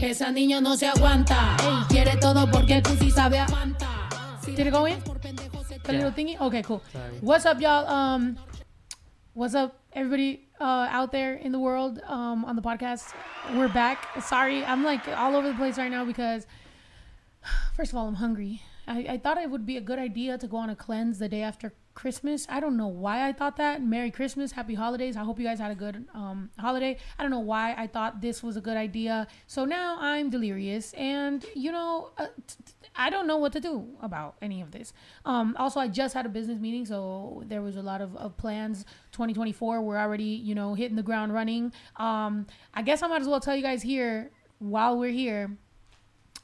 Esa niña no se aguanta. Quiere todo porque el pussy sabe a Fanta. Did it go in? The little thingy? Okay, cool. What's up, y'all? Um, what's up, everybody uh, out there in the world um, on the podcast? We're back. Sorry, I'm like all over the place right now because, first of all, I'm hungry. I, I thought it would be a good idea to go on a cleanse the day after Christmas. I don't know why I thought that. Merry Christmas, Happy Holidays. I hope you guys had a good um, holiday. I don't know why I thought this was a good idea. So now I'm delirious, and you know, uh, t- t- I don't know what to do about any of this. Um, also, I just had a business meeting, so there was a lot of, of plans. 2024, we're already you know hitting the ground running. Um, I guess I might as well tell you guys here while we're here.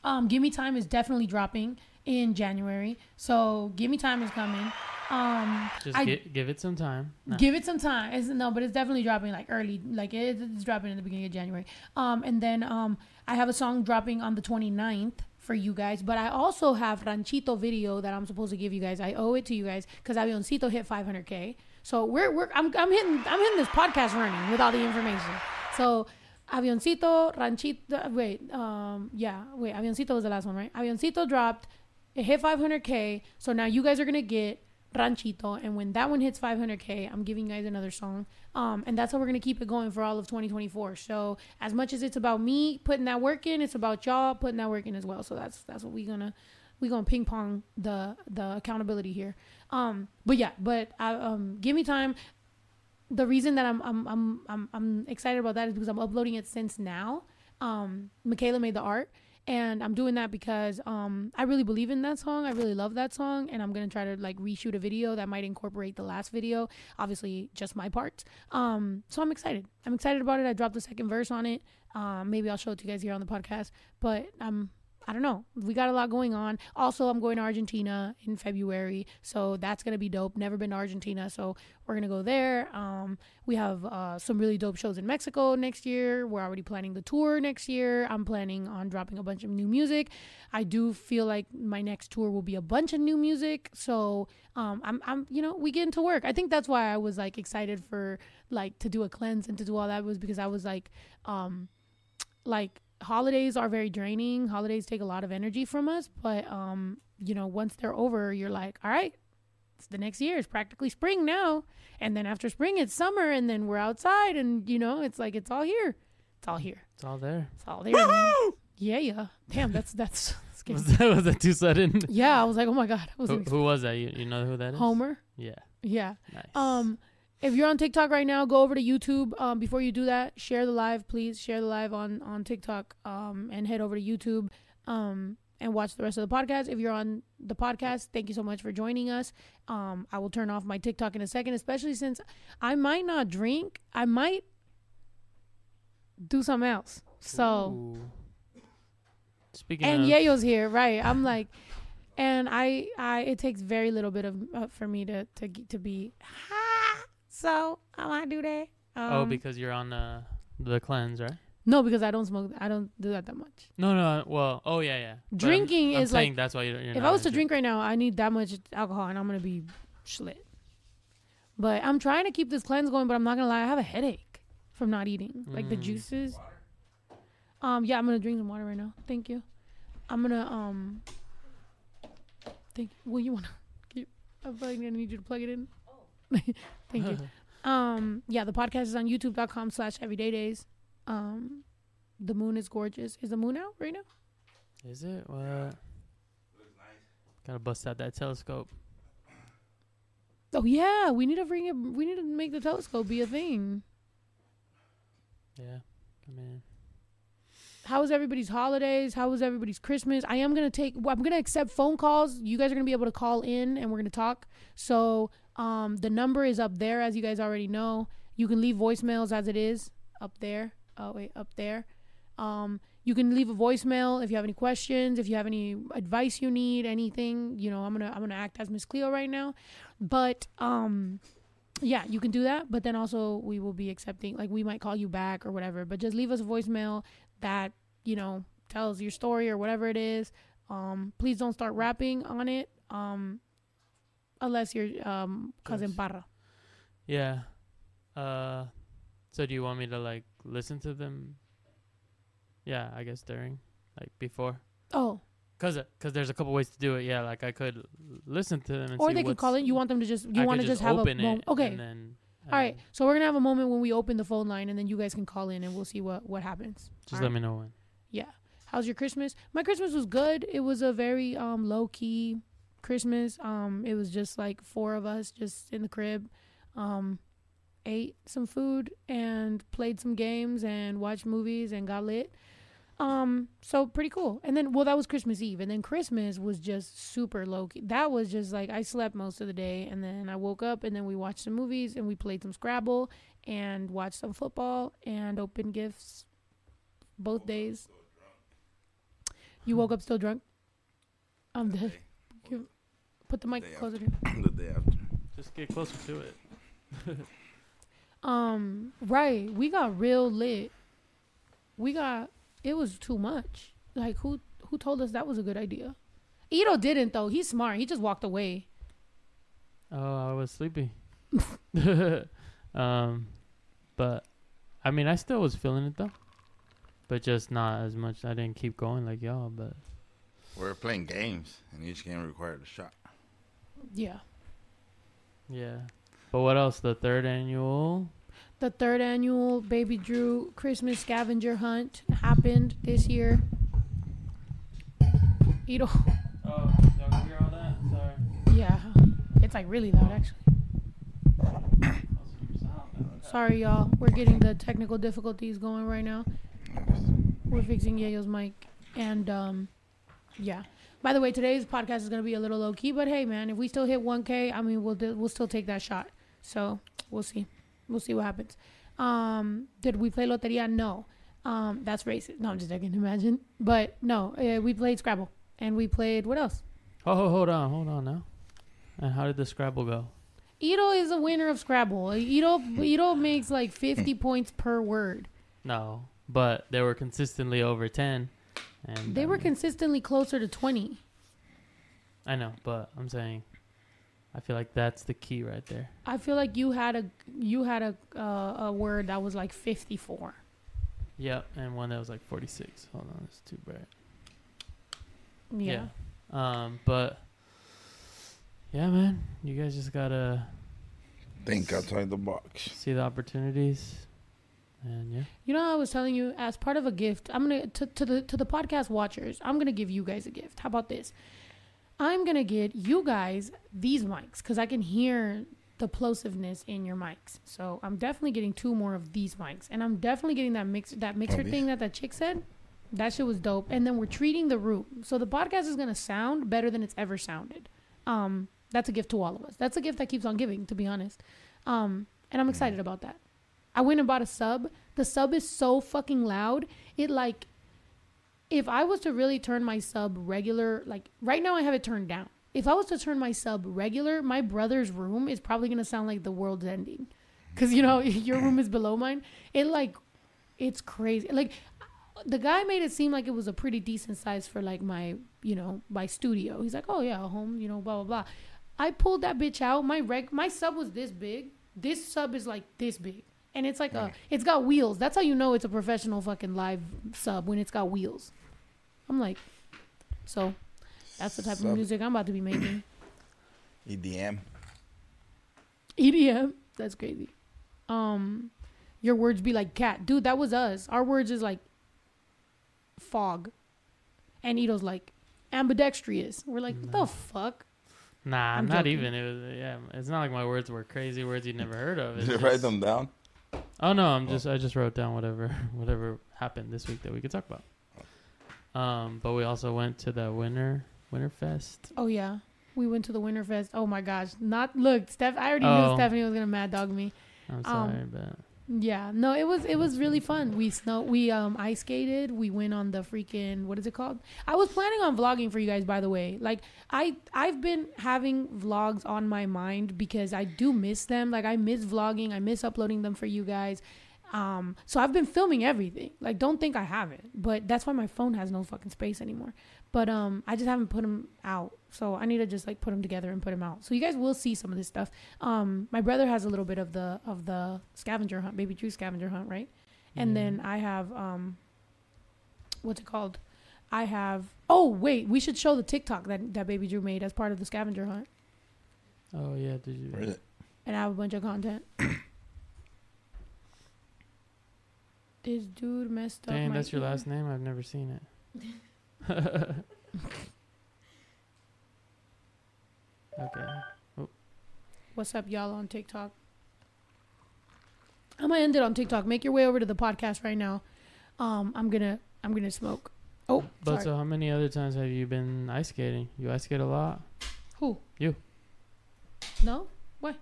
Um, Give Me Time is definitely dropping in January. So Give Me Time is coming. Um, Just I- gi- give it some time. Give it some time. It's, no, but it's definitely dropping like early. Like it, it's dropping in the beginning of January. Um, and then um, I have a song dropping on the 29th for you guys. But I also have Ranchito video that I'm supposed to give you guys. I owe it to you guys because Avioncito hit 500k. So we're, we're I'm, I'm hitting I'm hitting this podcast running with all the information. So Avioncito, Ranchito, wait, um, yeah, wait, Avioncito was the last one, right? Avioncito dropped, it hit 500k. So now you guys are gonna get Ranchito, and when that one hits 500k, I'm giving you guys another song. Um, and that's how we're gonna keep it going for all of 2024. So as much as it's about me putting that work in, it's about y'all putting that work in as well. So that's that's what we're gonna we gonna ping pong the the accountability here. Um, but yeah, but I, um, give me time. The reason that I'm I'm I'm I'm I'm excited about that is because I'm uploading it since now. Um, Michaela made the art, and I'm doing that because um I really believe in that song. I really love that song, and I'm gonna try to like reshoot a video that might incorporate the last video. Obviously, just my parts. Um, so I'm excited. I'm excited about it. I dropped the second verse on it. Um, maybe I'll show it to you guys here on the podcast. But um, I don't know. We got a lot going on. Also, I'm going to Argentina in February, so that's gonna be dope. Never been to Argentina, so we're gonna go there. Um, we have uh, some really dope shows in Mexico next year. We're already planning the tour next year. I'm planning on dropping a bunch of new music. I do feel like my next tour will be a bunch of new music. So um, I'm, I'm, you know, we get into work. I think that's why I was like excited for like to do a cleanse and to do all that was because I was like, um, like holidays are very draining. Holidays take a lot of energy from us, but um, you know, once they're over, you're like, all right, it's the next year. It's practically spring now. And then after spring, it's summer, and then we're outside, and you know, it's like it's all here. It's all here. It's all there. It's all there. man. Yeah, yeah. Damn, that's that's scary. Was that, was that too sudden? Yeah, I was like, oh my god, I who, wasn't who was that? You, you know who that is? Homer. Yeah. Yeah. Nice. Um, if you're on TikTok right now, go over to YouTube. Um, before you do that, share the live, please. Share the live on on TikTok. Um, and head over to YouTube. Um, and watch the rest of the podcast. If you're on the podcast, thank you so much for joining us. Um, I will turn off my TikTok in a second, especially since I might not drink. I might do something else. So. Ooh. Speaking and of, Yeyo's here, right? I'm like, and I, I, it takes very little bit of uh, for me to to to be. Ha! So I to do that. Um, oh, because you're on uh, the cleanse, right? no, because I don't smoke. I don't do that that much. No, no. Well, oh yeah, yeah. But I'm- Drinking I'm is saying like- that's why you're. you're if I was to drink right now, I need that much alcohol, and I'm gonna be schlit. But I'm trying to keep this cleanse going, but I'm not gonna lie, I have a headache from not eating, like the Mm. juices. Um, yeah, I'm gonna drink some water right now. Thank you. I'm gonna um. Thank. Well, you wanna? You, I'm probably gonna need you to plug it in. Thank you. Um, yeah, the podcast is on YouTube.com slash Everyday Days. Um, the moon is gorgeous. Is the moon out right now? Is it? What? Gotta bust out that telescope. Oh yeah, we need to bring it. We need to make the telescope be a thing. Yeah. Come in. How was everybody's holidays? How was everybody's Christmas? I am gonna take. well, I'm gonna accept phone calls. You guys are gonna be able to call in, and we're gonna talk. So, um, the number is up there, as you guys already know. You can leave voicemails as it is up there. Oh wait, up there. Um, you can leave a voicemail if you have any questions, if you have any advice you need, anything. You know, I'm gonna I'm gonna act as Miss Cleo right now, but um, yeah, you can do that. But then also we will be accepting like we might call you back or whatever. But just leave us a voicemail that you know tells your story or whatever it is. Um, please don't start rapping on it. Um, unless you're um cousin Yes. Parra. Yeah. Uh. So do you want me to like listen to them? Yeah, I guess during, like before. Oh, Cause, uh, cause there's a couple ways to do it. Yeah, like I could listen to them and or they could call it. You want them to just you want to just have a moment. Okay. And then, All right. So we're gonna have a moment when we open the phone line, and then you guys can call in, and we'll see what what happens. Just All let right. me know when. Yeah. How's your Christmas? My Christmas was good. It was a very um low key Christmas. Um it was just like four of us just in the crib. Um ate some food and played some games and watched movies and got lit. Um so pretty cool. And then well that was Christmas Eve and then Christmas was just super low key. That was just like I slept most of the day and then I woke up and then we watched some movies and we played some Scrabble and watched some football and opened gifts both days. You woke up still drunk? I'm dead. Give- Put the mic closer to the day after. Just get closer to it. Um, right. We got real lit. We got it was too much. Like who who told us that was a good idea? Ito didn't though. He's smart. He just walked away. Oh, I was sleepy. um, but I mean, I still was feeling it though, but just not as much. I didn't keep going like y'all, but We are playing games, and each game required a shot. Yeah. yeah. But what else? The third annual. The third annual Baby Drew Christmas scavenger hunt happened this year. Ito Oh, y'all can hear all that? Sorry. Yeah. It's like really loud actually. Sorry y'all. We're getting the technical difficulties going right now. We're fixing Yeyo's mic. And um yeah. By the way, today's podcast is gonna be a little low key, but hey man, if we still hit one K, I mean we'll we'll still take that shot. So we'll see. We'll see what happens. Um did we play Loteria? No. Um that's racist. No, I'm just joking, imagine. But no, uh, we played Scrabble. And we played what else? Oh, hold on, hold on now. And how did the Scrabble go? Ito is a winner of Scrabble. Ito Ito makes like 50 points per word. No, but they were consistently over ten, and They I were consistently closer to 20. I know, but I'm saying, I feel like that's the key right there. I feel like you had a you had a uh, a word that was like 54. Yep, and one that was like 46. Hold on, it's too bright. Yeah. Um, but yeah, man, you guys just gotta Think outside the box. see the opportunities, and yeah. You know I was telling you as part of a gift, I'm going to to the to the podcast watchers, I'm going to give you guys a gift. How about this? I'm going to get you guys these mics cuz I can hear the plosiveness in your mics. So, I'm definitely getting two more of these mics and I'm definitely getting that mix that mixer Oh, thing that that chick said. That shit was dope. And then we're treating the room. So the podcast is gonna sound better than it's ever sounded. Um, that's a gift to all of us. That's a gift that keeps on giving, to be honest. Um, and I'm excited about that. I went and bought a sub. The sub is so fucking loud. It like if I was to really turn my sub regular, like right now I have it turned down. If I was to turn my sub regular, my brother's room is probably gonna sound like the world's ending. Cause you know your room is below mine. It like it's crazy. Like the guy made it seem like it was a pretty decent size for like my you know my studio. He's like, oh yeah, home, you know, blah blah blah. I pulled that bitch out. My reg, my sub was this big. This sub is like this big, and it's like a, it's got wheels. That's how you know it's a professional fucking live sub when it's got wheels. I'm like, so that's the type of music I'm about to be making. EDM. EDM. That's crazy. Um, your words be like cat, dude. That was us. Our words is like fog, and Ito's like ambidextrous. We're like, what the fuck? Nah, I'm not joking. even. It was yeah. It's not like my words were crazy words you'd never heard of. Did It's you write them down? Oh no, I'm just I just wrote down whatever whatever happened this week that we could talk about. Um, but we also went to the winter winter fest. Oh yeah, we went to the winter fest. Oh my gosh, not look, Steph. I already Oh. knew Stephanie was gonna mad dog me. I'm Um, sorry, but Yeah, no, it was it was really fun. We snow we um ice skated. We went on the freaking what is it called? I was planning on vlogging for you guys by the way. Like I I've been having vlogs on my mind because I do miss them. Like I miss vlogging. I miss uploading them for you guys. Um so I've been filming everything. Like don't think I haven't. But that's why my phone has no fucking space anymore. But um I just haven't put them out. So I need to just like put them together and put them out. So you guys will see some of this stuff. Um my brother has a little bit of the of the scavenger hunt, baby Drew scavenger hunt, right? And Yeah. then I have um what's it called? I have. Oh wait, we should show the TikTok that that Baby Drew made as part of the scavenger hunt, Oh yeah, did you? Where is it? and I have a bunch of content. this dude messed up. Dang, my that's your ear. last name. I've never seen it. okay. What's up, y'all on TikTok? I'm gonna end it on TikTok. Make your way over to the podcast right now. Um, I'm gonna I'm gonna smoke. Oh, But sorry. so, how many other times have you been ice skating? You ice skate a lot. Who? You. No. Well,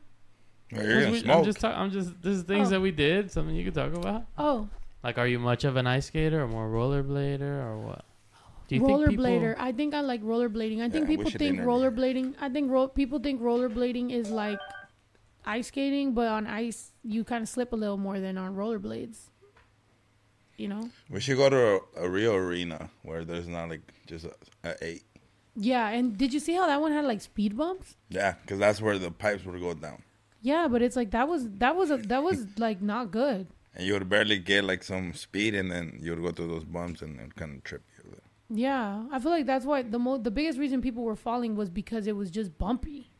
'Cause you're we- I'm just talk, I'm just this is things Oh. that we did. Something you could talk about. Oh, Like, are you much of an ice skater or more rollerblader or what? Do you think people? rollerblader. I think I like rollerblading. I think Yeah, we people should think interview. rollerblading. I think ro- people think rollerblading is like ice skating, but on ice you kind of slip a little more than on rollerblades. You know? we should go to a, a real arena where there's not like just a, a eight. Yeah. And did you see how that one had like speed bumps? Yeah, because that's where the pipes would go down, Yeah, but it's like that was that was a, that was like not good. and you would barely get like some speed, and then you would go through those bumps and it kind of trip you. a little. Yeah, I feel like that's why the mo- the biggest reason people were falling was because it was just bumpy.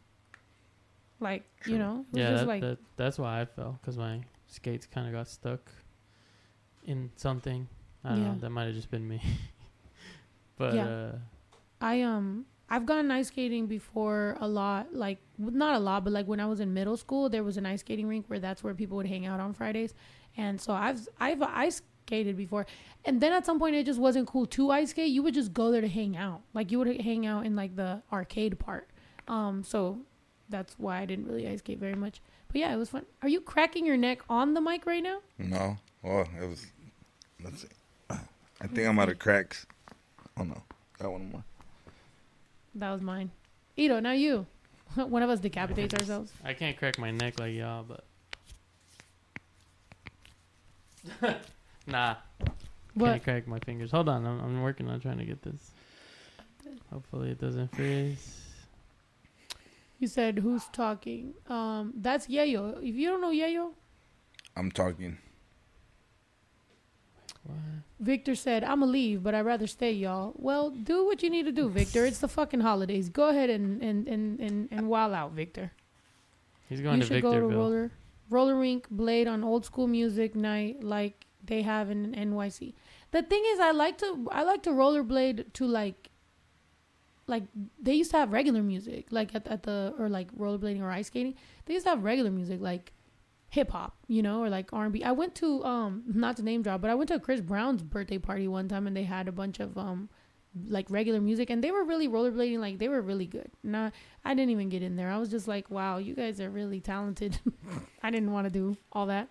Like you know, it was Yeah, just that, like that, that's why I fell because my skates kind of got stuck in something. I don't Yeah. know. That might have just been me. but Yeah. uh, I um I've gone ice skating before a lot, like not a lot, but like when I was in middle school, there was an ice skating rink where that's where people would hang out on Fridays, and so I've I've ice skated before, and then at some point it just wasn't cool to ice skate. You would just go there to hang out, like you would hang out in like the arcade part. Um, so that's why I didn't really ice skate very much. But yeah, it was fun. Are you cracking your neck on the mic right now? No, well, it was. Let's see. I think I'm out of cracks. Oh no, got one more. That was mine. Ito, now you. One of us decapitates ourselves. I can't crack my neck like y'all, but nah, What? can't crack my fingers. Hold on, I'm, I'm working on trying to get this. Hopefully it doesn't freeze. You said who's talking? Um, that's Yeyo. If you don't know Yeyo, I'm talking. What? Victor said, "I'ma leave, but I'd rather stay, y'all." Well, do what you need to do, Victor. It's the fucking holidays. Go ahead and and and and, and wild out, Victor. He's going you to should go to Victorville. roller roller rink blade on old school music night like they have in NYC. The thing is, I like to I like to rollerblade to like like they used to have regular music like at at the or like rollerblading or ice skating. They used to have regular music like hip hop, you know, or like R and B. I went to um not to name drop, but I went to Chris Brown's birthday party one time and they had a bunch of um like regular music and they were really rollerblading like they were really good. Not I didn't even get in there. I was just like, wow, you guys are really talented. I didn't want to do all that.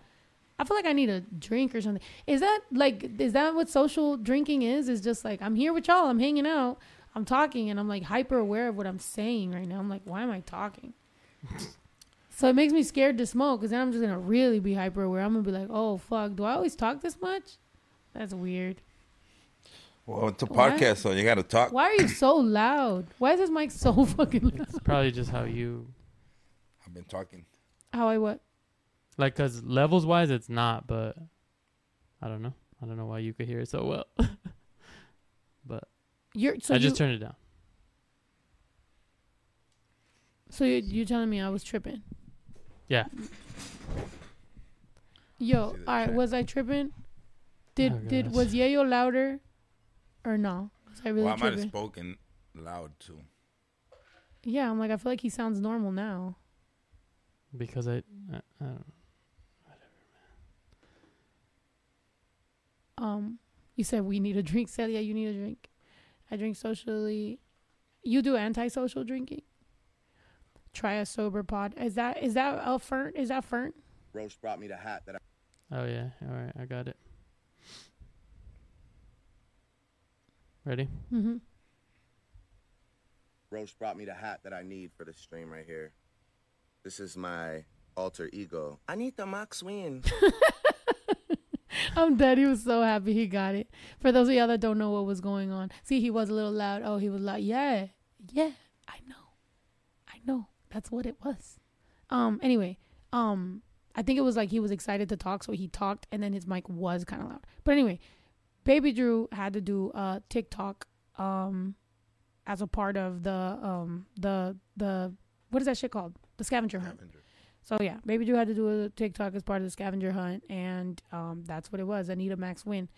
I feel like I need a drink or something. Is that like is that what social drinking is? Is just like I'm here with y'all, I'm hanging out, I'm talking, and I'm like hyper aware of what I'm saying right now. I'm like, why am I talking? so it makes me scared to smoke because then I'm just gonna really be hyper aware. I'm gonna be like, oh fuck, do I always talk this much? That's weird. Well, it's a Why? podcast, so you got to talk. Why are you so loud? Why is this mic so fucking loud? It's probably just how you I've been talking. How I what? Like, cause levels wise, it's not. But I don't know. I don't know why you could hear it so well. but You're so I just turned it down. So you you telling me I was tripping? Yeah. Yo, all right, was I tripping? Did Oh, did gosh. was Yeyo louder, or no? Was I really well, I might have spoken loud too. yeah, I'm like I feel like he sounds normal now. Because I, I, I don't Um, you said we need a drink. Celia, you need a drink. I drink socially. You do antisocial drinking. Try a sober pod. Is that is that a fern? Is that fern? Roach brought me the hat that I Oh yeah. All right. I got it. Ready? Mm-hmm. Roach brought me the hat that I need for the stream right here. This is my alter ego. I need the Max Win. I'm dead. He was so happy he got it. For those of y'all that don't know what was going on, see, he was a little loud. Oh, he was like, yeah, yeah, I know, I know. That's what it was. Um. Anyway, um, I think it was like he was excited to talk, so he talked, and then his mic was kind of loud. But anyway, Baby Drew had to do a TikTok um as a part of the um the the what is that shit called? The scavenger hunt. So yeah, Baby Drew had to do a TikTok as part of the scavenger hunt, and um, that's what it was. Anita Max Wynn,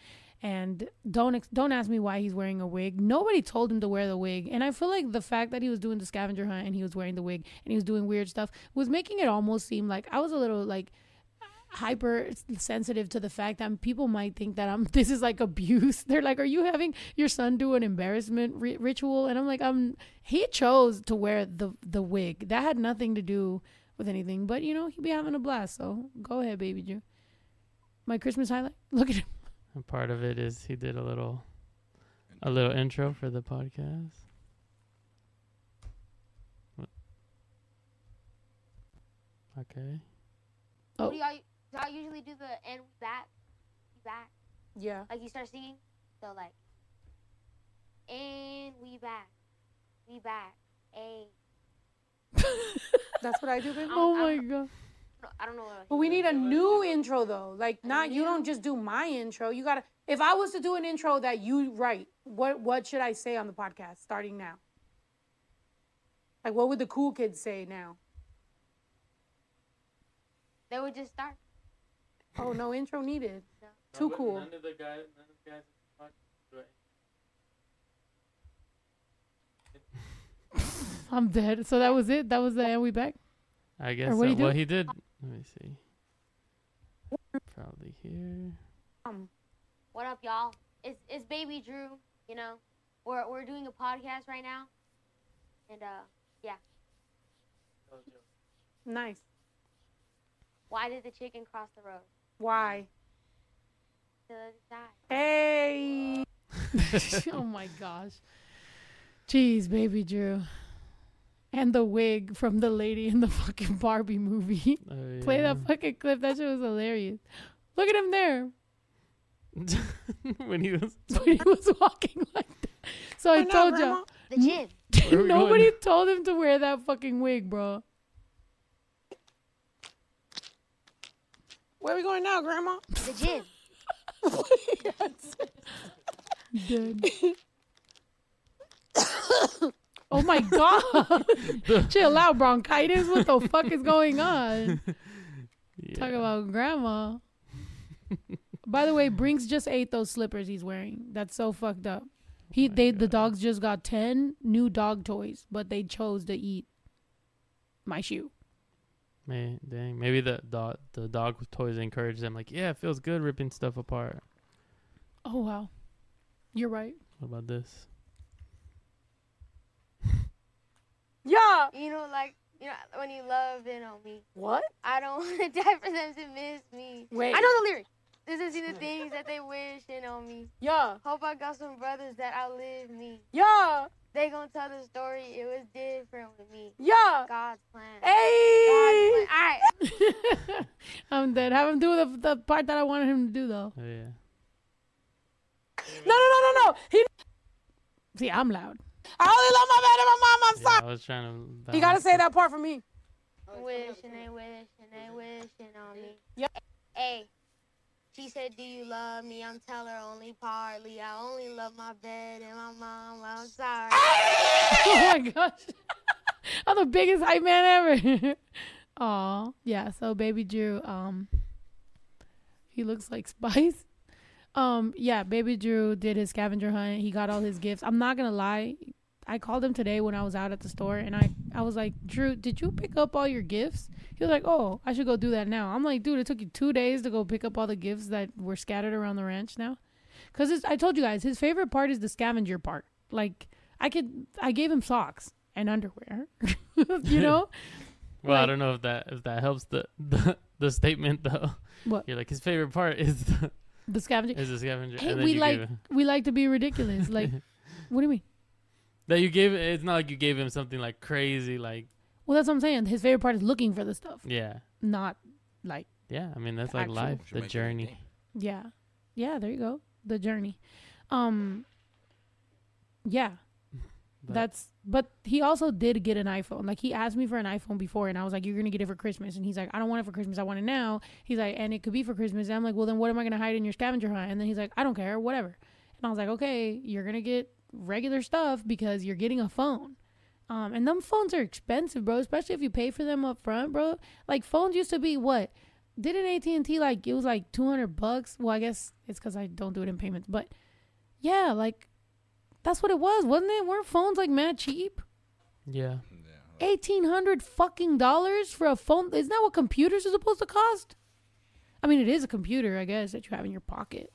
and don't ex- don't ask me why he's wearing a wig. Nobody told him to wear the wig, and I feel like the fact that he was doing the scavenger hunt and he was wearing the wig and he was doing weird stuff was making it almost seem like I was a little like hyper sensitive to the fact that people might think that I'm this is like abuse. They're like, "Are you having your son do an embarrassment ri- ritual?" And I'm like, "Um, he chose to wear the the wig. That had nothing to do with anything. But you know, he be having a blast. So go ahead, baby Drew. My Christmas highlight. Look at him. And part of it is he did a little, a little intro for the podcast. Okay. Oh. Do y'all, y'all usually do the and we back? We back. Yeah. Like you start singing, so like, and we back, we back, a. That's what I do, baby. Oh my god. I don't know what. But we need a new intro though. Like not you don't just do my intro. You gotta if I was to do an intro that you write, what what should I say on the podcast starting now? Like what would the cool kids say now? They would just start. Oh no intro needed. Too cool. None of the guys, none of the guys I'm dead. So that was it. That was the and we back. I guess. what so. you do? Well, he did. Let me see. Probably here. Um, What up, y'all? It's it's Baby Drew. You know, we're we're doing a podcast right now, and uh, yeah. nice. Why did the chicken cross the road? Why? To the other side. Hey. oh my gosh. Jeez, baby Drew. And the wig from the lady in the fucking Barbie movie. Oh, Play that fucking clip. That shit was hilarious. Look at him there. when he was. When he was walking like that. So I oh, told you. The gym. Where are we Nobody going? told him to wear that fucking wig, bro. Where are we going now, Grandma? The gym. Dead. oh my god. Chill out, bronchitis. What the fuck is going on? Yeah. Talk about grandma. By the way, Brinks just ate those slippers he's wearing. That's so fucked up. Oh he my they the dogs just got ten new dog toys, but they chose to eat my shoe. Man, dang. Maybe the dog, the dog toys encourage them. Like, yeah, it feels good ripping stuff apart. Oh wow. You're right. What about this? Yeah. You know, like you know when you love it on me. What? I don't want to die for them to miss me. Wait. I know the lyrics. This is the things that they wishing on me. Yeah. Hope I got some brothers that outlive me. Yeah. They gonna tell the story. It was different with me. Yeah. God's plan. Hey. God's plan. All right. I'm dead. Have him do the the part that I wanted him to do though. Oh yeah. No, no, no, no, no. He. See, I'm loud. I only love my dad and my mom. I'm yeah I was trying to. You gotta say that part for me. Wishing they wishing they wishing on me. Yep. Hey. She said, "Do you love me?" I'm tell her only partly. I only love my bed and my mom. I'm sorry. oh my gosh. I'm the biggest hype man ever. Aw. Yeah, so baby Drew, um he looks like Spice. Um, yeah, baby Drew did his scavenger hunt. He got all his gifts. I'm not gonna lie. I called him today when I was out at the store and I, I was like, Drew, did you pick up all your gifts? He was like, Oh, I should go do that now. I'm like, dude, it took you two days to go pick up all the gifts that were scattered around the ranch now. Cause it's, I told you guys, his favorite part is the scavenger part. Like I could, I gave him socks and underwear. you know? Well, I don't know if that if that helps the the, the statement though. What? You're like his favorite part is the, The scavenger. is the scavenger. Hey, we like we like to be ridiculous. Like, what do you mean? That you gave. It's not like you gave him something like crazy. Like Well, that's what I'm saying. His favorite part is looking for the stuff, yeah, not like yeah. I mean that's like Actual- life, Should the make it a journey. yeah, yeah. There you go. The journey. Um. Yeah. But- That's but he also did get an iPhone. Like he asked me for an iPhone before and I was like, You're gonna get it for Christmas and he's like, I don't want it for Christmas, I want it now. He's like, and it could be for Christmas. And I'm like, Well then what am I gonna hide in your scavenger hunt? And then he's like, I don't care, whatever. And I was like, Okay, you're gonna get regular stuff because you're getting a phone. Um and them phones are expensive, bro, especially if you pay for them up front, bro. Like phones used to be what? Didn't AT and T like it was like two hundred bucks? Well, I guess it's because I don't do it in payments, but yeah, like that's what it was, wasn't it? Weren't phones like mad cheap? Yeah. Eighteen hundred fucking dollars for a phone? Isn't that what computers are supposed to cost? I mean, it is a computer, I guess, that you have in your pocket.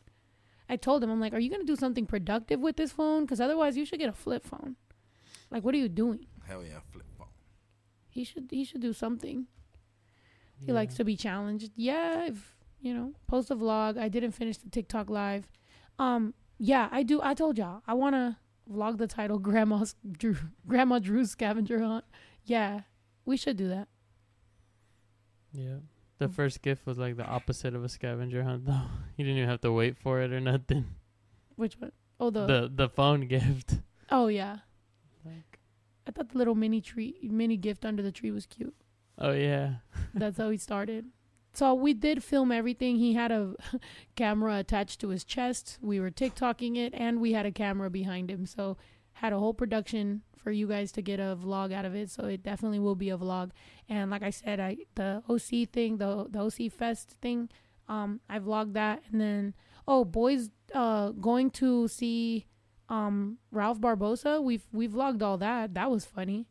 I told him, I'm like, are you gonna do something productive with this phone? Because otherwise, you should get a flip phone. Like, what are you doing? Hell yeah, flip phone. He should he should do something. He yeah. likes to be challenged. Yeah, if you know, post a vlog. I didn't finish the TikTok live. Um, yeah, I do. I told y'all I want to vlog the title Grandma's Drew, Grandma Drew's scavenger hunt. Yeah, we should do that. Yeah. The mm. first gift was like the opposite of a scavenger hunt, though. You didn't even have to wait for it or nothing. Which one? Oh, the, The the phone gift. oh yeah. Like, I thought the little mini tree, mini gift under the tree was cute. oh yeah. That's how he started. So we did film everything. He had a camera attached to his chest. We were TikToking it, and we had a camera behind him. So had a whole production for you guys to get a vlog out of it. So it definitely will be a vlog. And like I said, I the OC thing, the the OC Fest thing, um, I vlogged that. And then oh, boys, uh, going to see um Ralph Barbosa. We've we vlogged all that. That was funny.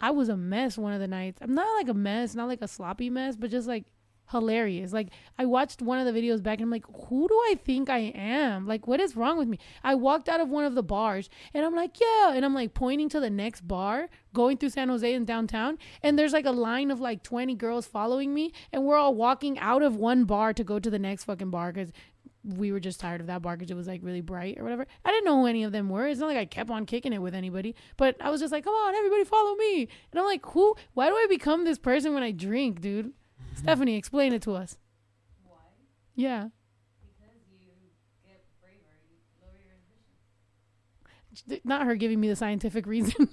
I was a mess one of the nights. I'm not like a mess, not like a sloppy mess, but just like hilarious. Like I watched one of the videos back and I'm like, who do I think I am? Like what is wrong with me? I walked out of one of the bars and I'm like, yeah, and I'm like pointing to the next bar going through San Jose and downtown and there's like a line of like 20 girls following me and we're all walking out of one bar to go to the next fucking bar cuz we were just tired of that bar because it was like really bright or whatever. I didn't know who any of them were. It's not like I kept on kicking it with anybody, but I was just like, come on, everybody follow me. And I'm like, who? Why do I become this person when I drink, dude? Stephanie, explain it to us. Why? Yeah. Because you get braver, you lower your Not her giving me the scientific reason.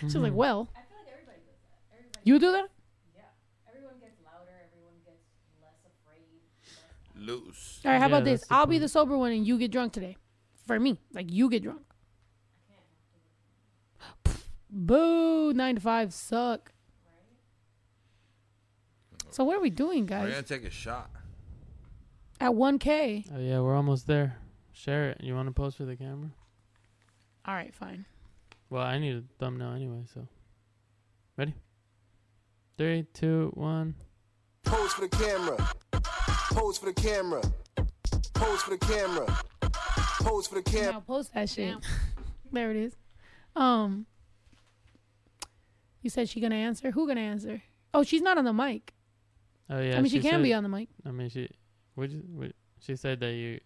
She's like, well. I feel like everybody does that. you do that? Yeah. Everyone gets louder. Everyone gets less afraid. Less Loose. All right, how Yeah, about this? I'll be the sober one and you get drunk today. For me. Like, you get drunk. Boo, nine to five suck. So what are we doing, guys? We're guys? gonna take a shot. At 1K. Oh yeah, we're almost there. Share it. You want to post for the camera? All right, fine. Well, I need a thumbnail anyway, so. Ready? Three, two, one. Pose for the camera. Pose for the camera. Pose for the camera. Pose for the camera. Now post that shit. there it is. Um, you said she gonna answer. Who gonna answer? Oh, she's not on the mic. Oh yeah. I mean, she, can said- be on the mic. I mean, she. Would you, would, she said that you,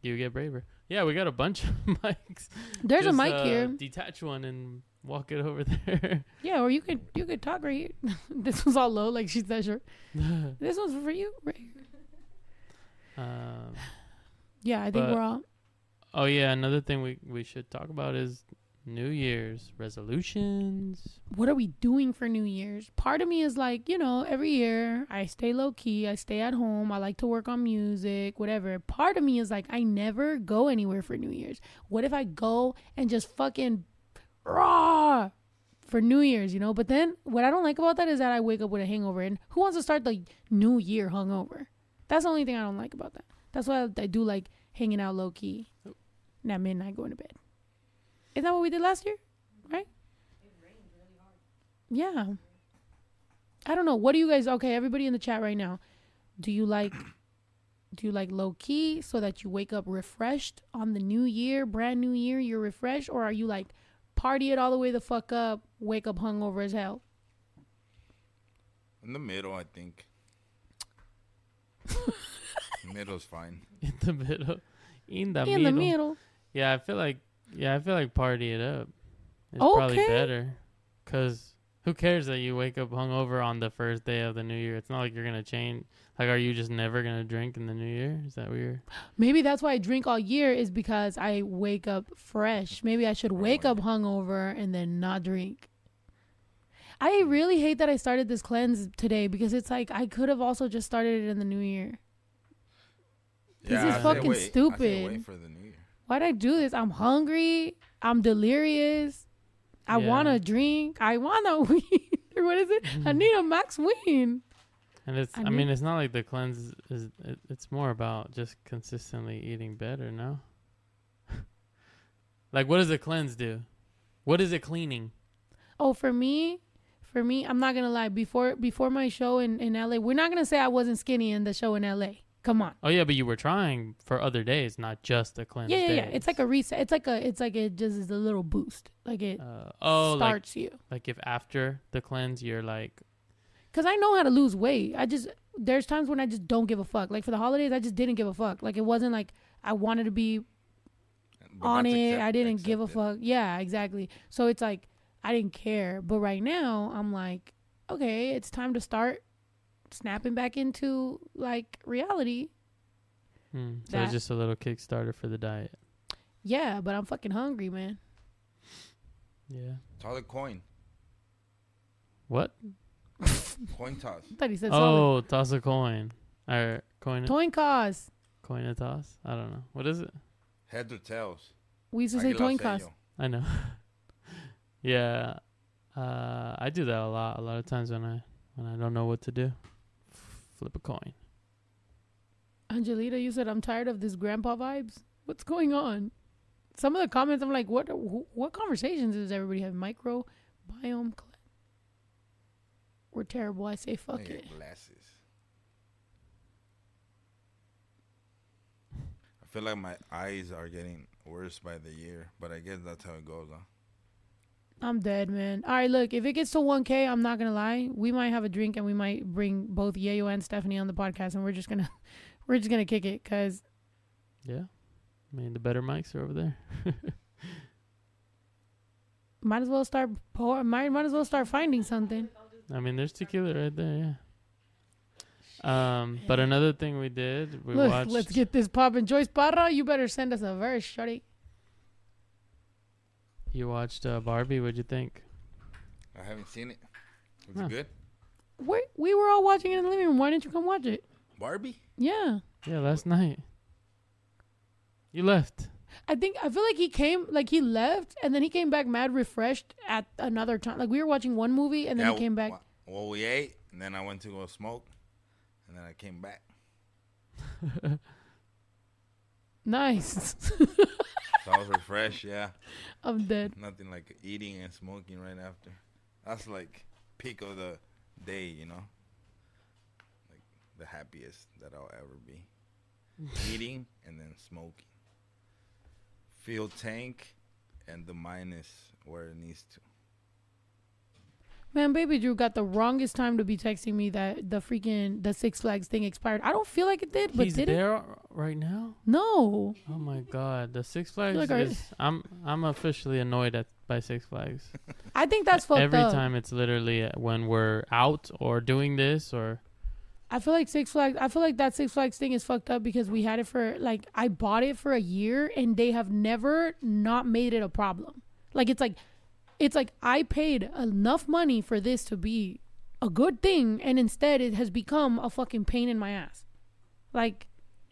you get braver. Yeah, we got a bunch of mics. There's a mic uh, here. Detach one and walk it over there. Yeah, or you could you could talk right here. this was all low, like she's that Sure. This one's for you, right? um, Yeah, I think we're all. oh yeah, another thing we we should talk about is New Year's resolutions. What are we doing for New Year's? Part of me is like, you know, every year I stay low key, I stay at home, I like to work on music, whatever. Part of me is like, I never go anywhere for New Year's. What if I go and just fucking raw for New Year's, you know? But then what I don't like about that is that I wake up with a hangover, and who wants to start the new year hungover? That's the only thing I don't like about that. That's why I do like hanging out low key and at midnight going to bed. Isn't that what we did last year? Right? Yeah. I don't know. What do you guys okay, everybody in the chat right now. Do you like do you like low key so that you wake up refreshed on the new year, brand new year, you're refreshed, or are you like party it all the way the fuck up, wake up hungover as hell? In the middle, I think. Middle's fine. In the middle. In the middle. In middle. the middle. Yeah, I feel like yeah, I feel like party it up. It's probably better, cause Who cares that you wake up hungover on the first day of the new year? It's not like you're gonna change. Like, are you just never gonna drink in the new year? Is that weird? Maybe that's why I drink all year is because I wake up fresh. Maybe I should wake up hungover and then not drink. I really hate that I started this cleanse today because it's like I could have also just started it in the new year. This is I fucking wait. I say stupid. Wait for the new year. Why'd I do this? I'm hungry. I'm delirious. I Yeah. want to drink. I want to weed. or what is it? I mm-hmm. need a max weed. And it's. I I, mean, it's not like the cleanse is. is it, it's more about just consistently eating better. No. like, what does a cleanse do? What is it cleaning? Oh, for me, for me, I'm not gonna lie. Before before my show in in LA, we're not gonna say I wasn't skinny in the show in LA. Come on. Oh yeah, but you were trying for other days, not just the cleanse. Yeah, yeah, yeah. It's like a reset. It's like a. It's like it just is a little boost. Like it Uh, oh, like starts you. like if after the cleanse you're like, Cause I know how to lose weight. I just there's times when I just don't give a fuck. Like for the holidays, I just didn't give a fuck. Like it wasn't like I wanted to be But on it. accept- I didn't give a accepted. fuck. Yeah, exactly. So it's like I didn't care. But right now, I'm like, okay, it's time to start snapping back into like reality. hmm. so That- it's just a little Kickstarter for the diet. Yeah, but I'm fucking hungry, man. Yeah. Toss a coin. What? Coin toss. I thought he said solid. Oh, toss a coin. Or coin a, toss. coin a toss. I don't know. What is it? Heads or tails. We used to say Águila o toin cause. sello. I know. yeah. Uh, I do that a lot. A lot of times when I when I don't know what to do, flip a coin. Angelita, you said I'm tired of this grandpa vibes. What's going on? Some of the comments, I'm like, what? wh- What conversations does everybody have? Microbiome. Cl- We're terrible. I say fuck Nigga, it. Glasses. I feel like my eyes are getting worse by the year, but I guess that's how it goes, huh? I'm dead, man. All right, look, if it gets to 1K, I'm not gonna lie. We might have a drink and we might bring both Yeyo and Stephanie on the podcast, and we're just gonna, we're just gonna kick it, cause Yeah. I mean, the better mics are over there. might as well start. Pour, might might as well start finding something. I mean, there's tequila right there. Yeah. Um, but another thing we did, we look, watched. let's get this popping. Joyce Parra, you better send us a verse, shorty. You watched uh, Barbie. What'd you think? I haven't seen it. Was Huh. it good? We we were all watching it in the living room. Why didn't you come watch it? Barbie? Yeah. Yeah, last night. You left. I think I feel like he came like he left and then he came back mad refreshed at another time. Like we were watching one movie and then Yeah, he came back. Well, well, we ate, and then I went to go smoke, and then I came back. Nice. So I was refreshed, yeah. I'm dead. Nothing like eating and smoking right after. That's like peak of the day, you know? Like the happiest that I'll ever be. eating and then smoking. Fuel tank and the minus where it needs to. Man, baby Drew got the wrongest time to be texting me that the freaking the Six Flags thing expired. I don't feel like it did, but He's did it? there right now. No. Oh my god, the Six Flags like, is. I'm I'm officially annoyed at by Six Flags. I think that's fucked Every up. time it's literally uh, when we're out or doing this or I feel like Six Flags. I feel like that Six Flags thing is fucked up because we had it for like I bought it for a year and they have never not made it a problem. Like it's like, it's like I paid enough money for this to be a good thing, and instead it has become a fucking pain in my ass. Like,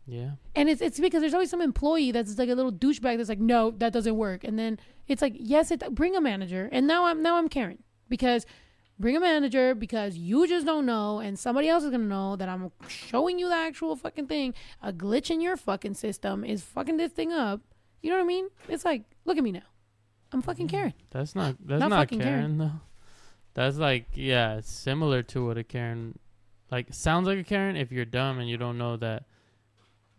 yeah. and it's it's because there's always some employee that's like a little douchebag that's like, no, that doesn't work, and then it's like, yes, it bring a manager, and now I'm now I'm Karen because bring a manager because you just don't know, and somebody else is gonna know that I'm showing you the actual fucking thing. A glitch in your fucking system is fucking this thing up. You know what I mean? It's like, look at me now, I'm fucking Karen. That's not that's Not not, Karen, Karen. though. That's like yeah, it's similar to what a Karen like sounds like a Karen if you're dumb and you don't know that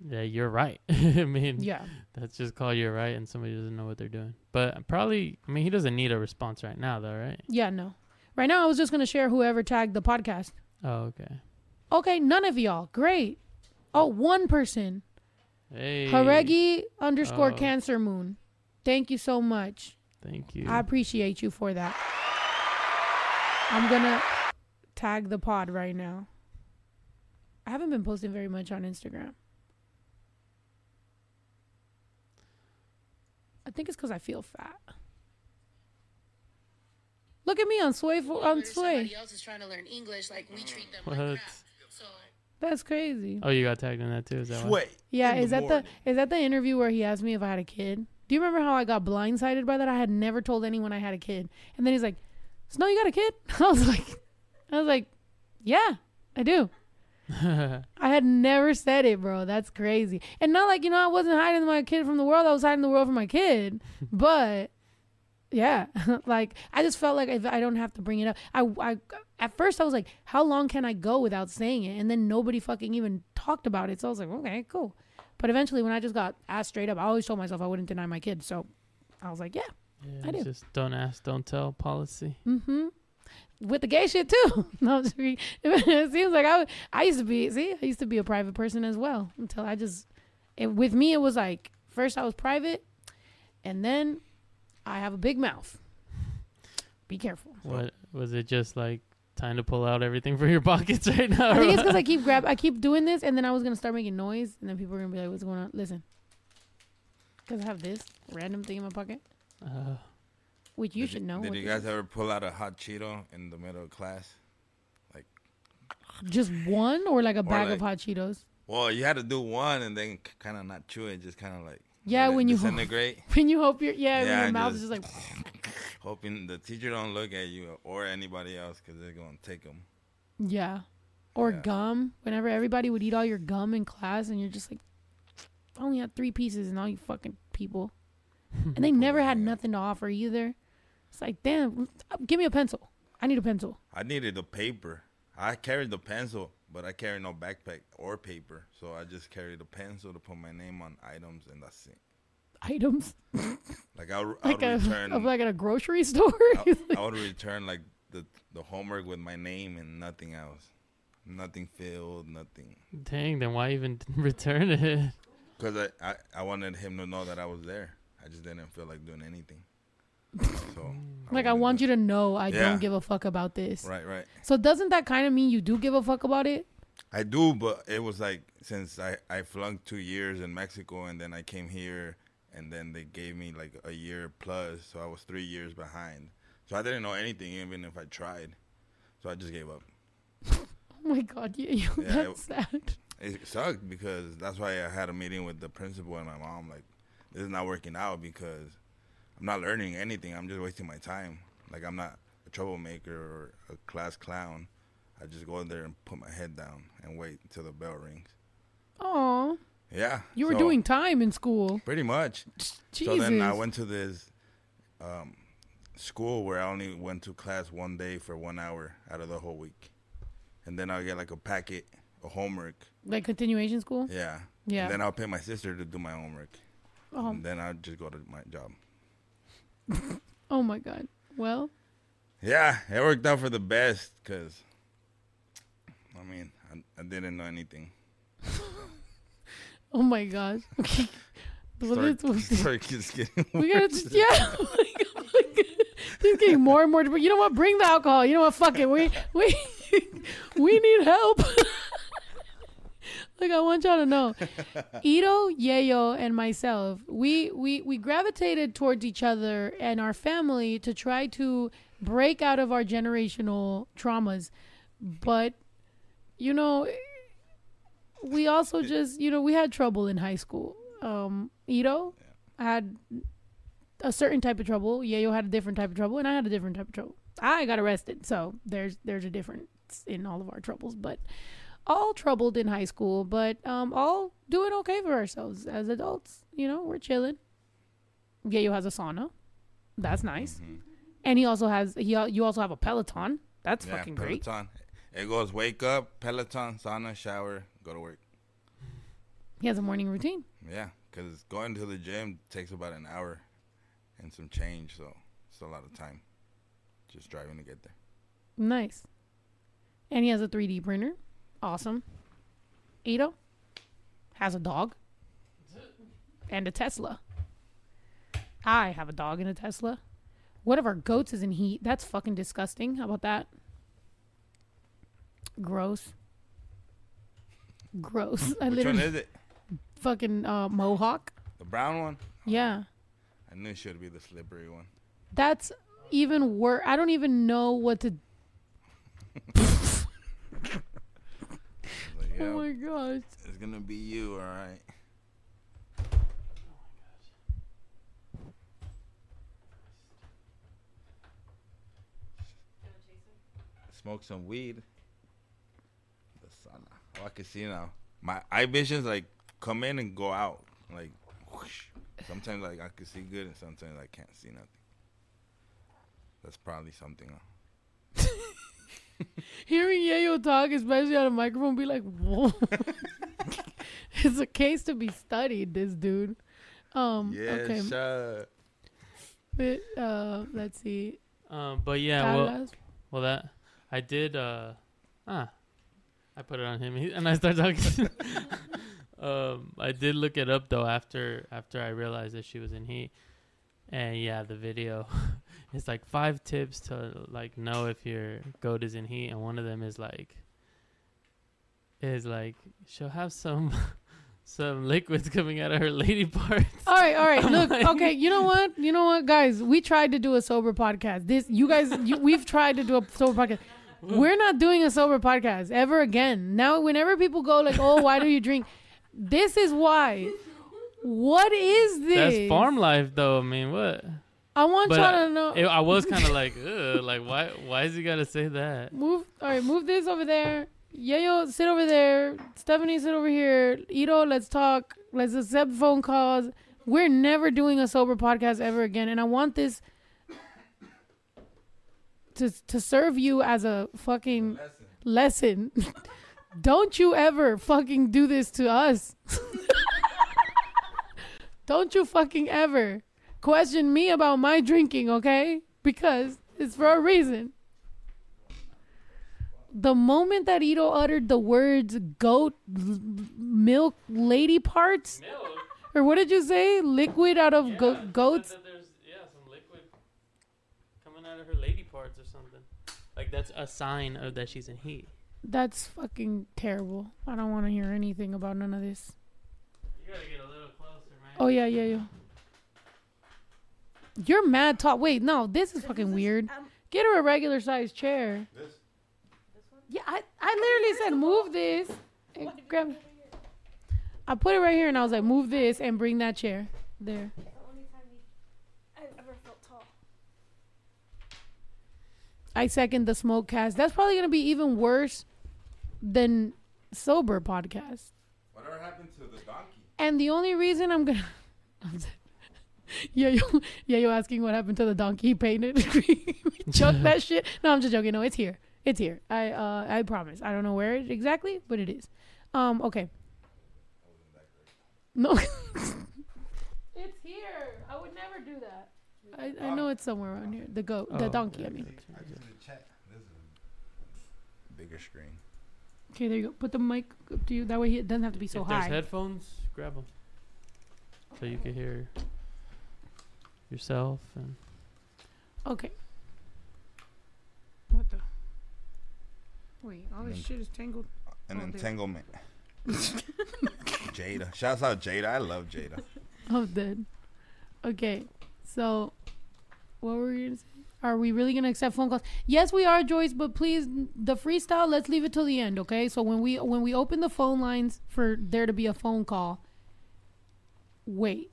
that you're right. I mean, Yeah, that's just call you're right and somebody doesn't know what they're doing. But probably I mean he doesn't need a response right now though, right? yeah, no. Right now, I was just gonna share whoever tagged the podcast. Oh, okay. Okay, none of y'all. Great. Oh, one person. Hey. Haregi underscore Oh. Cancer Moon. Thank you so much. Thank you. I appreciate you for that. I'm gonna tag the pod right now. I haven't been posting very much on Instagram. I think it's because I feel fat. Look at me on Sway for, on Sway. Somebody else is trying to learn English, like we treat them like What? crap. So That's crazy. Oh, you got tagged in that too. Is that why? Sway. Yeah, in is that morning. the is that the interview where he asked me if I had a kid? Do you remember how I got blindsided by that? I had never told anyone I had a kid, and then he's like, "Snow, you got a kid?" I was like, "I was like, yeah, I do." I had never said it, bro. That's crazy. And not like you know, I wasn't hiding my kid from the world. I was hiding the world from my kid, but yeah, like I just felt like if I don't have to bring it up, I, I at first I was like, how long can I go without saying it? And then nobody fucking even talked about it. So I was like, okay, cool. But eventually, when I just got asked straight up, I always told myself I wouldn't deny my kids. So I was like, yeah, Yeah, I do. Just don't ask, don't tell policy. mm-hmm. With the gay shit too. no, it seems like I, I used to be. See, I used to be a private person as well until I just. It, with me, it was like first I was private, and then I have a big mouth. Be careful. What was it? Just like time to pull out everything from your pockets right now? I think it's because I keep grab, I keep doing this, and then I was gonna start making noise, and then people are gonna be like, "What's going on?" Listen, because I have this random thing in my pocket, Uh, which you should know. Did you guys is. ever pull out a hot Cheeto in the middle of class? Like just one or like a bag of hot Cheetos? Well, you had to do one and then kind of not chew it, just kind of like Yeah, when you- disintegrate, When you hope your yeah, when Yeah, your and mouth just- is just like hoping the teacher don't look at you or anybody else because they're gonna take them. yeah, or Yeah. gum. Whenever everybody would eat all your gum in class, and you're just like, I only had three pieces, and all you fucking people, and they oh, never had nothing to offer either. It's like, damn, give me a pencil. I need a pencil. I needed the paper. I carried the pencil, but I carry no backpack or paper, so I just carried the pencil to put my name on items, and that's it. Items Like I'll, I like would a return, like at a grocery store. I, I would return like the the homework with my name and nothing else, nothing filled, nothing. dang, then why even return it? Because I, I, I wanted him to know that I was there. I just didn't feel like doing anything. So mm. like I want you to know I Yeah. don't give a fuck about this. Right, right. So doesn't that kind of mean you do give a fuck about it? I do, but it was like since I I flunked two years in Mexico and then I came here and then they gave me like a year plus, so I was three years behind. So I didn't know anything even if I tried. So I just gave up. Oh my god, yeah, you, Yeah, that's it- sad. It sucked because that's why I had a meeting with the principal and my mom. Like, this is not working out because I'm not learning anything. I'm just wasting my time. Like, I'm not a troublemaker or a class clown. I just go in there and put my head down and wait until the bell rings. Oh, Yeah. you were so- doing time in school. pretty much. Jesus. So then I went to this um, school where I only went to class one day for one hour out of the whole week, and then I'll get like a packet of homework. like continuation school. Yeah. Yeah. And then I'll pay my sister to do my homework. Oh, And then I'll just go to my job. Oh my god. Well, Yeah, it worked out for the best because, I mean, I, I didn't know anything. oh my gosh. Okay. Well, Start, this- start just getting we gotta just yeah. Oh my God, oh my God. He's getting more and more. But you know what? Bring the alcohol. You know what? Fuck it. We we we need help. Like I want y'all to know, Ito, Yeyo, and myself, we we we gravitated towards each other and our family to try to break out of our generational traumas, but you know, we also just you know we had trouble in high school. Um, Ito had a certain type of trouble. Yeyo had a different type of trouble, and I had a different type of trouble. I got arrested, so there's there's a difference in all of our troubles, but all troubled in high school, but um, all doing okay for ourselves as adults. You know, we're chilling. Yeyo has a sauna, that's nice, and he also has he you also have a Peloton. That's Yeah, fucking great. Peloton. It goes wake up, Peloton, sauna, shower, go to work. He has a morning routine. Yeah, because going to the gym takes about an hour and some change, so it's a lot of time just driving to get there. Nice. And he has a 3D printer. Awesome. Ito has a dog and a Tesla. I have a dog and a Tesla. One of our goats is in heat? That's fucking disgusting. How about that? Gross. Gross. I Which one literally is it? fucking uh, mohawk. The brown one? Yeah. I knew it should be the slippery one. That's even worse. I don't even know what to. Yeah, Oh my gosh. it's gonna be you, all right. Smoke some weed. The sun. Oh, I can see now. My eye visions like come in and go out. Like whoosh. Sometimes like I can see good and sometimes I can't see nothing. That's probably something. Hearing Yeyo talk, especially on a microphone, be like, whoa. it's a case to be studied, this dude. Um, Yeah, okay. shut. But, uh, let's see. Um, but yeah, well, well that I did. Uh, ah, I put it on him, he, and I started talking. um, I did look it up though after after I realized that she was in heat, and yeah, the video. It's like five tips to like know if your goat is in heat, and one of them is like is like she'll have some some liquids coming out of her lady parts. All right, all right. I'm Look, like- okay. You know what? You know what, guys? We tried to do a sober podcast. This, you guys, you, we've tried to do a sober podcast. We're not doing a sober podcast ever again. Now, whenever people go like, "Oh, why do you drink?" This is why. What is this? That's farm life, though. I mean, what? I want But y'all I- to know. It, I was kind of like, like why? Why is he gotta say that? Move. All right, move this over there. Yeyo, sit over there. Stephanie, sit over here. Ito, let's talk. Let's accept phone calls. We're never doing a sober podcast ever again, and I want this to to serve you as a fucking lesson. Don't you ever fucking do this to us. Don't you fucking ever question me about my drinking, okay? Because it's for a reason the moment that Ito uttered the words goat, l- milk, lady parts, or what did you say? Liquid out of go- goats? yeah some liquid coming out of her lady parts or something. Like that's a sign of that she's in heat. That's fucking terrible. I don't want to hear anything about none of this. You gotta get a little closer, man. Oh, yeah, yeah, yeah. You're mad talk. Wait, no, this is fucking weird. Get her a regular sized chair. Yeah, I, I literally said move this and grab. I put it right here and I was like, move this and bring that chair there. I second the smoke cast. That's probably gonna be even worse than sober podcast. Whatever happened to the donkey? And the only reason I'm gonna, I'm yeah, you, yeah, you asking what happened to the donkey he painted? we chucked that shit. No, I'm just joking. No, it's here. It's here. I, uh, I promise. I don't know where it exactly, but it is. Um, okay. No, it's here. I would never do that. I, I know it's somewhere around here. The goat, the Oh, donkey. yeah, I mean. I just need to check. This is a bigger screen. Okay, there you go. Put the mic up to you. That way it doesn't have to be so if high. there's headphones, grab them so you can hear yourself and Okay. What the? Wait, all this shit is tangled. An Oh, there. entanglement. Jada. Shouts out Jada. I love Jada. I'm dead. Okay, so what were you gonna say? Are we really gonna accept phone calls? Yes, we are, Joyce. But please, the freestyle, let's leave it till the end, okay? So when we when we open the phone lines for there to be a phone call, wait,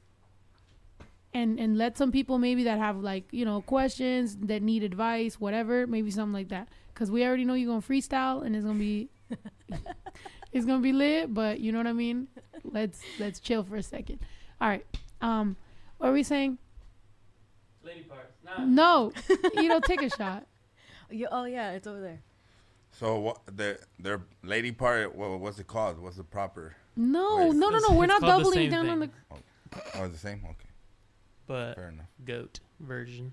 and and let some people maybe that have like you know questions that need advice, whatever, maybe something like that. Cause we already know you're gonna freestyle and it's gonna be it's gonna be lit. But you know what I mean? Let's let's chill for a second. All right. Um, what are we saying? lady parts. Nah. No, you know, take a shot. You, oh yeah, it's over there. So what the their lady part? well, what's it called? What's the proper? No, Wait, no, no, it's- no. We're it's not doubling same down on the. thing. Oh, the same. Okay, But fair enough. goat version.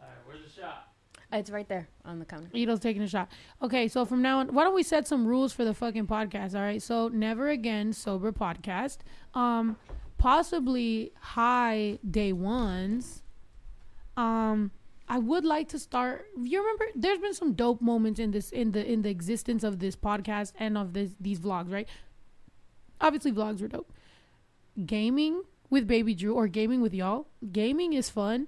All right, where's the shot? Uh, It's right there on the counter. Ito's taking a shot. Okay, so from now on, why don't we set some rules for the fucking podcast? All right, so never again sober podcast. Um, possibly high day ones. Um, I would like to start. You remember? There's been some dope moments in this in the in the existence of this podcast and of this these vlogs, right? Obviously, vlogs were dope. Gaming with Baby Drew or gaming with y'all. Gaming is fun,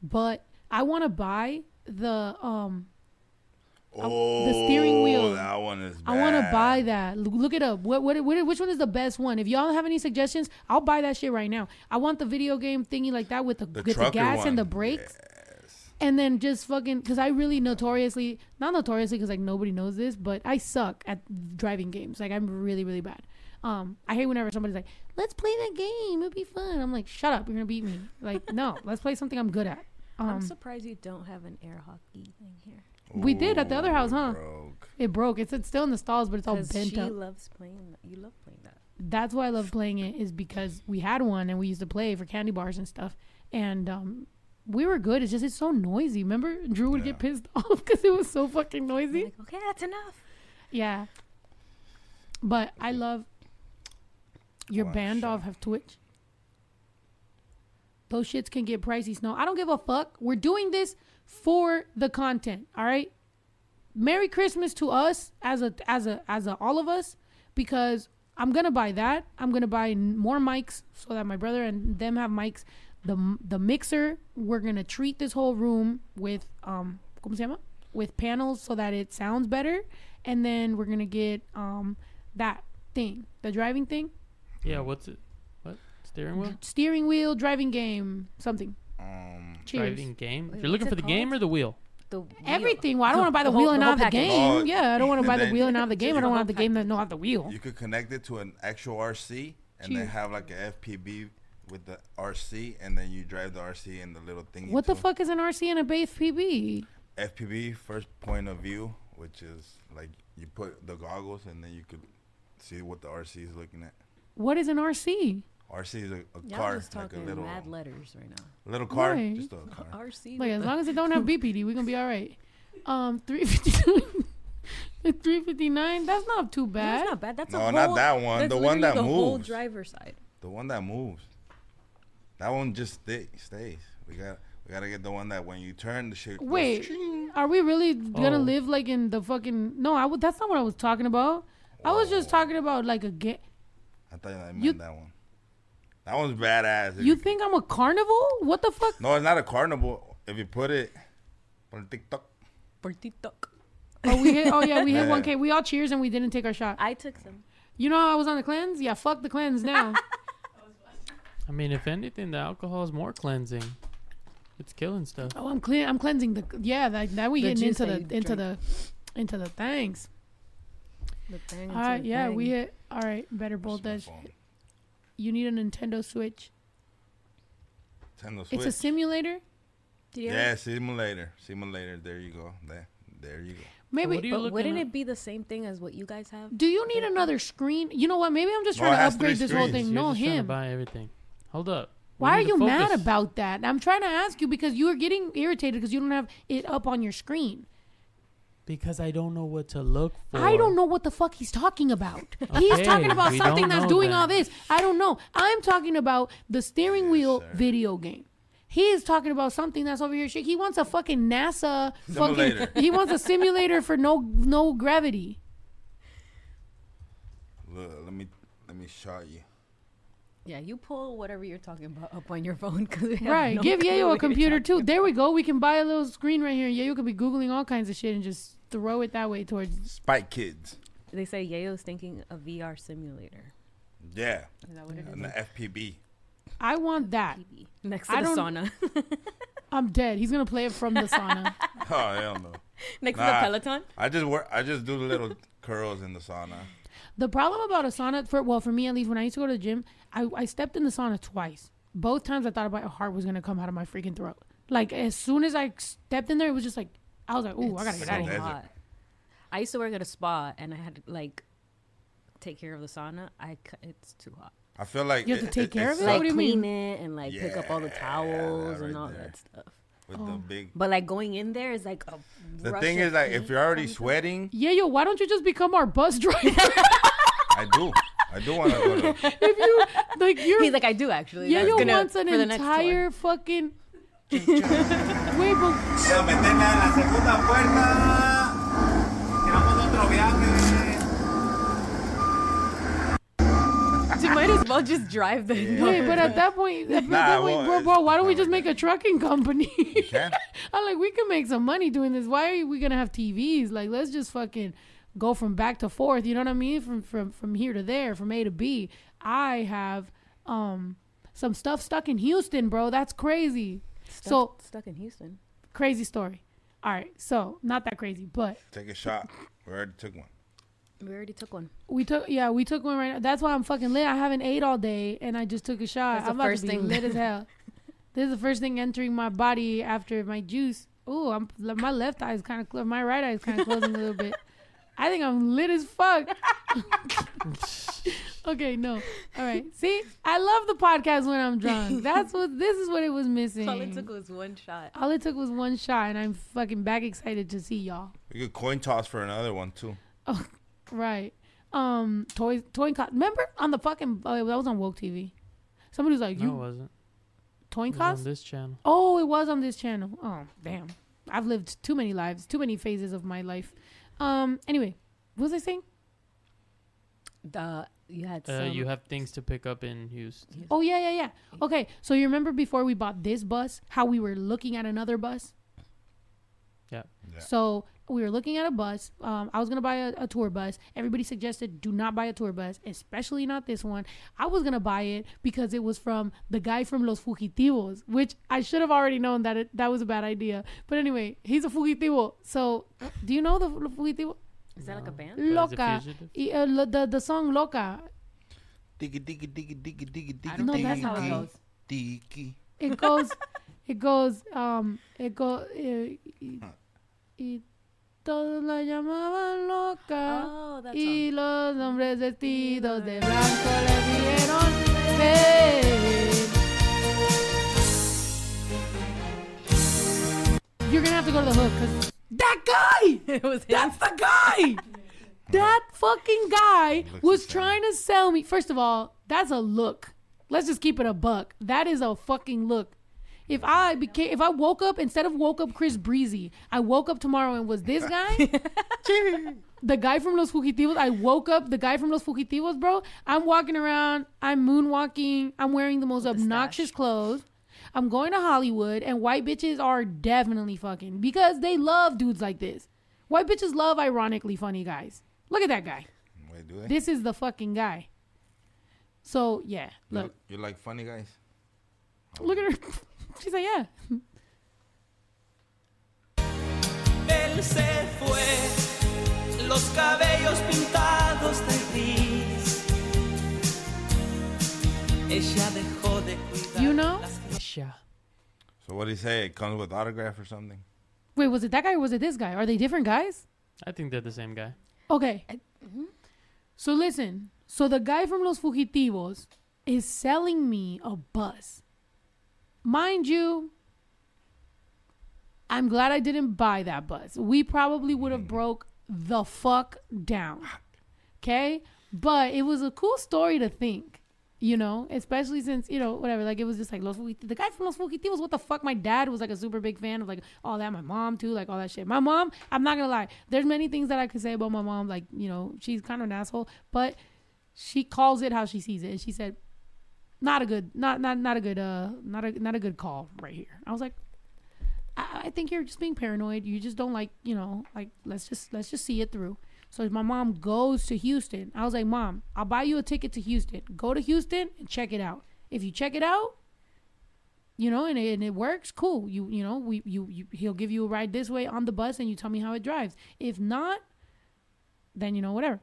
but I want to buy the um Oh, the steering wheel. That one is. I want to buy that. Look it up. What, what, what, which one is the best one? If y'all have any suggestions, I'll buy that shit right now. I want the video game thingy like that with the, The with the gas and the brakes. Yes. And then just fucking, because I really notoriously, not notoriously because like nobody knows this, but I suck at driving games. Like I'm really, really bad. Um, I hate whenever somebody's like, let's play that game. It'll be fun. I'm like, shut up. You're going to beat me. Like, no, let's play something I'm good at. I'm Um, surprised you don't have an air hockey thing here. We did at the other house, huh? broke. it broke. It's, it's still in the stalls, but it's all Because bent she up. loves playing that. You love playing that. that's why I love playing it is because we had one and we used to play for candy bars and stuff, and um, we were good. It's just it's so noisy. Remember, Drew would Yeah. get pissed off because it was so fucking noisy. like, okay, that's enough. Yeah, but I love your Wow, band off have Twitch. Those shits can get pricey. Snow. I don't give a fuck. We're doing this for the content. All right. Merry Christmas to us as a as a as a all of us because I'm gonna buy that. I'm gonna buy more mics so that my brother and them have mics. The the mixer we're gonna treat this whole room with um ¿cómo se llama? with panels so that it sounds better, and then we're gonna get um that thing, the driving thing, Yeah, what's it? What steering wheel? steering wheel, driving game, something. Um, Cheers. Driving game. Wait, You're looking for it the game or the wheel? The wheel. Everything. Well, I don't want to buy the, the whole- wheel and the not whole have the package. game. Oh, yeah, I don't want to buy the then- wheel and not have the game. I don't want to have the game package. that not have the wheel. you could connect it to an actual RC and then Cheers. have like a FPV with the RC, and then you drive the RC and the little thing. What the fuck is an RC and a base PB? FPV, first point of view, which is like you put the goggles and then you could see what the RC is looking at. What is an RC? RC is a, a Y'all car, just like a talking little mad letters right now. little car, Right. just a car. RC. Like as long as it don't have BPD, we're gonna be all right. Um, three fifty two. Three fifty nine. That's not too That's bad. not bad. That's a No, whole, not that one. that's The one literally that the whole moves. driver's side. The one that moves. That one just stay, stays. We got we gotta get the one that when you turn the shit. goes Wait, ching. are we really gonna Oh. live like in the fucking? No, I would. That's not what I was talking about. I was just talking about like a game. I thought I meant You- that one. That one's badass. If You think I'm a carnival? What the fuck? No, it's not a carnival. If you put it on TikTok. For TikTok. Oh, we hit. Oh yeah, we hit one K. We all cheers and we didn't take our shot. I took some. You know I was on the cleanse? Yeah, fuck the cleanse now. I mean, if anything, the alcohol is more cleansing. It's killing stuff. oh, I'm clean. I'm cleansing the. Yeah, like now we The getting into the into drank. the into the things. The bang All into right, the yeah, bang. we hit. All right, better Where's bolt my that. phone? shit. You need a Nintendo Switch. Nintendo Switch. It's a simulator. Did you yeah, ever- simulator. Simulator. There you go. There, there you go. Maybe. what do you But wouldn't at? it be the same thing as what you guys have? Do you need another screen? You know what? Maybe I'm just No, trying to upgrade three this whole thing. You're No, just trying to him. buy everything. Hold up. We Why are you mad about that? I'm trying to ask you because you are getting irritated because you don't have it up on your screen. Because I don't know what to look for. I don't know what the fuck he's talking about. he's talking about something that's doing that. all this. I don't know. I'm talking about the steering wheel sir. video game. He is talking about something that's over here. shit. He wants a fucking NASA Simulator. fucking. He wants a simulator for no no gravity. Look, let me let me show you. Yeah, you pull whatever you're talking about up on your phone. Cause Right. no Give clue Yeyo a computer talking too. There we go. We can buy a little screen right here. Yeyo could be googling all kinds of shit and just throw it that way towards. Spike Kids. They say Yeyo's thinking a VR simulator. Yeah, Is that what it is? and the FPV. I want that. PB. Next to I the sauna. I'm dead. He's gonna play it from the sauna. Oh hell no. Next Nah. to the Peloton. I just work. I just do the little curls in the sauna. The problem about a sauna, for well, for me at least, when I used to go to the gym, I, I stepped in the sauna twice. Both times I thought about a heart was gonna come out of my freaking throat. Like as soon as I stepped in there, it was just like I was like, "Ooh, I gotta It's get out of here." Hot. I used to work at a spa and I had to like take care of the sauna. I c- it's too hot. I feel like You have to take care of it? sucks What Like do you clean mean? it and like pick up all the Yeah, towels that and all there. that stuff. with Oh. the big. But like going in there is like a The rush thing of is, like, if you're already sweating, Yeah, yo, why don't you just become our bus driver? I do. I do want to go to. if you like, you're He's like, I do actually. yeah, That's yo gonna- wants an for the next entire fucking Wait, but Pero meterla en la segunda puerta. Tiramos otro viaje. You might as well just drive the. wait, but at that point, at Nah, that point, well, bro, bro, why don't we just make a trucking company? I'm like, we can make some money doing this. Why are we gonna have TVs? Like, let's just fucking go from back to forth. You know what I mean? From from from here to there, from A to B. I have um some stuff stuck in Houston, bro. That's crazy. So Stuck, stuck in Houston. crazy story. All right, so not that crazy, but Take a shot. We already took one. We already took one. we took yeah we took one right now. That's why I'm fucking lit. I haven't ate all day and I just took a shot. That's the I'm about first to be thing. lit as hell. this is the first thing entering my body after my juice. Ooh, I'm my left eye is kind of closed. My right eye is kind of closing a little bit. I think I'm lit as fuck. okay, no. All right. See, I love the podcast when I'm drunk. That's what this is what it was missing. All it took was one shot. All it took was one shot, and I'm fucking back excited to see y'all. We could coin toss for another one too. Oh, Right. Um, toys, toy. Co- Remember on the fucking oh, that was on woke TV. Somebody was like, No, "You it wasn't. toy It was on this channel. Oh, it was on this channel. Oh, damn. I've lived too many lives, too many phases of my life. Um. Anyway, what was I saying? The you had Uh, some. you have things to pick up in Houston. Oh yeah, yeah, yeah. Okay, so you remember before we bought this bus, how we were looking at another bus? Yeah. Yeah. So we were looking at a bus. Um, I was gonna buy a, a tour bus. Everybody suggested do not buy a tour bus, especially not this one. I was gonna buy it because it was from the guy from Los Fugitivos, which I should have already known that it, that was a bad idea. But anyway, he's a fugitivo. So do you know the Los Fugitivo? Is that like a band? But is it Loca. fugitive? Y, uh, lo- the the song Loca. Diggy diggy diggy diggy diggy diggy. I don't No, think that's that's how it diggy. goes. Diggy. it goes it goes um it go eh, y, todos la llamaban loca Oh, y los hombres mm-hmm. vestidos de blanco le vieron ver. You're gonna have to go to the hook because that guy, it was him. that's the guy. That fucking guy was trying to sell me. First of all, that's a look. Let's just keep it a buck. That is a fucking look. If I became, if I woke up instead of woke up Chris Breezy, I woke up tomorrow and was this guy, the guy from Los Fugitivos. I woke up the guy from Los Fugitivos, bro. I'm walking around. I'm moonwalking. I'm wearing the most the obnoxious stash. clothes. I'm going to Hollywood, and white bitches are definitely fucking because they love dudes like this. White bitches love ironically funny guys. Look at that guy. Wait, do they? This is the fucking guy. So yeah, look, You like funny guys? look at her. She's like, yeah. Él se fue, los cabellos pintados de gris. Ella dejó de cuidar. You know? las Yeah. So what do you say? It comes with autograph or something? Wait, was it that guy or was it this guy? Are they different guys? I think they're the same guy. Okay. So listen. So the guy from Los Fugitivos is selling me a bus. Mind you, I'm glad I didn't buy that bus. We probably would have mm. broke the fuck down. Okay? But it was a cool story to think, you know, especially since, you know, whatever, like it was just like Los Fugitivos. The guy from Los Fugitivos, what the fuck? My dad was like a super big fan of like all that. My mom too, like all that shit. My mom, I'm not gonna lie, there's many things that I could say about my mom. Like, you know, she's kind of an asshole, but she calls it how she sees it. And she said, not a good, not, not, not a good, uh, not a, not a good call right here. I was like, I, I think you're just being paranoid. You just don't like, you know, like let's just let's just see it through. So my mom goes to Houston. I was like, Mom, I'll buy you a ticket to Houston. Go to Houston and check it out. If you check it out, you know, and it, and it works, cool. You you know, we you, you he'll give you a ride this way on the bus and you tell me how it drives. If not, then you know whatever.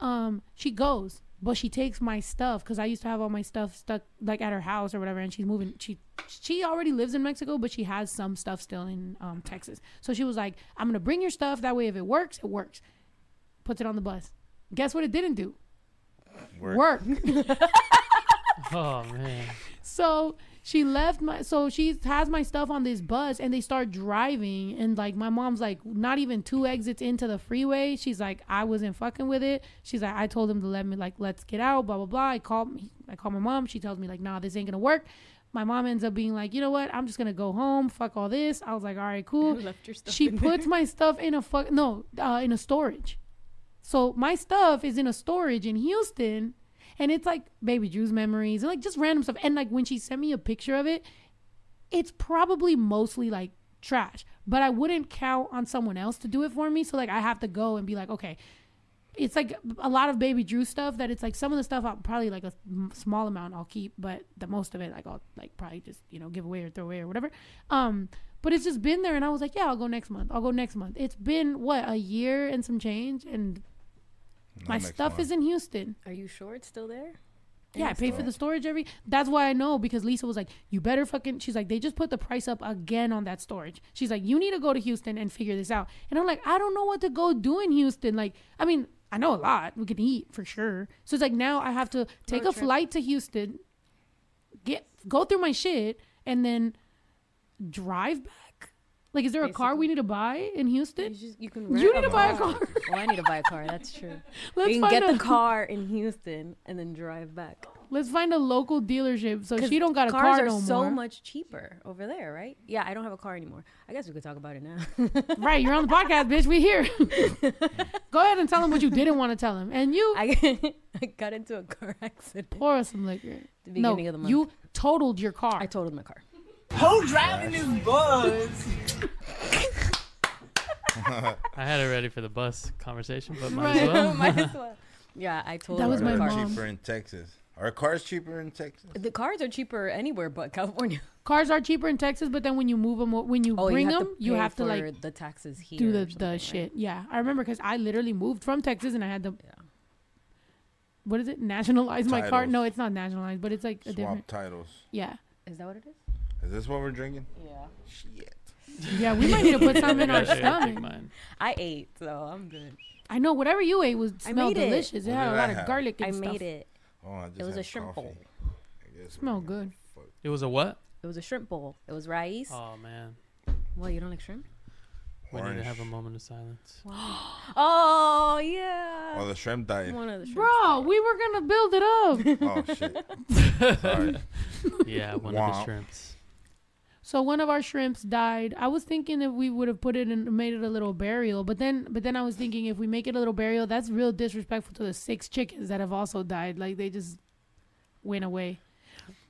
Um, she goes, but she takes my stuff because I used to have all my stuff stuck like at her house or whatever, and she's moving. She she already lives in Mexico, but she has some stuff still in um, Texas. So she was like, "I'm gonna bring your stuff. That way, if it works, it works." Puts it on the bus. Guess what? It didn't do Work. work. Oh man. So she left my so she has my stuff on this bus and they start driving and like my mom's like not even two exits into the freeway. She's like, I wasn't fucking with it. She's like, I told him to let me like let's get out, blah blah blah. I called me I call my mom, she tells me like, nah, this ain't gonna work. my mom ends up being like, you know what? I'm just gonna go home. Fuck all this. I was like, all right, cool. Left your stuff she puts there. my stuff in a fuck no, uh, in a storage. So my stuff is in a storage in Houston, and it's like baby Drew's memories and like just random stuff. And like when she sent me a picture of it, it's probably mostly like trash. But I wouldn't count on someone else to do it for me. So like I have to go and be like, okay, it's like a lot of baby Drew stuff that it's like some of the stuff I'll probably like a small amount I'll keep, but the most of it like I'll like probably just you know give away or throw away or whatever. Um, but it's just been there, and I was like, yeah, I'll go next month. I'll go next month. It's been what a year and some change, and my stuff month. is in Houston. Are you sure it's still there? Yeah, I pay for the storage every. That's why I know because Lisa was like, "You better fucking." She's like, "They just put the price up again on that storage." She's like, "You need to go to Houston and figure this out." And I'm like, "I don't know what to go do in Houston." Like, I mean, I know a lot. We can eat for sure. So it's like now I have to take Road a trip. flight to Houston, get go through my shit, and then drive back. Like, is there a car we need to buy in Houston? You, just, you can. You rent need to buy a car. Well, I need to buy a car. That's true. Let's we can find get a- the car in Houston and then drive back. Let's find a local dealership so she don't got a cars car are no so more. much cheaper over there, right? Yeah, I don't have a car anymore. I guess we could talk about it now. right, you're on the podcast, bitch. We here. Go ahead and tell him what you didn't want to tell him. And you I, I got into a car accident. pour us some liquor. The no, of the month. you totaled your car. I totaled my car. Who driving this bus? I had it ready for the bus conversation, but might Right. as well. Might as well. Yeah, I told That was my They're mom. cheaper in Texas. Are cars cheaper in Texas? The cars are cheaper anywhere but California. Cars are cheaper in Texas, but then when you move them, when you Oh, bring you have them, to you pay have to for like the taxes here. do or the something, the right? shit. Yeah, I remember because I literally moved from Texas and I had to. Yeah. What is it? Nationalize my car? Titles. No, it's not nationalized, but it's like a Swap different. titles. Yeah, Is that what it is? Is this what we're drinking? Yeah. Shit. yeah. We might need to put some in our Yeah, yeah, take stomach. mine. I ate, so I'm good. I know whatever you ate was I smelled made it. delicious. It, What had a did lot I of garlic and I stuff. made it. Oh, I just It was a shrimp coffee. bowl. I guess Smell we're good. fuck- It was a what? It was a shrimp bowl. It was rice. Oh man, Well, you don't like shrimp? we need to have a moment of silence. Oh yeah. Oh, the shrimp died. One of the shrimp. Bro, we were gonna build it up. Oh shit. Sorry. Yeah, one of the Womp. shrimps. So one of our shrimps died. I was thinking if we would have put it and made it a little burial, but then but then I was thinking if we make it a little burial, that's real disrespectful to the six chickens that have also died. Like they just went away.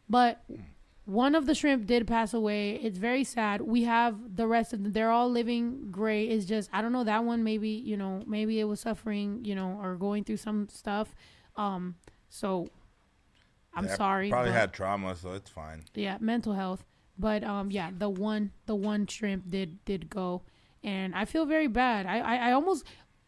But one of the shrimp did pass away. It's very sad. We have the rest of them. They're all living great. It's just I don't know that one. Maybe you know maybe it was suffering you know or going through some stuff. Um, so I'm They sorry. Probably had trauma, so it's fine. yeah mental health but um yeah the one the one shrimp did did go and i feel very bad i i, I almost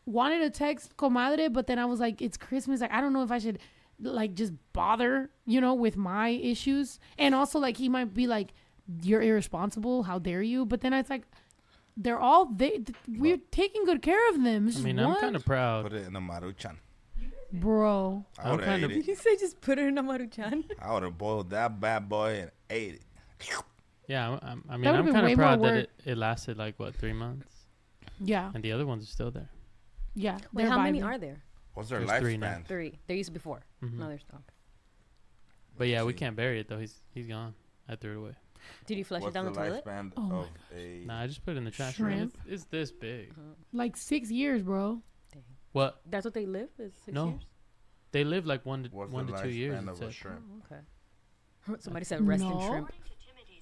wanted to text comadre but then i was like it's christmas like i don't know if i should like just bother you know with my issues and also like he might be like you're irresponsible how dare you but then it's like they're all they th- we're taking good care of them It's I just mean, I'm kind of proud. Put it in a maruchan. bro I I'm would have kind ate of- it. Did you say just put it in a maruchan? I would have boiled that bad boy and ate it. Yeah, I'm, I'm- mean, I'm kind of proud that it, it lasted like what three months, yeah and the other ones are still there. yeah Wait, they're how many vibing. are there? What's their There's three now. lifespan? Three. There used to be 4 Mhm. No, there's not. But yeah, we can't bury it though. He's he's gone. I threw it away. Did you flush What's it down the, the toilet? lifespan Oh my of a Nah, I just put it in the trash. can. Shrimp? It's, it's this big. like six years bro What? That's what they live? Is six No. years? They live like one to what's one the to two years. lifespan it of a shrimp? Oh, okay. Somebody said rest in shrimp.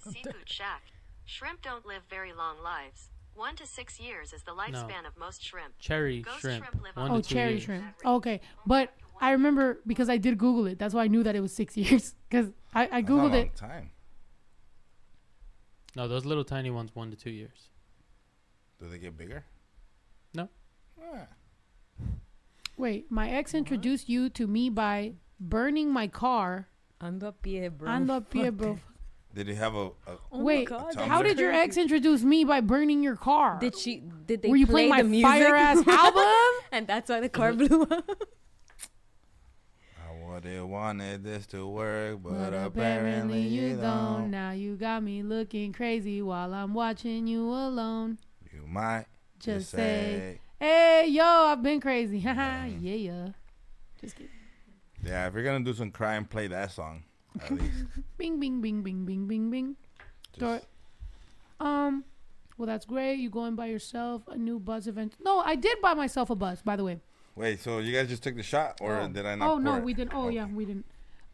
According to Timothy's Seafood Shack, shrimp don't live very long lives. One to six years is the lifespan of most shrimp. Cherry Ghost shrimp. shrimp live one Oh, to two cherry years. shrimp. Okay, but I remember because I did Google it. That's why I knew that it was six years. Because I, I That's not a googled long it. Time. No, those little tiny ones, one to two years. Do they get bigger? No. Ah. Wait, my ex introduced you to me by burning my car. Ando a pie, bro. Ando a pie, bro. that. Did he have a? a Oh Wait, God, that's how did your ex introduce me by burning your car? Did she? Did they Were you play playing my the fire ass album? and that's why the car blew up. I would have wanted this to work, but, But apparently you don't. Now you got me looking crazy while I'm watching you alone. You might Just just say, say, Hey, yo, I've been crazy. Haha, yeah, yeah. Just kidding. yeah. If you're gonna do some crime, play that song. At least. Bing, bing, bing, bing, bing, bing, bing. Dor- um, well, that's great. You going by yourself? A new buzz event? No, I did buy myself a buzz, by the way. Wait, so you guys just took the shot, or did I not? Oh no, it? we didn't. Oh yeah, we didn't.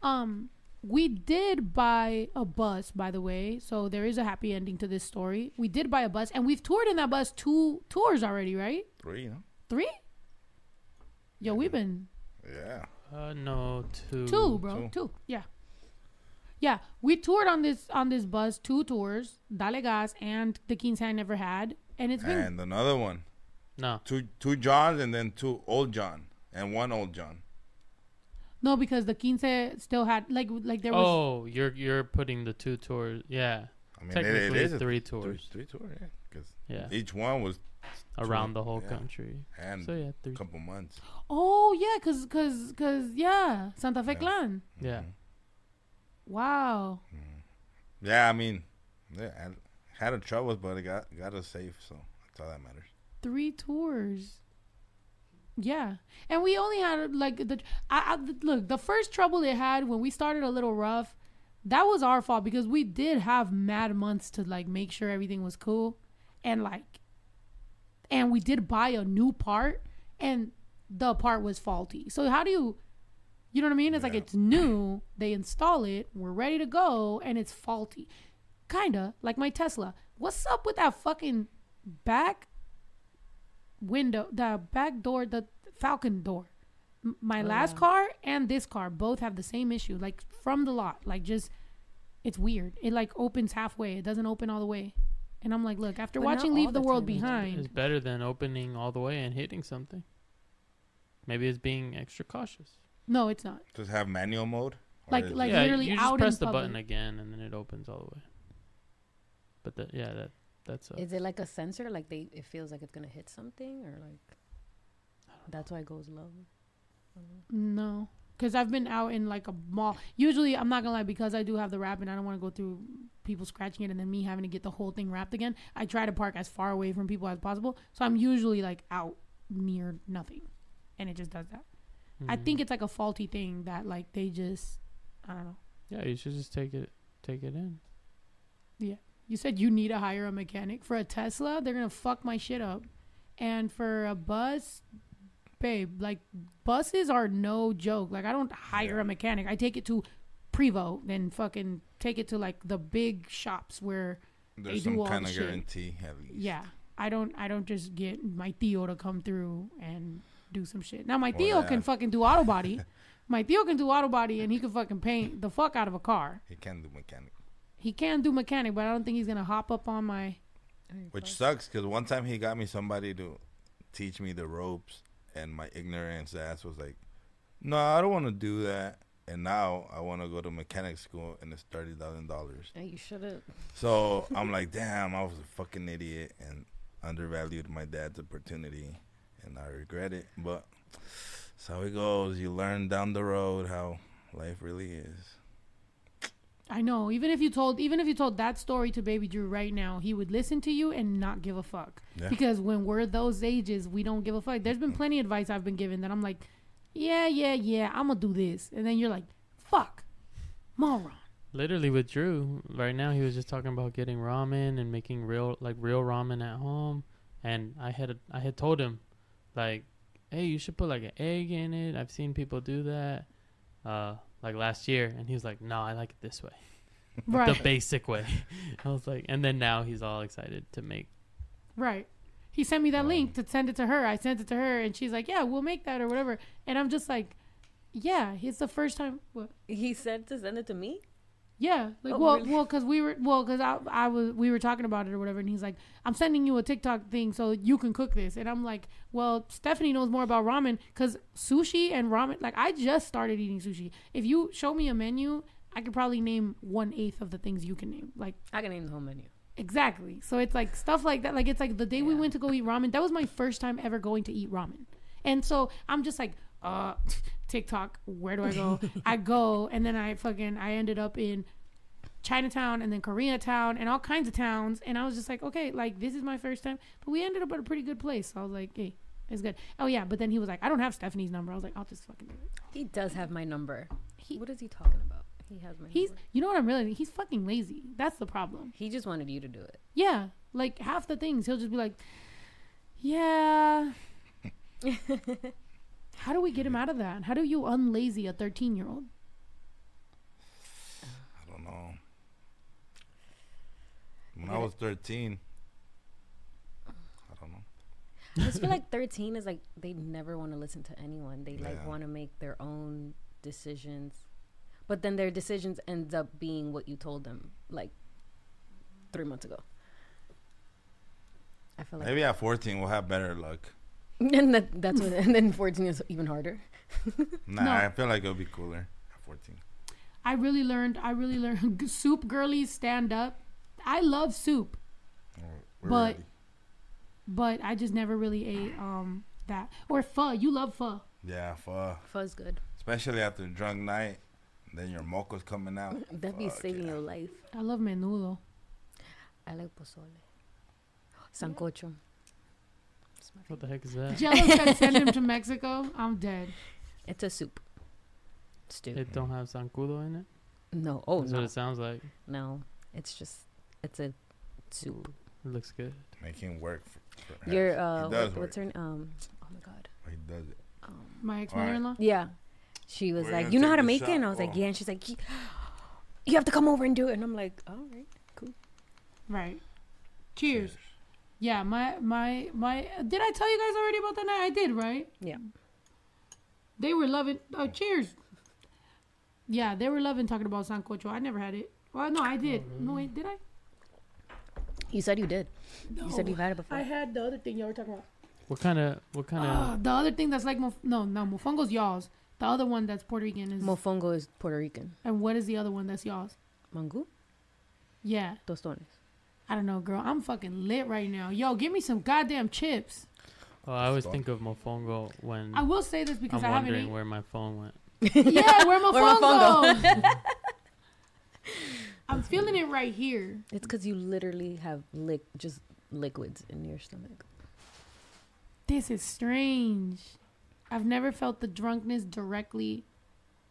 Um, we did buy a bus, by the way. So there is a happy ending to this story. We did buy a bus, and we've toured in that bus two tours already, right? Three, no? Three? Yo, we've been Yeah. Uh, no, two. two, bro. Two. Yeah. Yeah, we toured on this on this bus two tours, Dale Gas and the King's Hand Never Had, and it's been And another one. No. Two two Johns and then two old John and one old John. no because the Quince still had like like there was Oh, you're you're putting the two tours. Yeah. I mean, it, it is three tours. Three, three tours, yeah. Because Yeah. each one was Around two- the whole yeah. country. and So, yeah, three. a couple months. Oh yeah, cause cause cause yeah, Santa Fe Klan. Yeah. Mm-hmm. Wow. Yeah, I mean, yeah, I had a troubles, but it got got us safe, so that's all that matters. Three tours. Yeah, and we only had like the I, I look the first trouble it had when we started a little rough. That was our fault because we did have mad months to like make sure everything was cool, and like, and we did buy a new part, and the part was faulty. So how do you, you know what I mean? It's like it's new, they install it, we're ready to go, and it's faulty. Kinda like my Tesla. What's up with that fucking back window, the back door, the Falcon door? M- My Oh, last yeah. car and this car both have the same issue, like from the lot. Like just, it's weird. It like opens halfway. It doesn't open all the way. And I'm like, look, after But watching Leave the, the World Behind, It's better than opening all the way and hitting something. Maybe it's being extra cautious. No, it's not. Does it have manual mode? Or Like- is like- it- yeah, literally you just out in press the button again and then it opens all the way. But that, yeah, that that's a, Is it like a sensor? Like they, it feels like it's gonna hit something, or like that's why it goes low. No, because I've been out in like a mall. Usually, I'm not gonna lie, because I do have the wrap and I don't want to go through people scratching it and then me having to get the whole thing wrapped again. I try to park as far away from people as possible, so I'm usually like out near nothing, and it just does that. I Mm. think it's like a faulty thing that like they just, I don't know. yeah. You should just take it take it in. Yeah, you said you need to hire a mechanic for a Tesla. They're gonna fuck my shit up, and for a bus, babe, like buses are no joke. Like I don't hire a mechanic. I take it to Prevost, then fucking take it to like the big shops where There's they some do all kind the of shit. guarantee at least. Yeah, I don't. I don't just get my Theo to come through and do some shit. Now my Theo that. can fucking do auto body. my Theo can do auto body, and he can fucking paint the fuck out of a car. He can do mechanic, He can do mechanic, but I don't think he's gonna hop up on my. which sucks because one time he got me somebody to teach me the ropes, and my ignorance ass was like, "No, I don't want to do that." And now I want to go to mechanic school, and it's thirty thousand dollars. Hey, you should have. So I'm like, damn, I was a fucking idiot and undervalued my dad's opportunity, and I regret it. But that's how it goes. You learn down the road how life really is. I know. Even if you told, even if you told that story to Baby Drew right now, he would listen to you and not give a fuck. Yeah. Because when we're those ages, we don't give a fuck. There's been plenty of advice I've been given that I'm like, yeah, yeah, yeah, I'm gonna do this, and then you're like, fuck, moron. Literally with Drew right now, he was just talking about getting ramen and making real like real ramen at home. And I had I had told him, like, hey, you should put like an egg in it. I've seen people do that, uh, like last year. And he was like, no, I like it this way, Right. the basic way. I was like, and then now he's all excited to make. Right. He sent me that link to send it to her. I sent it to her, and she's like, yeah, we'll make that or whatever. And I'm just like, yeah, it's the first time. What? He said to send it to me. Yeah, like Oh, well, really? well, because we were well, because I, I was we were talking about it or whatever, and he's like, I'm sending you a TikTok thing so you can cook this, and I'm like, well, Stephanie knows more about ramen because sushi and ramen. Like I just started eating sushi. If you show me a menu, I could probably name one eighth of the things you can name. Like I can name the whole menu. Exactly. So it's like stuff like that. Like it's like the day we went to go eat ramen. That was my first time ever going to eat ramen. And so I'm just like, uh, TikTok. Where do I go? I go, and then I fucking I ended up in Chinatown and then Koreatown and all kinds of towns. And I was just like, okay, like this is my first time. But we ended up at a pretty good place. So I was like, hey, it's good. Oh yeah. But then he was like, I don't have Stephanie's number. I was like, I'll just fucking do it. He does have my number. what is he talking about? He has my. He's, homework. you know what I'm really, he's fucking lazy. That's the problem. He just wanted you to do it. Yeah, like half the things he'll just be like, yeah. How do we get him out of that? How do you unlazy a 13 year old? I don't know. When I was 13, I don't know. I just feel like 13 is like they never want to listen to anyone. They like Yeah. want to make their own decisions. But then their decisions ends up being what you told them like 3 months ago. I feel like Maybe at 14 we'll have better luck. and that, that's when and then 14 is even harder. Nah, No. I feel like it'll be cooler at 14. I really learned, I really learned soup girlies stand up. I love soup, We're but ready. but I just never really ate um that or pho. You love pho. Yeah, pho. Pho's good. Especially after a drunk night. Then your moco's coming out. That'd be saving yeah. your life. I love menudo. I like pozole. Sancocho. What the heck is that? Jello said send him to Mexico. I'm dead. It's a soup. Stew. It don't have zancudo in it. no. Oh That's no. what it sounds like. No. It's just it's a soup. It looks good. Making work for, for Your He uh does what, what's work. her um oh my god. He does it. My ex mother-in-law. Yeah. She was We're like, gonna "You know how to the make it?" And I shot. was like, Oh. "Yeah." And she's like, "You you have to come over and do it." And I'm like, "All right, cool." Right. Cheers. Yeah, my my my. Did I tell you guys already about that night? I did, right? Yeah. They were loving. Oh, cheers. Yeah, they were loving talking about sancocho. I never had it. Well, no, I did. No, wait, did I? You said you did. You said you've had it before. I had the other thing y'all were talking about. What kind of what kind of Uh, the other thing that's like mof- no, no, mofongo's y'all's. The other one that's Puerto Rican is. Mofongo is Puerto Rican. and what is the other one that's y'all's? Mangu? Yeah, Tostones. I don't know, girl. I'm fucking lit right now. Yo, give me some goddamn chips. Oh, I always think of mofongo when I will say this because I'm I haven't wondering ate. where my phone went. Yeah, where my Where mofongo? I'm feeling it right here. It's because you literally have lick just liquids in your stomach. This is strange. I've never felt the drunkenness directly.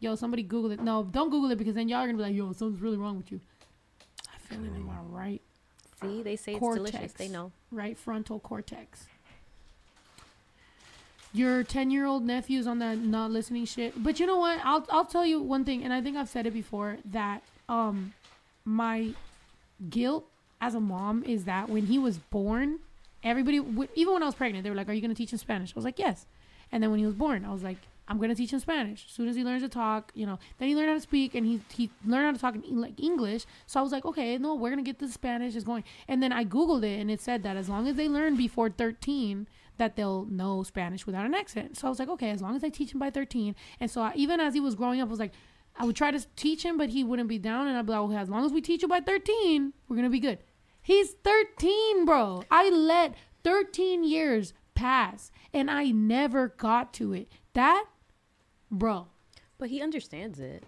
Yo, somebody Google it. No, don't Google it because then y'all are gonna be like, yo, something's really wrong with you. I feel it in my right See, they say it's delicious. They know. Right frontal cortex. Your ten year old nephew's on that not listening shit. But you know what? I'll I'll tell you one thing, and I think I've said it before that um my guilt as a mom is that when he was born, everybody even when I was pregnant, they were like, "Are you gonna teach him Spanish?" I was like, "Yes." And then when he was born, I was like, "I'm gonna teach him Spanish." As soon as he learns to talk, you know, then he learned how to speak, and he he learned how to talk in like English. So I was like, "Okay, no, we're gonna get the Spanish is going." And then I googled it, and it said that as long as they learn before 13, that they'll know Spanish without an accent. So I was like, "Okay, as long as I teach him by 13." And so I, even as he was growing up, I was like. I would try to teach him, but he wouldn't be down. And I'd be like, okay, as long as we teach you by 13, we're to be good. He's 13, bro. I let 13 years pass and I never got to it. That, bro. But he understands it.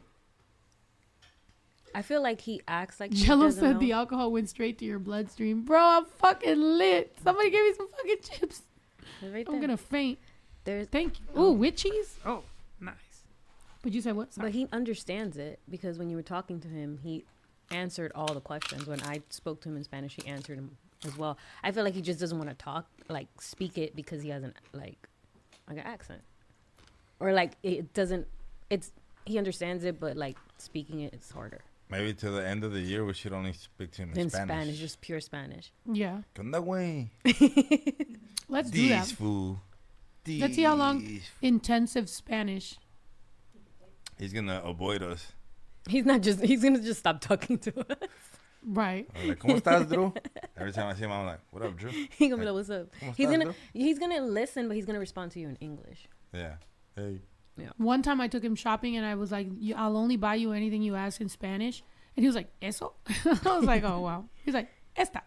I feel like he acts like Jello doesn't said know. the alcohol went straight to your bloodstream. Bro, I'm fucking lit. Somebody give me some fucking chips. Right I'm going to faint. There's Thank you. Oh. Ooh, with cheese? Oh, nice. But you said what? But he understands it because when you were talking to him, he answered all the questions. When I spoke to him in Spanish, he answered him as well. I feel like he just doesn't want to talk, like speak it because he has an like, like an accent, or like it doesn't. It's he understands it, but like speaking it, it is harder. Maybe to the end of the year we should only speak to him in, In Spanish. Spanish, just pure Spanish. Yeah. ¿Qué onda, güey? Let's do that. This fool. Let's see how long intensive Spanish. He's gonna avoid us. He's not just. He's gonna just stop talking to us. Right. Like, ¿Cómo estás, Drew? Every time I see him, I'm like, what up, Drew? He's gonna be like, "What's up?" He's estás, gonna. Drew? He's gonna listen, but he's gonna respond to you in English. Yeah. Hey. One time I took him shopping and I was like, I'll only buy you anything you ask in Spanish. And he was like, Eso? I was like, oh, wow. He's like, Esta.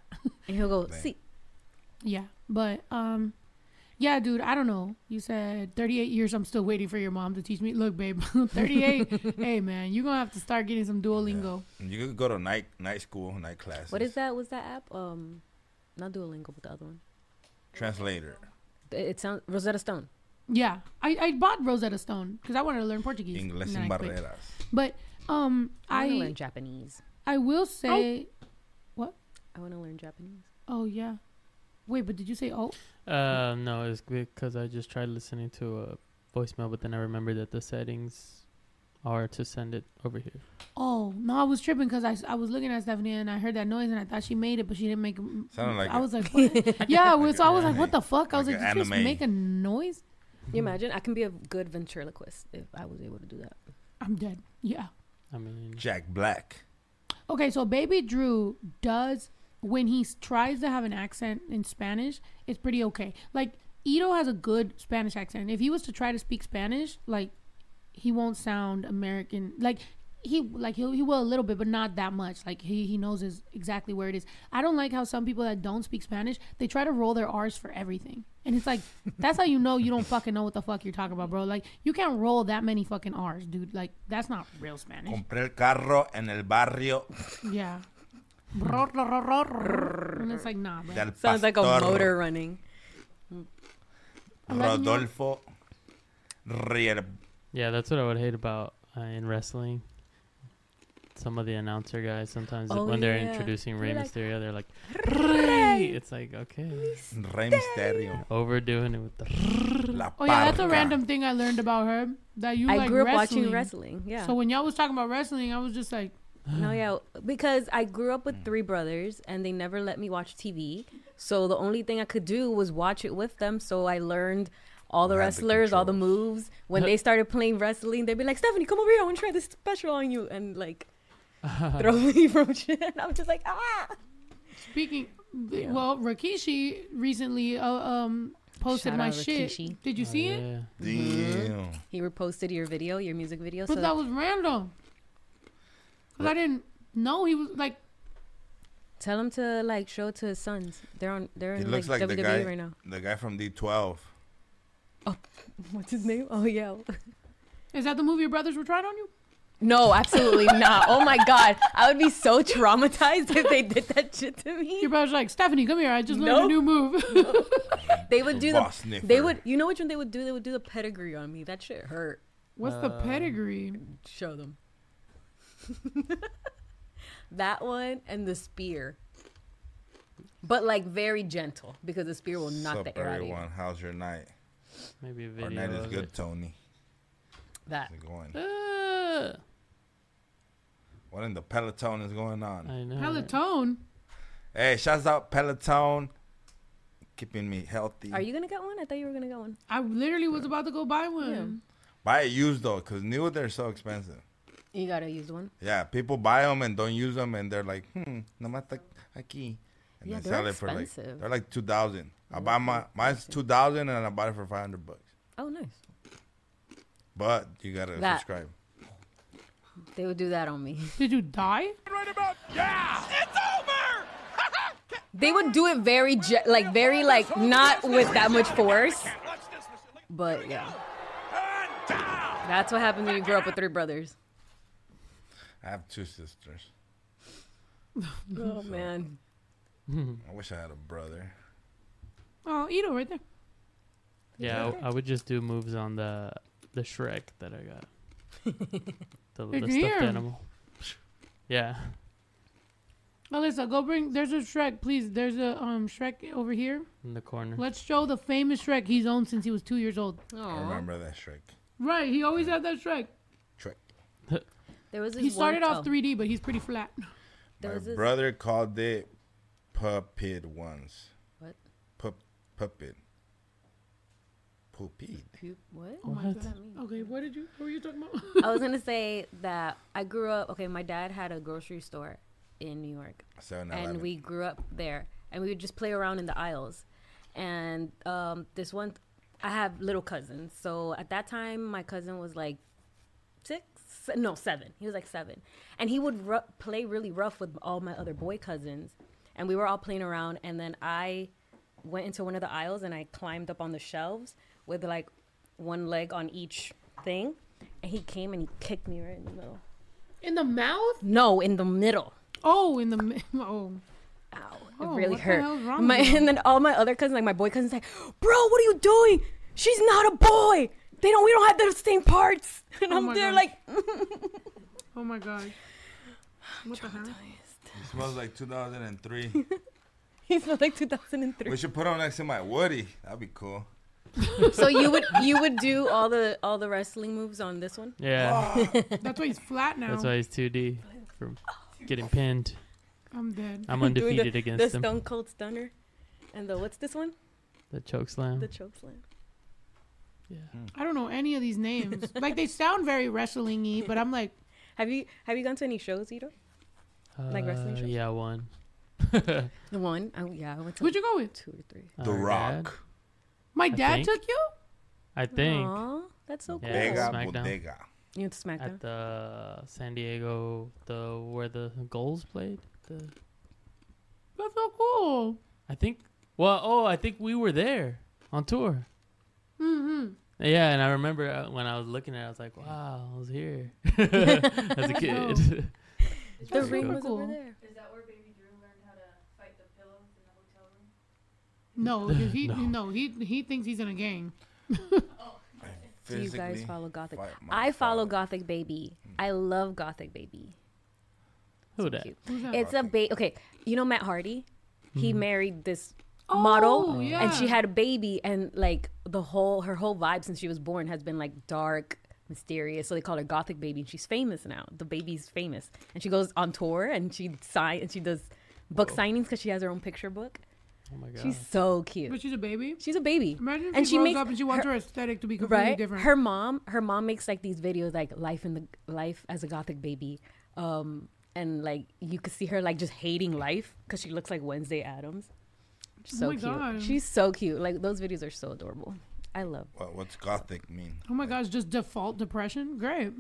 And he'll go, "See." Yeah. But, um, yeah, dude, I don't know. You said 38 years. I'm still waiting for your mom to teach me. Look, babe, 38. hey, man, you're going to have to start getting some Duolingo. You could go to night night school, night class. What is that? What's that app? Um, not Duolingo, but the other one. Translator. It, it sounds Rosetta Stone. Yeah. I, I bought Rosetta Stone because I wanted to learn Portuguese. Inglés and sin then I quit. barreras. But Um, I want to I learn Japanese. I will say, what? I want to learn Japanese. Oh yeah. Wait, but did you say oh? Uh, no, it's because I just tried listening to a voicemail, but then I remembered that the settings are to send it over here. Oh no, I was tripping because I, I was looking at Stephanie and I heard that noise and I thought she made it, but she didn't make. a- Sounded like I a- was like, what? yeah, well, so I was like, what the fuck? I was Like like, did you just anime. make a noise? You mm-hmm. imagine? I can be a good ventriloquist if I was able to do that. I'm dead. Yeah. I mean, Jack Black. Okay, so Baby Drew does when he tries to have an accent in Spanish, it's pretty okay. Like Ito has a good Spanish accent. If he was to try to speak Spanish, like he won't sound American. Like he like he he will a little bit, but not that much. Like he he knows his exactly where it is. I don't like how some people that don't speak Spanish they try to roll their R's for everything, and it's like that's how you know you don't fucking know what the fuck you're talking about, bro. Like you can't roll that many fucking R's, dude. Like that's not real Spanish. Compré el carro en el barrio Yeah. and it's like, nah, bro. Sounds like a motor running. Rodolfo Rier. yeah, that's what I would hate about uh, in wrestling. Some of the announcer guys sometimes Oh, when they're yeah. introducing They're Rey like, Mysterio, they're like, Rey. It's like okay, Rey Mysterio. overdoing it with the. La Oh yeah, that's a random thing I learned about her. That you I like grew up wrestling. watching wrestling. Yeah. So when y'all was talking about wrestling, I was just like, No, yeah, because I grew up with three brothers and they never let me watch TV. So the only thing I could do was watch it with them. So I learned all the You had the wrestlers, all the moves. When they started playing wrestling, they'd be like, Stephanie, come over here. I want to try this special on you. And like, throw me from shit. And I'm just like, ah. speaking. Well, Rikishi recently uh, um posted Shout my shit. Rikishi. Did you see it? Yeah. Damn. He reposted your video, your music video. But so that was random. Cause I didn't know he was like. tell him to like show it to his sons. They're on. They're He in looks like, like, WWE the guy, right now. the guy from D12. Oh, What's his name? Oh yeah. Is that the movie your brothers were trying on you? No, absolutely not. Oh my god, I would be so traumatized if they did that shit to me. Your brother's like, Stephanie, come here. I just learned Nope. a new move. They would do Boss the. sniffer. They would. You know which one they would do? They would do the pedigree on me. That shit hurt. What's the pedigree? Show them. that one and the spear. But like very gentle because the spear will knock Sup, the air out of you. everyone? How's your night? Maybe a Our video. night is of good, it. Tony. That. How's it going? Uh, What in the Peloton is going on? I know. Peloton. Hey, shouts out Peloton. Keeping me healthy. Are you gonna get one? I thought you were gonna get one. I literally was about to go buy one. Buy it used though, because new they're so expensive. You gotta use one. Yeah, people buy them and don't use them, and they're like, hmm, nomás ta- aquí. And Yeah, they they're sell it for like, expensive. they're like 2000 I buy my, mine's 2000 and I bought it for 500 bucks. Oh, nice. But you gotta That- subscribe. They would do that on me. Did you die? Right about yeah. It's over. they would do it very ge- like very like not with that much force. But yeah. That's what happens when you grow up with three brothers. I have two sisters. Oh man. I wish I had a brother. Oh, Ito right there. Yeah, I, I would just do moves on the the Shrek that I got. the, the stuffed here. animal. Yeah. Alyssa, go bring. There's a Shrek, please. There's a um Shrek over here. In the corner. Let's show the famous Shrek he's owned since he was two years old. I remember that Shrek. Right, he always had that Shrek. Shrek. There was He started off oh, 3D, but he's pretty flat. There My brother called it puppet once. What? Pup, puppet. Puppet. Pu- What? Oh my What that mean? Okay, what did you? What were you talking about? I was gonna say that I grew up. Okay, my dad had a grocery store in New York, 7-Eleven. and we grew up there, and we would just play around in the aisles. And um, this one, I have little cousins, so at that time, my cousin was like six, no seven. He was like seven, and he would ru- play really rough with all my other boy cousins, and we were all playing around, and then I went into one of the aisles and I climbed up on the shelves with like one leg on each thing, and he came and he kicked me right in the middle. In the mouth? No, in the middle. Oh, in the mi- oh. Ow. It Oh, really what the hurt. hell's wrong My, with and then all my other cousins, like my boy cousins, like, bro, what are you doing? She's not a boy. They don't. We don't have the same parts. And Oh I'm there gosh. like, Oh my god. What the hell? It smells like 2003. He smells like 2003. we should put him next to my Woody. That'd be cool. so you would you would do all the all the wrestling moves on this one? Yeah. That's why he's flat now. That's why he's 2D from getting pinned. I'm dead. I'm Doing undefeated the, against the him. Stone Cold Stunner, and the what's this one? The choke slam. The choke slam. yeah. I don't know any of these names. like they sound very wrestling-y, but I'm like, Have you have you gone to any shows, Ito? Like wrestling Uh, shows? Yeah, one. The one, oh yeah, I went to who'd you go with? two or three. The Our Rock. Dad, My I dad think. took you. I think Aw, that's so cool. Yeah, Bodega, SmackDown. bodega. You went to SmackDown. at the San Diego, the where the goals played. The That's so cool. I think. Well, oh, I think we were there on tour. Mm-hmm. Yeah, and I remember uh, when I was looking at it, I was like, "Wow, I was here as a kid." the ring was cool. over there. Is that where Baby Drew learned how to fight the pillows in the hotel room? No, 'cause he No. no. he he thinks he's in a gang. Do you guys follow Gothic? I follow father. Gothic Baby. I love Gothic Baby. Who So that? Who's that? It's a baby. okay. You know Matt Hardy? He Mhm. married this Oh, model yeah. and she had a baby and like the whole her whole vibe since she was born has been like dark mysterious so they call her gothic baby and she's famous now the baby's famous and she goes on tour and she sign and she does book signings because she has her own picture book Oh my god. she's so cute But she's a baby. she's a baby Imagine if And she she grows makes up and she wants her, her- aesthetic to be completely right different. her mom her mom makes like these videos like life in the life as a gothic baby um and like you could see her like just hating life because she looks like wednesday Addams Oh so my cute God. she's so cute like those videos are so adorable i love What, what's gothic mean? oh my gosh, just default depression. Great.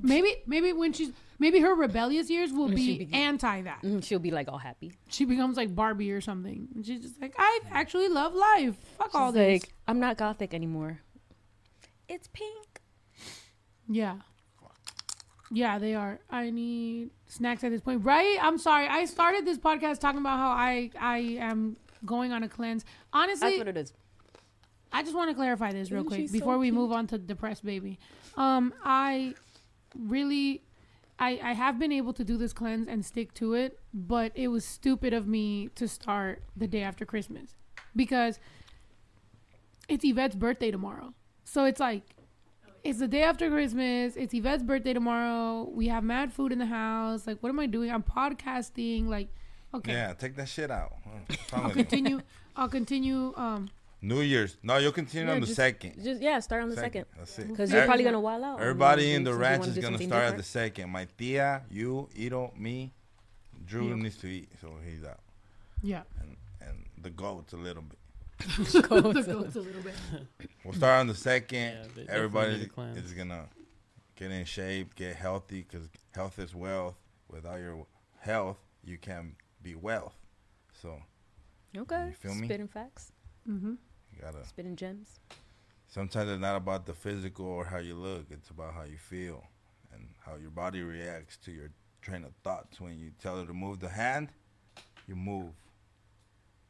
Like- maybe maybe when she's maybe her rebellious years will be be- anti that. Mm, she'll be like all happy She becomes like Barbie or something. And she's just like, I actually love life. Fuck all this. like i'm not gothic anymore it's pink Yeah. Yeah, they are. I need snacks at this point. Right? I'm sorry. I started this podcast talking about how I I am going on a cleanse. Honestly, that's what it is I just want to clarify this real Isn't quick she so before we cute? move on to depressed baby. Um, I really, I I have been able to do this cleanse and stick to it, but it was stupid of me to start the day after Christmas because it's Yvette's birthday tomorrow. So it's like it's the day after Christmas. It's Yvette's birthday tomorrow. We have mad food in the house. Like, what am I doing? I'm podcasting. Like, okay, Yeah, take that shit out. I'll continue. I'll continue. Um, New Year's. No, you'll continue Yeah, on the just- second. just yeah start on the second That's it. because you're probably gonna wild out Everybody in the Year's Eve, so you ranch is gonna something start at the second. My tia, you, Ito, me. Drew Yep. needs to eat, so he's out. yeah. And and the goats a little bit. the goats a little bit. We'll start on the second. Yeah, Everybody need a cleanse. is gonna get in shape, get healthy, because health is wealth. Without your health, you can't be wealth. So okay You feel me? spitting facts Mm-hmm. You gotta. spitting gems Sometimes it's not about the physical or how you look. It's about how you feel and how your body reacts to your train of thoughts. When you tell her to move the hand, you move.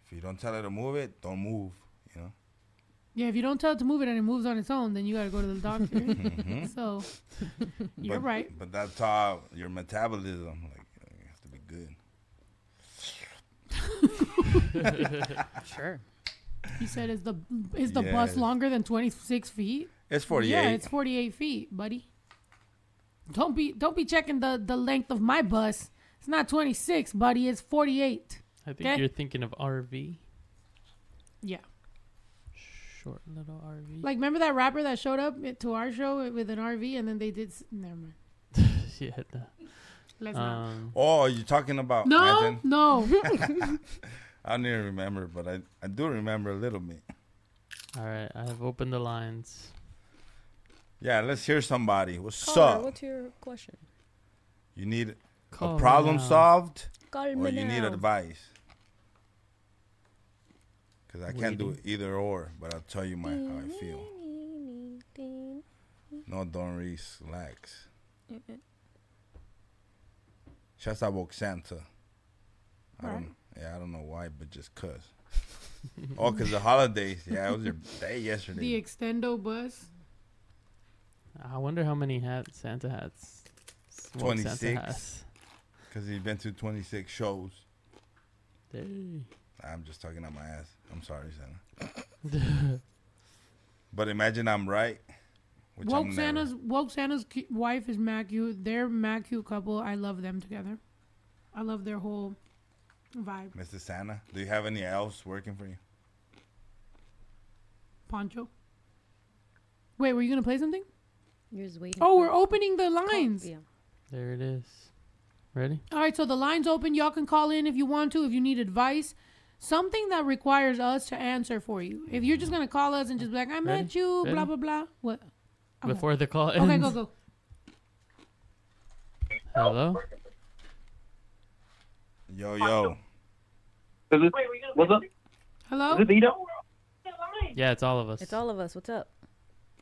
If you don't tell her to move it, don't move. You know. Yeah, if you don't tell it to move it and it moves on its own, then you gotta go to the doctor. Mhm. so you're but, right. But that's how your metabolism, like, you have to be good. sure He said, "Is the is the bus longer than 26 feet?" It's 48. Yeah, it's 48 feet, buddy. Don't be don't be checking the the length of my bus. It's not 26, buddy. It's 48. I think Okay. you're thinking of RV. Yeah. Short little RV. Like remember that rapper that showed up to our show with an RV and then they did. s- Never mind. yeah. No. Let's not. Um, Oh, you're talking about No, Anton? no. I don't even remember, but I, I do remember a little bit. all right, I have opened the lines. Yeah, let's hear somebody. What's Caller, up? what's your question You need Call a problem now. solved Call or me you need advice? Because I can't do it either or, but I'll tell you my how I feel. No, don't relax. Shouts out Woke Santa. I don't, Alright. Yeah, I don't know why, but just cause. oh, cause the holidays. Yeah, it was your day yesterday. the extendo bus. I wonder how many hats Santa hats 26. has. Because he's been to 26 shows. Dang. I'm just talking out my ass. I'm sorry, Santa. but imagine I'm right. Which Woke I'm Santa's Woke Santa's wife is mad cute. They're mad cute couple. I love them together. I love their whole vibe. never. Mr. Santa, do you have any elves working for you? Poncho. Wait, were you gonna play something? You're just waiting. Oh, for we're it. opening the lines. Yeah. There it is. Ready? All right, so the line's open. Y'all can call in if you want to, if you need advice. Something that requires us to answer for you. If you're just gonna call us and just be like, "I met Ready? you," blah Ready? blah blah. What? Okay. Before the call ends. Okay, go go. Hello? Yo, yo. What's up? Hello. Is it Vito? Yeah, it's all of us. It's all of us. What's up?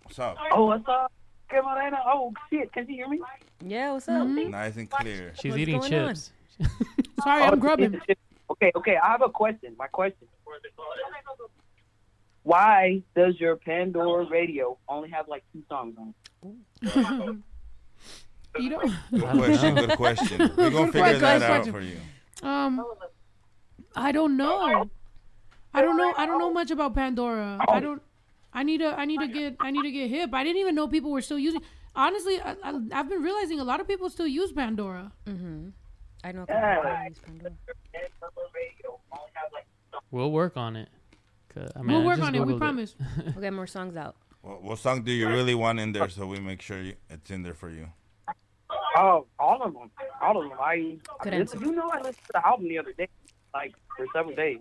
What's up? Oh, what's up? Hey, Morena. Oh, shit. Can you hear me? Yeah, what's up? Mm-hmm. Nice and clear. She's What's eating chips. Sorry, Oh, I'm grubbing. Okay, okay. I have a question. My question. Why does your Pandora radio only have like two songs on? it? You don't. Good question. Good question. We're going to figure that out for you. Um, I don't know. I don't know. I don't know much about Pandora. I don't. I need to. I need to get. I need to get hip. I didn't even know people were still using. Honestly, I, I, I've been realizing a lot of people still use Pandora. Mm-hmm. I know. a Yeah. couple of use Pandora. We'll work on it. 'Cause, I mean, we'll work just on it. We Googled promise. We'll get more songs out. What, what song do you really want in there so we make sure you, it's in there for you? Oh, all of them. All of them. I, Good I answer. you know, I listened to the album the other day, like for several days.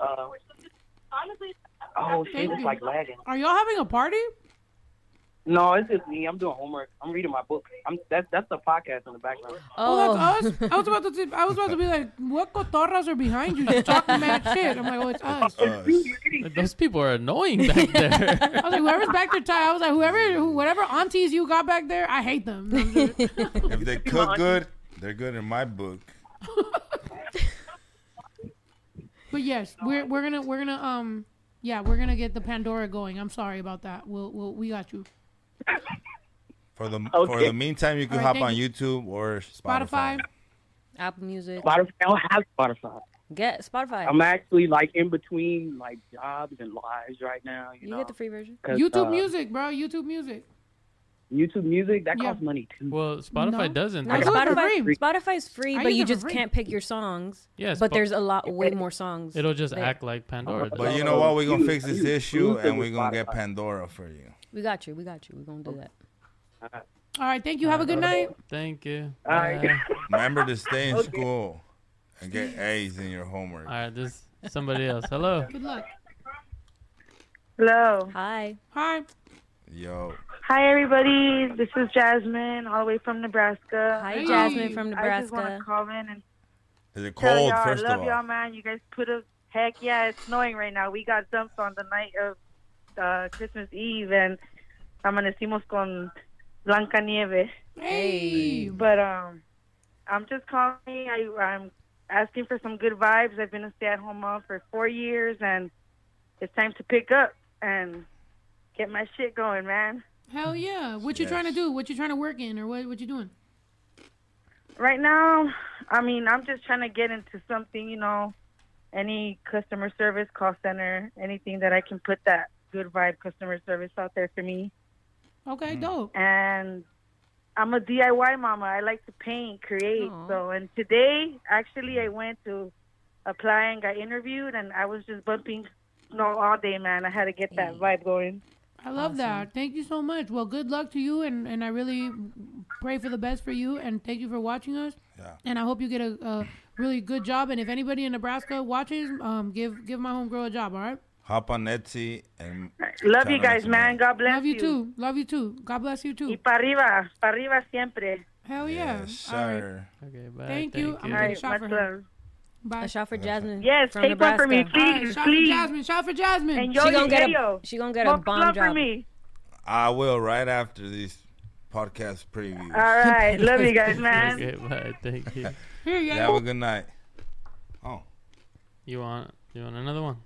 Uh, oh shit, was like lagging. Are y'all having a party? No, it's just me. I'm doing homework. I'm reading my book. I'm that's that's the podcast in the background. Oh, that's us. I was about to. Say, I was about to be like, what cotorras are behind you just talking mad shit? I'm like, oh, it's us. Us. Those people are annoying back there. I was like, whoever's back there, Ty. I was like, whoever, who, whatever aunties you got back there, I hate them. If they cook good, they're good in my book. But yes, we're we're gonna we're gonna um yeah we're gonna get the Pandora going. I'm sorry about that. We'll we'll we got you. For the for the meantime, you can All right, hop on thank YouTube or Spotify. Spotify. Apple Music. Spotify. I don't have Spotify. Get Spotify. I'm actually like in between like jobs and lives right now. You, you know, get the free version. YouTube uh, Music, bro. YouTube Music. YouTube Music that Yeah. costs money too. well, Spotify No. doesn't. I does do it? it for Spotify. free. Spotify's free, I but you just can't pick your songs. Yes, but Spo- there's a lot, way more songs. It'll just there. act like Pandora. But you know what? We're gonna fix this issue and we're gonna get Pandora for you. We got you. We got you. We're gonna do that. All right, thank you. Have a good night. Thank you. All right. Remember to stay in Okay. school and get A's in your homework. All right, this somebody else. Hello. Good luck. Hello. Hi. Hi. Yo, Hi, everybody. This is Jasmine, all the way from Nebraska. Hi, Hey. Jasmine from Nebraska. I just want to call in and is it tell cold? y'all First I love of y'all, all, man. You guys put a heck yeah. It's snowing right now. We got dumped on the night of uh, Christmas Eve, and amanecimos con Blanca Nieve. Hey. But um, I'm just calling. I, I'm asking for some good vibes. I've been a stay-at-home mom for four years, and it's time to pick up and get my shit going, man. Hell yeah. What you trying to do? What you trying to work in, or what what you doing? Right now, I mean, I'm just trying to get into something, you know, any customer service, call center, anything that I can put that good vibe customer service out there for me. Okay, dope. And I'm a DIY mama. I like to paint, create. Aw. So, and today, actually, I went to apply and got interviewed, and I was just bumping no all day, man. I had to get that vibe going. I love Awesome. that. Thank you so much. Well, good luck to you, and, and I really pray for the best for you, and thank you for watching us. Yeah. And I hope you get a, a really good job. And if anybody in Nebraska watches, um, give give my homegirl a job. All right. Hop on Etsy and Love you guys, to man. God bless you. Love you too. Love you too. God bless you Y too. para arriba, para arriba siempre. Hell yeah. yes, All right. sir. Okay, bye. Thank you. I'm All Okay, right, shot much for her. love. Bye. A shot for Jasmine. Yes, from take Nebraska. one for me, All right, please, shot for please. Jasmine. Shot for Jasmine. And She gonna get a yo, she gonna get a smoke bomb love for drop. me. I will right after these podcast previews. All right, love you guys, man. Okay, bye. Thank you. Here you Yeah, have a good night. Oh, You want you want another one?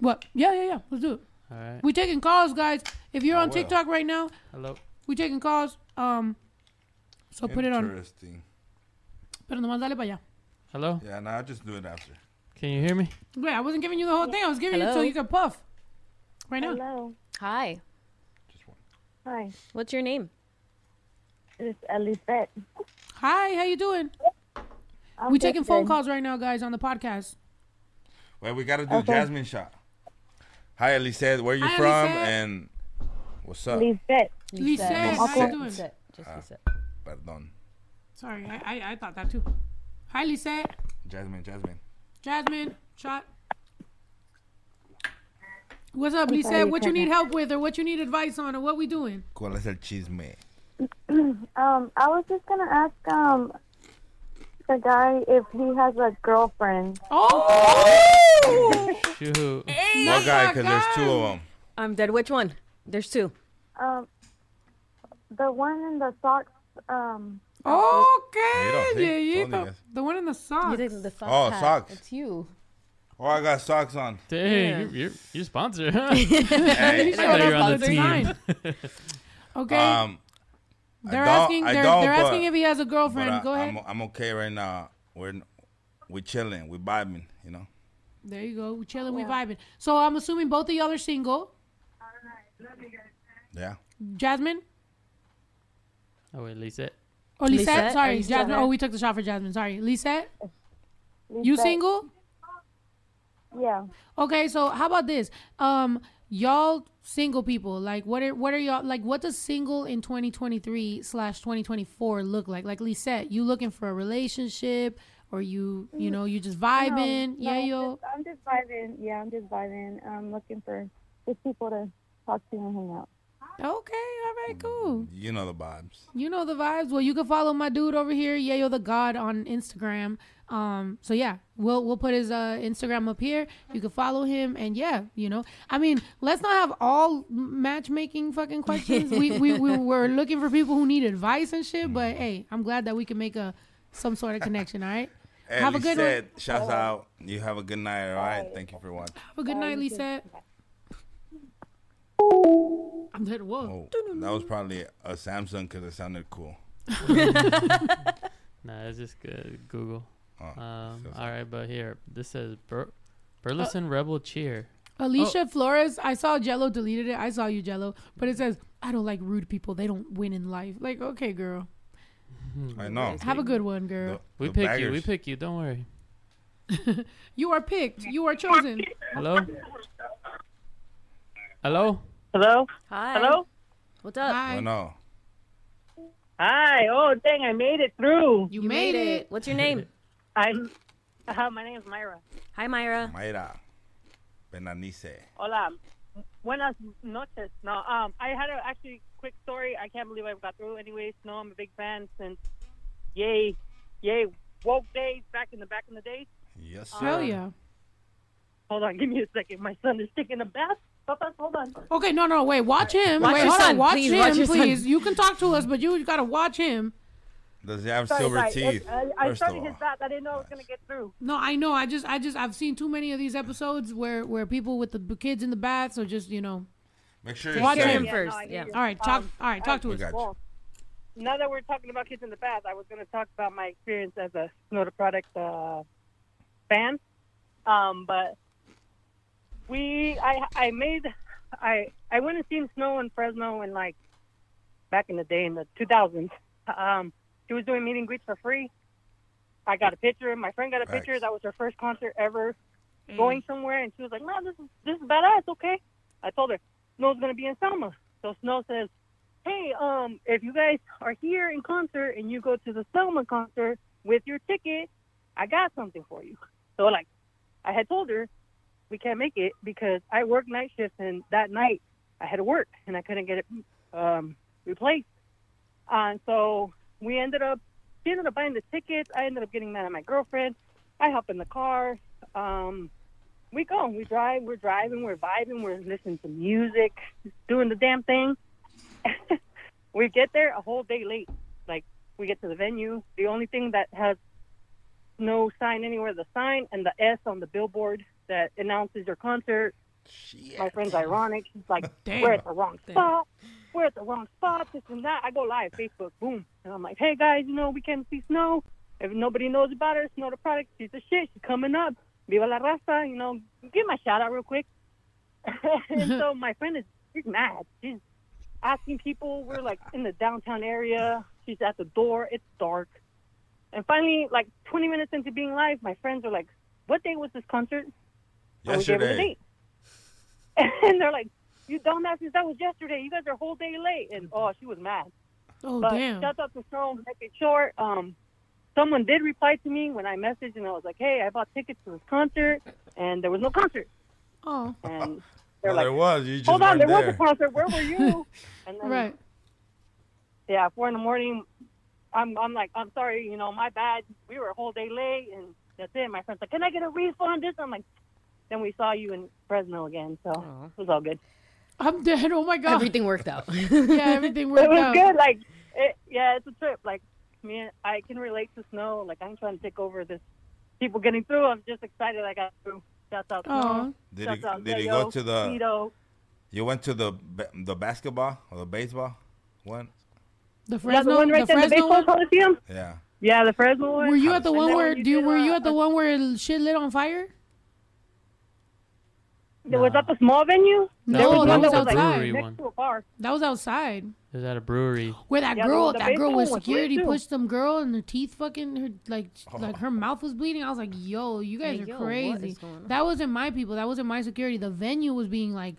What? Yeah, yeah, yeah. Let's do it. All right. We taking calls, guys. If you're I on will. TikTok right now, Hello. we taking calls. Um, So put it on. Interesting. Pero nomás dale para allá. Hello? Yeah, no, I'll just do it after. Can you hear me? Wait, I wasn't giving you the whole thing. I was giving you so Hello? you could puff. Right now. Hello. Hi. Hi. What's your name? It's Elisette. Hi, how you doing? I'm we good, taking phone good. calls right now, guys, on the podcast. Wait, we gotta do Okay. Jasmine shot. Hi, Elisette. Where are you Hi, from? Elisette. And what's up? Lisette. Lisette, how you Lisette. doing? Lisette. Just Ah, Lisette. Perdón. Sorry, I, I I thought that too. Hi, Lisette. Jasmine, Jasmine. Jasmine, shot. What's up, Lisette? What you need help with, or what you need advice on, or what we doing? ¿Cuál es el chisme? Um, I was just gonna ask um the guy if he has a girlfriend. Oh! Shoot. What guy? Because there's two of them. I'm dead. Which one? There's two. Um, the one in the socks. Um. Okay, Mira, yeah, yeah. you guys. The one in the socks. You think the sock Oh, hat. socks. It's you. Oh, I got socks on. Dang, Yeah. you're, you're, you're sponsored, huh? Hey. You were on the team. Okay. Um, I they're don't- asking. I They're, don't, they're but- asking if he has a girlfriend. I, Go ahead. I'm, I'm okay right now. We're we chilling. We vibing. You know. there you go. We chilling. We vibing. So I'm assuming both of y'all are single. All right. Love you guys. Yeah. Jasmine Oh, wait, Lisette. or Lisette? Lisette, Sorry, you still Jasmine. Oh, we took the shot for Jasmine. Sorry, Lisette. You single? Yeah. Okay, so how about this? Um, y'all single people, like what are what are y'all like? What does single in 2023 slash 2024 look like? Like Lisette, you looking for a relationship, or you you know you just vibing? No, yeah, no, yo. just- I'm just vibing. Yeah, I'm just vibing. I'm looking for just people to talk to and hang out. Okay, all right, cool. Mm, you know the vibes. You know the vibes. Well, you can follow my dude over here, Yeyo the God, on Instagram. Um, so yeah, we'll we'll put his uh Instagram up here. You can follow him, and yeah, you know, I mean, let's not have all matchmaking fucking questions. we we we were looking for people who need advice and shit, but hey, I'm glad that we can make a some sort of connection. All right, Hey, have a good one. Lisette, shouts out. You have a good night. All right. Thank you for watching. Have a good night, Lisa. I'm dead. Whoa. Oh, that was probably a Samsung because it sounded cool. Nah, it's just good. Google. Oh, Um, all right, but here this says Bur- Burleson Rebel Cheer. Alicia Flores, I saw Jello deleted it. I saw you, Jello, but it says I don't like rude people. They don't win in life. Like, okay, girl, I know. have a good one, girl. We The pick you. We pick you. Don't worry. You are picked. You are chosen. Hello. Hello. Hello? Hi. Hello? What's up? Hi. Bueno. Hi. Oh, dang, I made it through. You, You made, it. What's your name? I'm. Uh, my name is Myra. Hi, Myra. Mayra. Benanice. Hola. Buenas noches. No, um, I had a actually quick story. I can't believe I got through. Anyways, no, I'm a big fan since yay, yay, woke days back in the back in the days. Yes, sir. Hell yeah. Hold on, give me a second. My son is taking a bath. Papa, hold on. Okay, no, no, wait. Watch him. Watch wait, your hold son, on. Watch please, him, watch your son. please. You can talk to us, but you gotta watch him. Does he have Sorry, silver sorry. teeth? It- I, I first of started all. his bath. I didn't know I was gonna get through. No, I know. I just, I just, I've seen too many of these episodes where where people with the b- kids in the baths are just, you know. Make sure you're him safe. first. no, I hear yeah. you. All right, talk. Um, all right, talk to We us. got you. Well, now that we're talking about kids in the bath, I was going to talk about my experience as a Snow the Product uh, fan. Um, but we, I, I made, I, I went and seen Snow in Fresno in like back in the day in the 2000s. Um, she was doing meet and greets for free. I got a picture. My friend got a picture. Nice. That was her first concert ever going somewhere, and she was like, "Man, this is this is badass." Okay, I told her Snow's gonna be in Selma, so Snow says, "Hey, um, if you guys are here in concert and you go to the Selma concert with your ticket, I got something for you." So like, I had told her we can't make it because I work night shifts, and that night I had to work and I couldn't get it um, replaced. Uh, and so we ended up, she ended up buying the tickets. I ended up getting mad at my girlfriend. I hop in the car. Um, we go, we drive, we're driving, we're vibing, we're listening to music, doing the damn thing. we get there a whole day late. Like we get to the venue. The only thing that has no sign anywhere, the sign and the S on the billboard that announces your concert. My friend's ironic. She's like, Damn. we're at the wrong Damn. spot. We're at the wrong spot, this and that. I go live, Facebook, boom. And I'm like, hey guys, you know, we can't see snow. If nobody knows about her, Snow the product, she's the shit. She's coming up. Viva la raza, you know, give my shout out real quick. and so my friend is she's mad. She's asking people. We're like in the downtown area. She's at the door. It's dark. And finally, like 20 minutes into being live, my friends are like, "What day was this concert?" And we gave her the date. And they're like, "You dumbasses, that was yesterday. You guys are a whole day late." And oh, she was mad. Oh, but damn. Shout out to Snow. Make it short. Um, someone did reply to me when I messaged, and I was like, "Hey, I bought tickets to this concert, and there was no concert." Oh. And they're Well, like, there was. You just "Hold on, there there. was a concert. Where were you?" and then, Right. Yeah, four in the morning. I'm I'm like, I'm sorry, you know, my bad. We were a whole day late, and that's it. My friend's like, "Can I get a refund?" This, I'm like. Then we saw you in Fresno again, so it was all good. I'm dead. Oh my god. Everything worked out. yeah, everything worked out. it was out. good. Like, it, yeah, it's a trip. Like, me, and- I can relate to snow. Like, I'm trying to take over this. People getting through. I'm just excited. I got through. Shouts out Aw. snow. Did Shouts he- out did he go to the- Tito. You went to the the basketball or the baseball one? The Yeah, Fresno, the one right there, in the Fresno baseball one? Coliseum. Yeah. Yeah, the Fresno one. Were you at the one where when you do you, were you uh, at the one where shit lit on fire? Was that the small venue? No, There was that one was that was outside. like next to a bar. That was outside. It was at a brewery. Where that Yeah, girl, that girl with was security too. pushed some girl and her teeth fucking her like Oh. like her mouth was bleeding. I was like, yo, you guys Hey, are yo, crazy. is going on? That wasn't my people. That wasn't my security. The venue was being like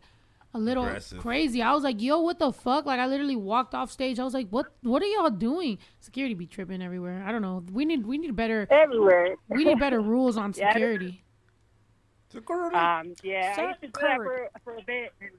a little Aggressive. crazy. I was like, yo, what the fuck? Like I literally walked off stage. I was like, what what are y'all doing? Security be tripping everywhere. I don't know. We need we need better Everywhere. we need better rules on Yeah. security. Um, yeah, I used to do that for, for a bit. And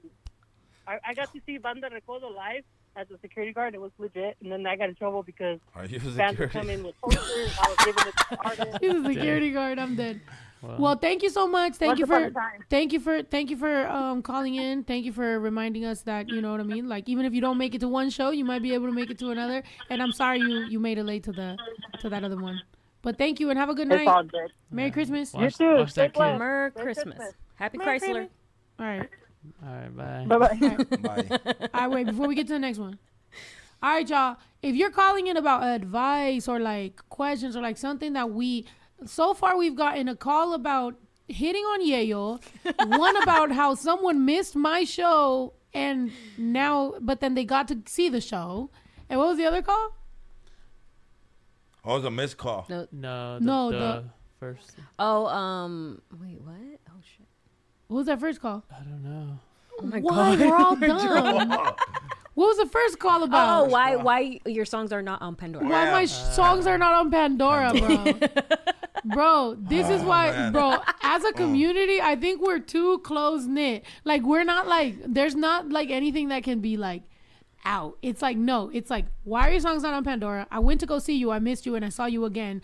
I, I got to see Banda Recodo live as a security guard. It was legit. And then I got in trouble because Are you fans would security? come in with posters. I was giving it to artists. He's a security guard. I'm dead. Well, Well, thank you so much. Thank you for thank you for thank you for um calling in. Thank you for reminding us that you know what I mean. Like even if you don't make it to one show, you might be able to make it to another. And I'm sorry you you made it late to the to that other one. But thank you and have a good It's night. all good. Merry Christmas. watch, too. watch that blessed. kid. Merry Merry Christmas. Christmas. Happy Merry Chrysler. Christmas. All right. All right, bye. Bye bye. Bye. All right, wait, before we get to the next one. All right, y'all. If you're calling in about advice or like questions or like something that we so far we've gotten a call about hitting on Yeyo, one about how someone missed my show and now but then they got to see the show. And what was the other call? Oh, it was a missed call. No. No, the, No, the, the- first. Oh, um, wait, what? Oh shit. What was that first call? I don't know. Oh my Why god. we're all dumb. what was the first call about? Oh, why why your songs are not on Pandora? Why my sh- songs are not on Pandora, bro? bro, this is Oh, why, man. bro. As a community, I think we're too close knit. Like we're not like there's not like anything that can be like out. It's like no. It's like why are your songs not on Pandora? I went to go see you. I missed you, and I saw you again.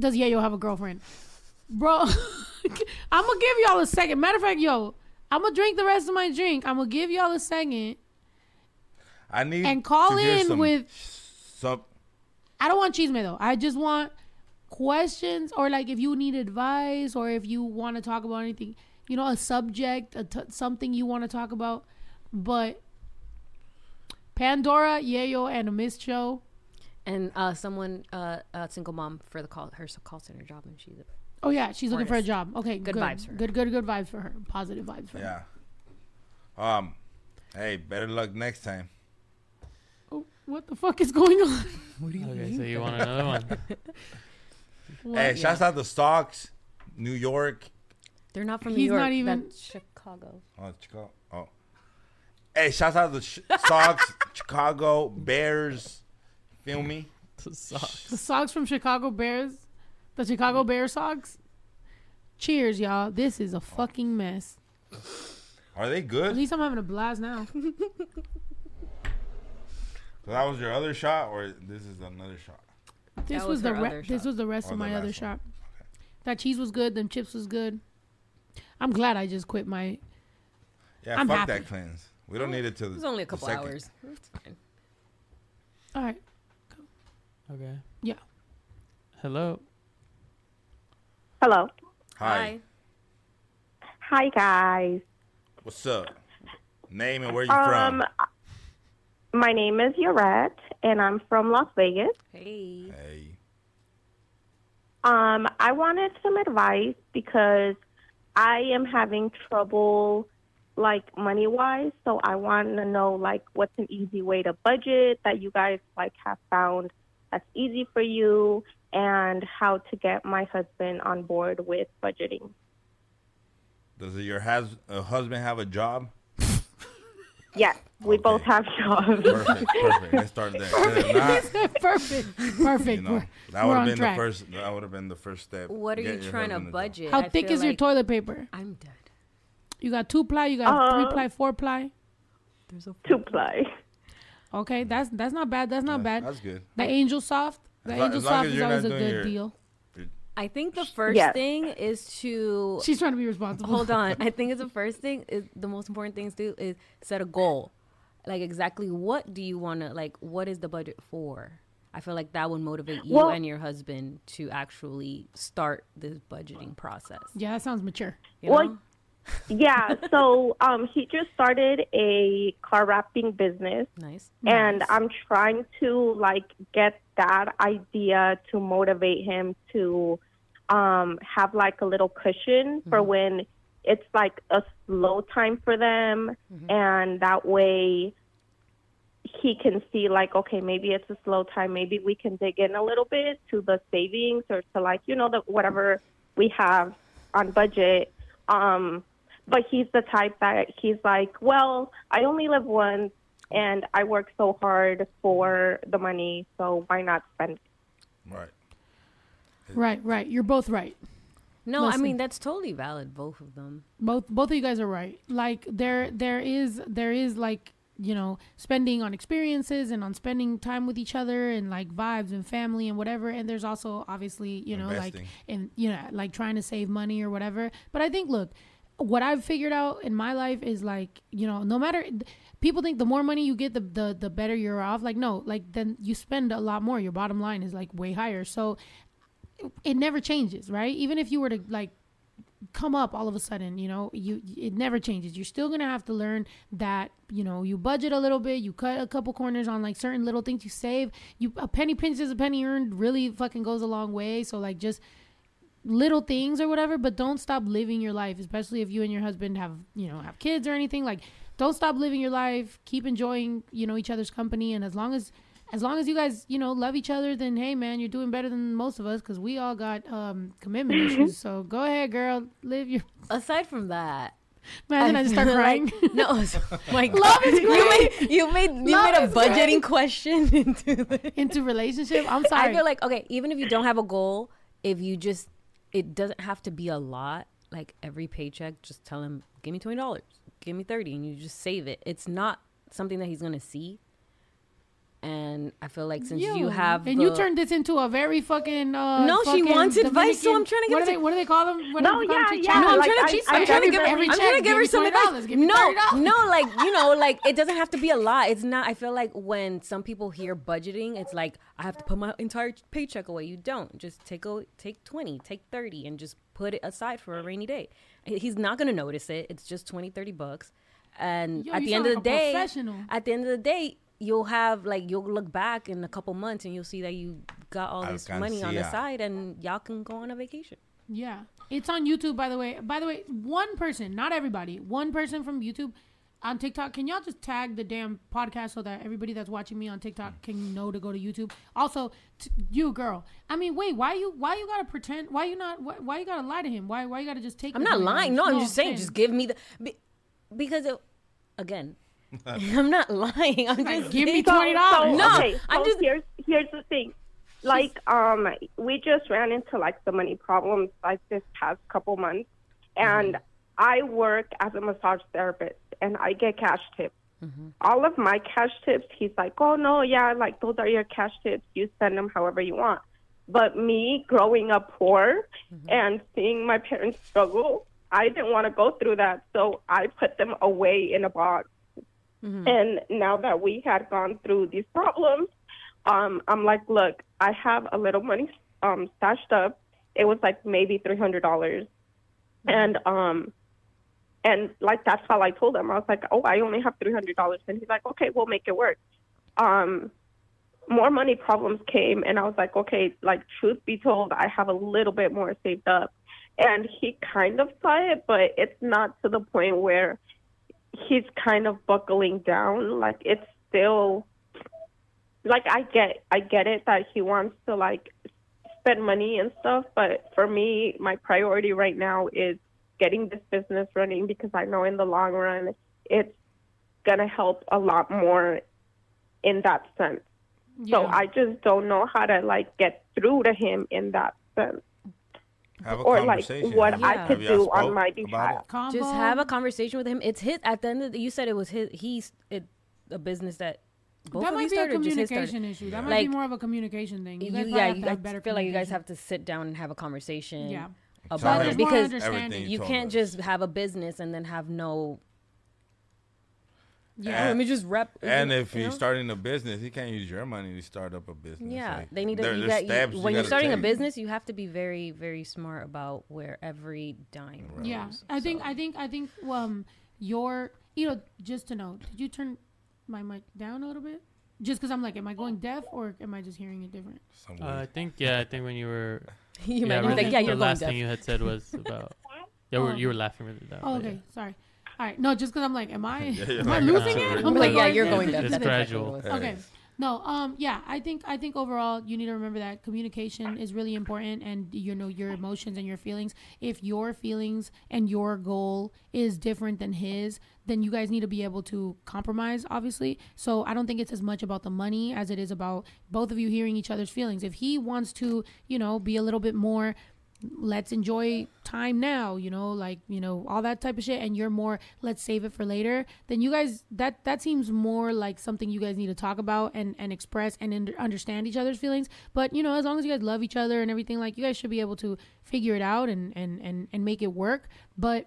Does Yeyo have a girlfriend, bro? I'm gonna give y'all a second. Matter of fact, yo, I'm gonna drink the rest of my drink. I'm gonna give y'all a second I need and call in some, with some. I don't want chisme though. I just want questions or like if you need advice or if you want to talk about anything, you know, a subject, a t- something you want to talk about. But Pandora, Yeyo, and a missed show. And uh, someone, uh, a single mom for the call her call center job, and she's a Oh yeah, she's looking for a job. Okay, Good good, vibes for her. Good, good, good vibes for her. Positive vibes for her. Yeah. Um. Hey, better luck next time. Oh, what the fuck is going on? Okay, so you want another one? What? Hey, shouts out the Stocks, New York. They're not from He's New York. not even- That's Chicago. Oh, Chicago. Oh. Hey, shouts out to Sh- Stocks, Chicago Bears. Feel me? The socks. The socks from Chicago Bears, the Chicago Bear socks. Cheers, y'all. This is a fucking mess. Are they good? At least I'm having a blast now. So that was your other shot, or this is another shot? This was, was the her re- this was the rest Or of my other one. shot. That cheese was good. Them chips was good. I'm glad I just quit my. Yeah, I'm fuck happy. that cleanse. We don't need it till It was only a couple second. hours. It's fine. All right. Okay. Yeah. Hello. Hello. Hi. Hi, guys. What's up? Name and where you Um, from? my name is Yorette, and I'm from Las Vegas. Hey. Hey. Um, I wanted some advice because I am having trouble, like money wise. So I want to know, like, what's an easy way to budget that you guys like have found that's easy for you, and how to get my husband on board with budgeting. Does your has, uh, husband have a job? Yes, we both have jobs. Perfect, perfect. Let's start there. If not, perfect, perfect. you know, that would have been track. the first. That would have been the first step. What are Get you trying to husband a job. budget? How I thick feel is your toilet paper? I'm dead. You got two ply. You got three Uh, ply, four ply. There's a Two ply. Okay, that's that's not bad. That's not bad. That's good. The Angel Soft. The As Angel as Soft is always a good your- deal. I think the first Yes. thing is to She's trying to be responsible. hold on. I think it's the first thing is the most important thing to do is set a goal. Like exactly what do you want to like? What is the budget for? I feel like that would motivate you Well- and your husband to actually start this budgeting process. Yeah, that sounds mature. You Well, know? Yeah, so um, he just started a car wrapping business. Nice. and I'm trying to like get that idea to motivate him to um have like a little cushion for when it's like a slow time for them. And that way he can see like okay maybe it's a slow time. Maybe we can dig in a little bit to the savings or to like you know the whatever we have on budget. Um but he's the type that he's like well i only live once and i work so hard for the money so why not spend it Right. Right, right. You're both right. No, I mean that's totally valid. Both of them. both both of you guys are right like there there is there is like you know spending on experiences and on spending time with each other and like vibes and family and whatever and there's also obviously you know like and you know like trying to save money or whatever but i think look what i've figured out in my life is like you know no matter people think the more money you get the the, the better you're off. Like no like then you spend a lot more. Your bottom line is like way higher. So it never changes right? Even if you were to like come up all of a sudden you know you it never changes. You're still gonna have to learn that you know you budget a little bit you cut a couple corners on like certain little things you save. You a penny pinched is a penny earned really fucking goes a long way. So like just little things or whatever but don't stop living your life especially if you and your husband have you know have kids or anything like don't stop living your life. Keep enjoying you know each other's company. And as long as as long as you guys you know love each other then hey man you're doing better than most of us because we all got um commitment issues. So go ahead girl. Live your Aside from that, man then i just start crying. like- no, my Love God. is You made you made you made a is great. budgeting question into the into relationship? I'm sorry I feel like okay, even if you don't have a goal, if you just it doesn't have to be a lot. Like every paycheck, just tell him, "Give me twenty dollars, give me 30 and you just save it. It's not something that he's gonna see. And I feel like since you Yo, have and you turned this into a very fucking uh No, she wants advice, so I'm trying to what give do it they what do they call them what No, do they call them? yeah, yeah, chat? No, I'm like, trying to I- cheat. I I'm trying to give her. every I'm check, trying to give give her some advice. No, no, like you know, like it doesn't have to be a lot. It's not. I feel like when some people hear budgeting, it's like I have to put my entire paycheck away. You don't. Just take a take twenty, take thirty, and just put it aside for a rainy day. He's not gonna notice it. It's just 20, 30 bucks. And Yo, at the end of the like day, at the end of the day, you'll have like you'll look back in a couple months and you'll see that you got all this money on the Alcancía. side, and y'all can go on a vacation. Yeah. It's on YouTube by the way. By the way, one person, not everybody, one person from YouTube on TikTok. Can y'all just tag the damn podcast so that everybody that's watching me on TikTok can know to go to YouTube? Also, t- you girl. I mean, wait, why you why you gotta pretend? Why you not? Why, why you gotta lie to him? Why why you gotta just take? I'm not lying. No, I'm just saying, man. just give me the be, because it, again, I'm not lying. I'm just give me saying- $20. No, okay, so I'm just here's here's the thing. Like, um, we just ran into like so many problems like this past couple months, mm-hmm. and I work as a massage therapist, and I get cash tips. Mm-hmm. All of my cash tips, he's like, oh no, yeah, like those are your cash tips. You spend them however you want. But me growing up poor mm-hmm. and seeing my parents struggle, I didn't want to go through that, so I put them away in a box. And now that we had gone through these problems, um, I'm like, look, I have a little money um, stashed up. It was like maybe three hundred dollars, and um, and like that's how I told him. I was like, oh, I only have three hundred dollars, and he's like, okay, we'll make it work. um, more money problems came, and I was like, okay, like truth be told, I have a little bit more saved up, and he kind of saw it, but it's not to the point where he's kind of buckling down. Like it's still, like I get, I get it that he wants to like spend money and stuff, but for me, my priority right now is getting this business running because I know in the long run it's gonna help a lot more in that sense. So I just don't know how to like get through to him in that sense. Have a or like what Have- I could do on my about behalf. Just have a conversation with him. It's his. At the end of the, you said it was his. He's it, a business that both that might be a started. or just his communication issue. That might like, be more of a communication thing. You You, guys yeah, probably have you, to I have better feel like you guys have to sit down and have a conversation. Yeah. About it because you you can't us. just have a business and then have no. Yeah. let me just rep. And if you he's know? starting a business, he can't use your money to start up a business. Yeah, Like, they need to. there- You got, you, steps you when you're gotta starting a business, you have to be very, very smart about where every dime. Yeah, goes. I think I think I think um your you know just to know, did you turn my mic down a little bit? Just because I'm like, am I going deaf or am I just hearing it different? Uh, I think yeah. I think when you were You might be really, like, yeah, you're the going last deaf. thing you had said was about yeah. we're- Oh. you were laughing really loud. Oh, but yeah. okay, sorry. All right, no, just because I'm like, am I Yeah, you're am I losing nah. it? I'm I'm like, yeah, you're going deaf. It's That's gradual. what. Okay. No, um, yeah, I think I think overall you need to remember that communication is really important, and you know your emotions and your feelings. If your feelings and your goal is different than his, then you guys need to be able to compromise. Obviously, so I don't think it's as much about the money as it is about both of you hearing each other's feelings. If he wants to, you know, be a little bit more let's enjoy time now you know like you know all that type of shit and you're more let's save it for later then you guys that that seems more like something you guys need to talk about and and express and under, understand each other's feelings. But you know as long as you guys love each other and everything like you guys should be able to figure it out and and and, and make it work. But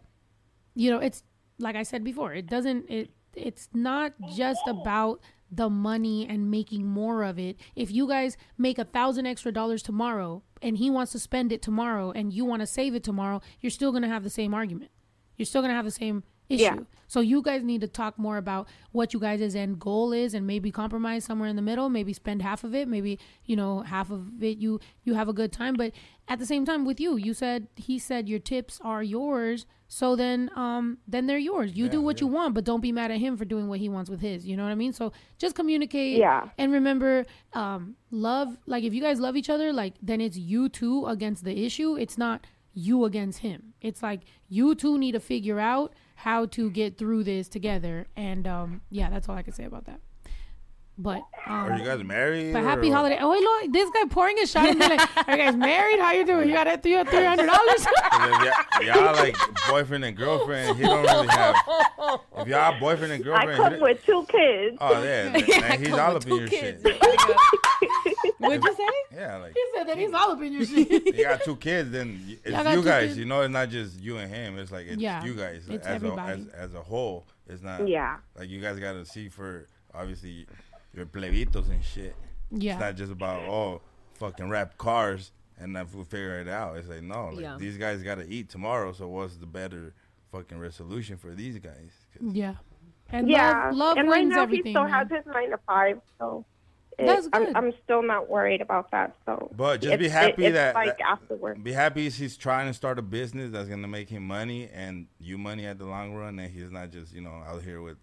you know it's like i said before it doesn't it it's not just oh, about the money and making more of it. If you guys make a thousand extra dollars tomorrow and he wants to spend it tomorrow and you want to save it tomorrow you're still going to have the same argument. You're still going to have the same issue. Yeah. so you guys need to talk more about what you guys' end goal is and maybe compromise somewhere in the middle maybe spend half of it maybe you know half of it you you have a good time. But at the same time with you you said he said your tips are yours so then um then they're yours. You do what you want but don't be mad at him for doing what he wants with his. You know what i mean? So just communicate Yeah. and remember um love like if you guys love each other like then it's you two against the issue. It's not you against him. It's like you two need to figure out how to get through this together. And um yeah that's all i can say about that but um, Are you guys married? but happy or- holiday oh wait look this guy pouring a shot and be like are you guys married how you doing you got it three hundred dollars 'Cause if y'all, y'all like boyfriend and girlfriend, he don't really have. If y'all boyfriend and girlfriend, I come he- with two kids. oh yeah, then- Yeah, then I he's all up in your kids. shit. what'd you say Yeah, like he said that he's all up in your shit you got two kids, then it's Y'all you guys. kids. You know, it's not just you and him. It's like it's Yeah, you guys it's as a, as as a whole. It's not. Yeah. Like you guys got to see for obviously your plebitos and shit. Yeah. It's not just about oh fucking wrap cars and then we'll figure it out. It's like no, like Yeah. these guys got to eat tomorrow. So what's the better fucking resolution for these guys? yeah and yeah, love, love and right now everything he still man. has his nine to five, so it- That's I'm, good. I'm still not worried about that. So, But just be happy it- it's that, like that- afterwards. Be happy he's trying to start a business that's gonna make him money and you money at the long run, and he's not just you know out here with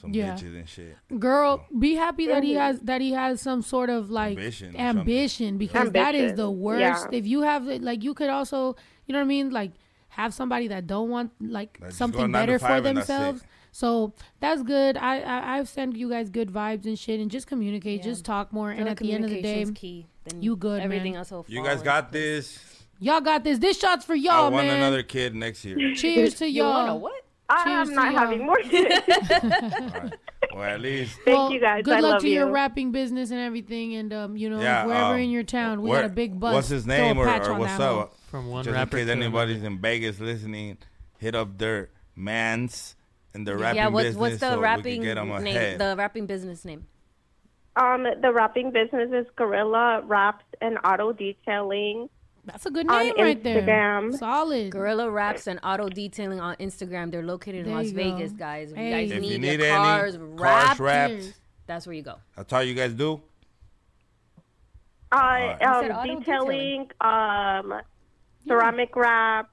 some Yeah. bitches and shit. girl be happy that he has that he has some sort of like Ambition ambition, or something. because that is the worst yeah. if you have like you could also you know what i mean like have somebody that don't want like That just something go nine to better for five that's themselves so that's good I, I i've sent you guys good vibes and shit and just communicate Yeah. just talk more and at the end of the day key. You good Everything man. else will You guys got place. this. y'all got this this shot's for y'all want man another kid next year. cheers to You y'all wanna what? Cheers I'm not y'all. having more kids. Well, at least Thank well, you guys. Good I luck love to your you. wrapping business and everything, and um, you know, Yeah, if um, in your town, we where- got a big bus. What's his Throw a name or, or what's that hoe. up? From one Just in case to anybody's in Vegas listening, hit up their mans in the wrapping Yeah, what's business what's the so wrapping can get 'em name? ahead. The wrapping business name. Um, the wrapping business is Gorilla Wraps and Auto Detailing. That's a good on name right there. Instagram. Solid. Gorilla Wraps and Auto Detailing on Instagram. They're located in Las you go. Vegas, guys. If Hey. you guys If need, you need your any cars cars wrapped, wrapped, That's where you go. That's all you guys do. Uh, Alright. You said um, auto detailing, um, ceramic wrap,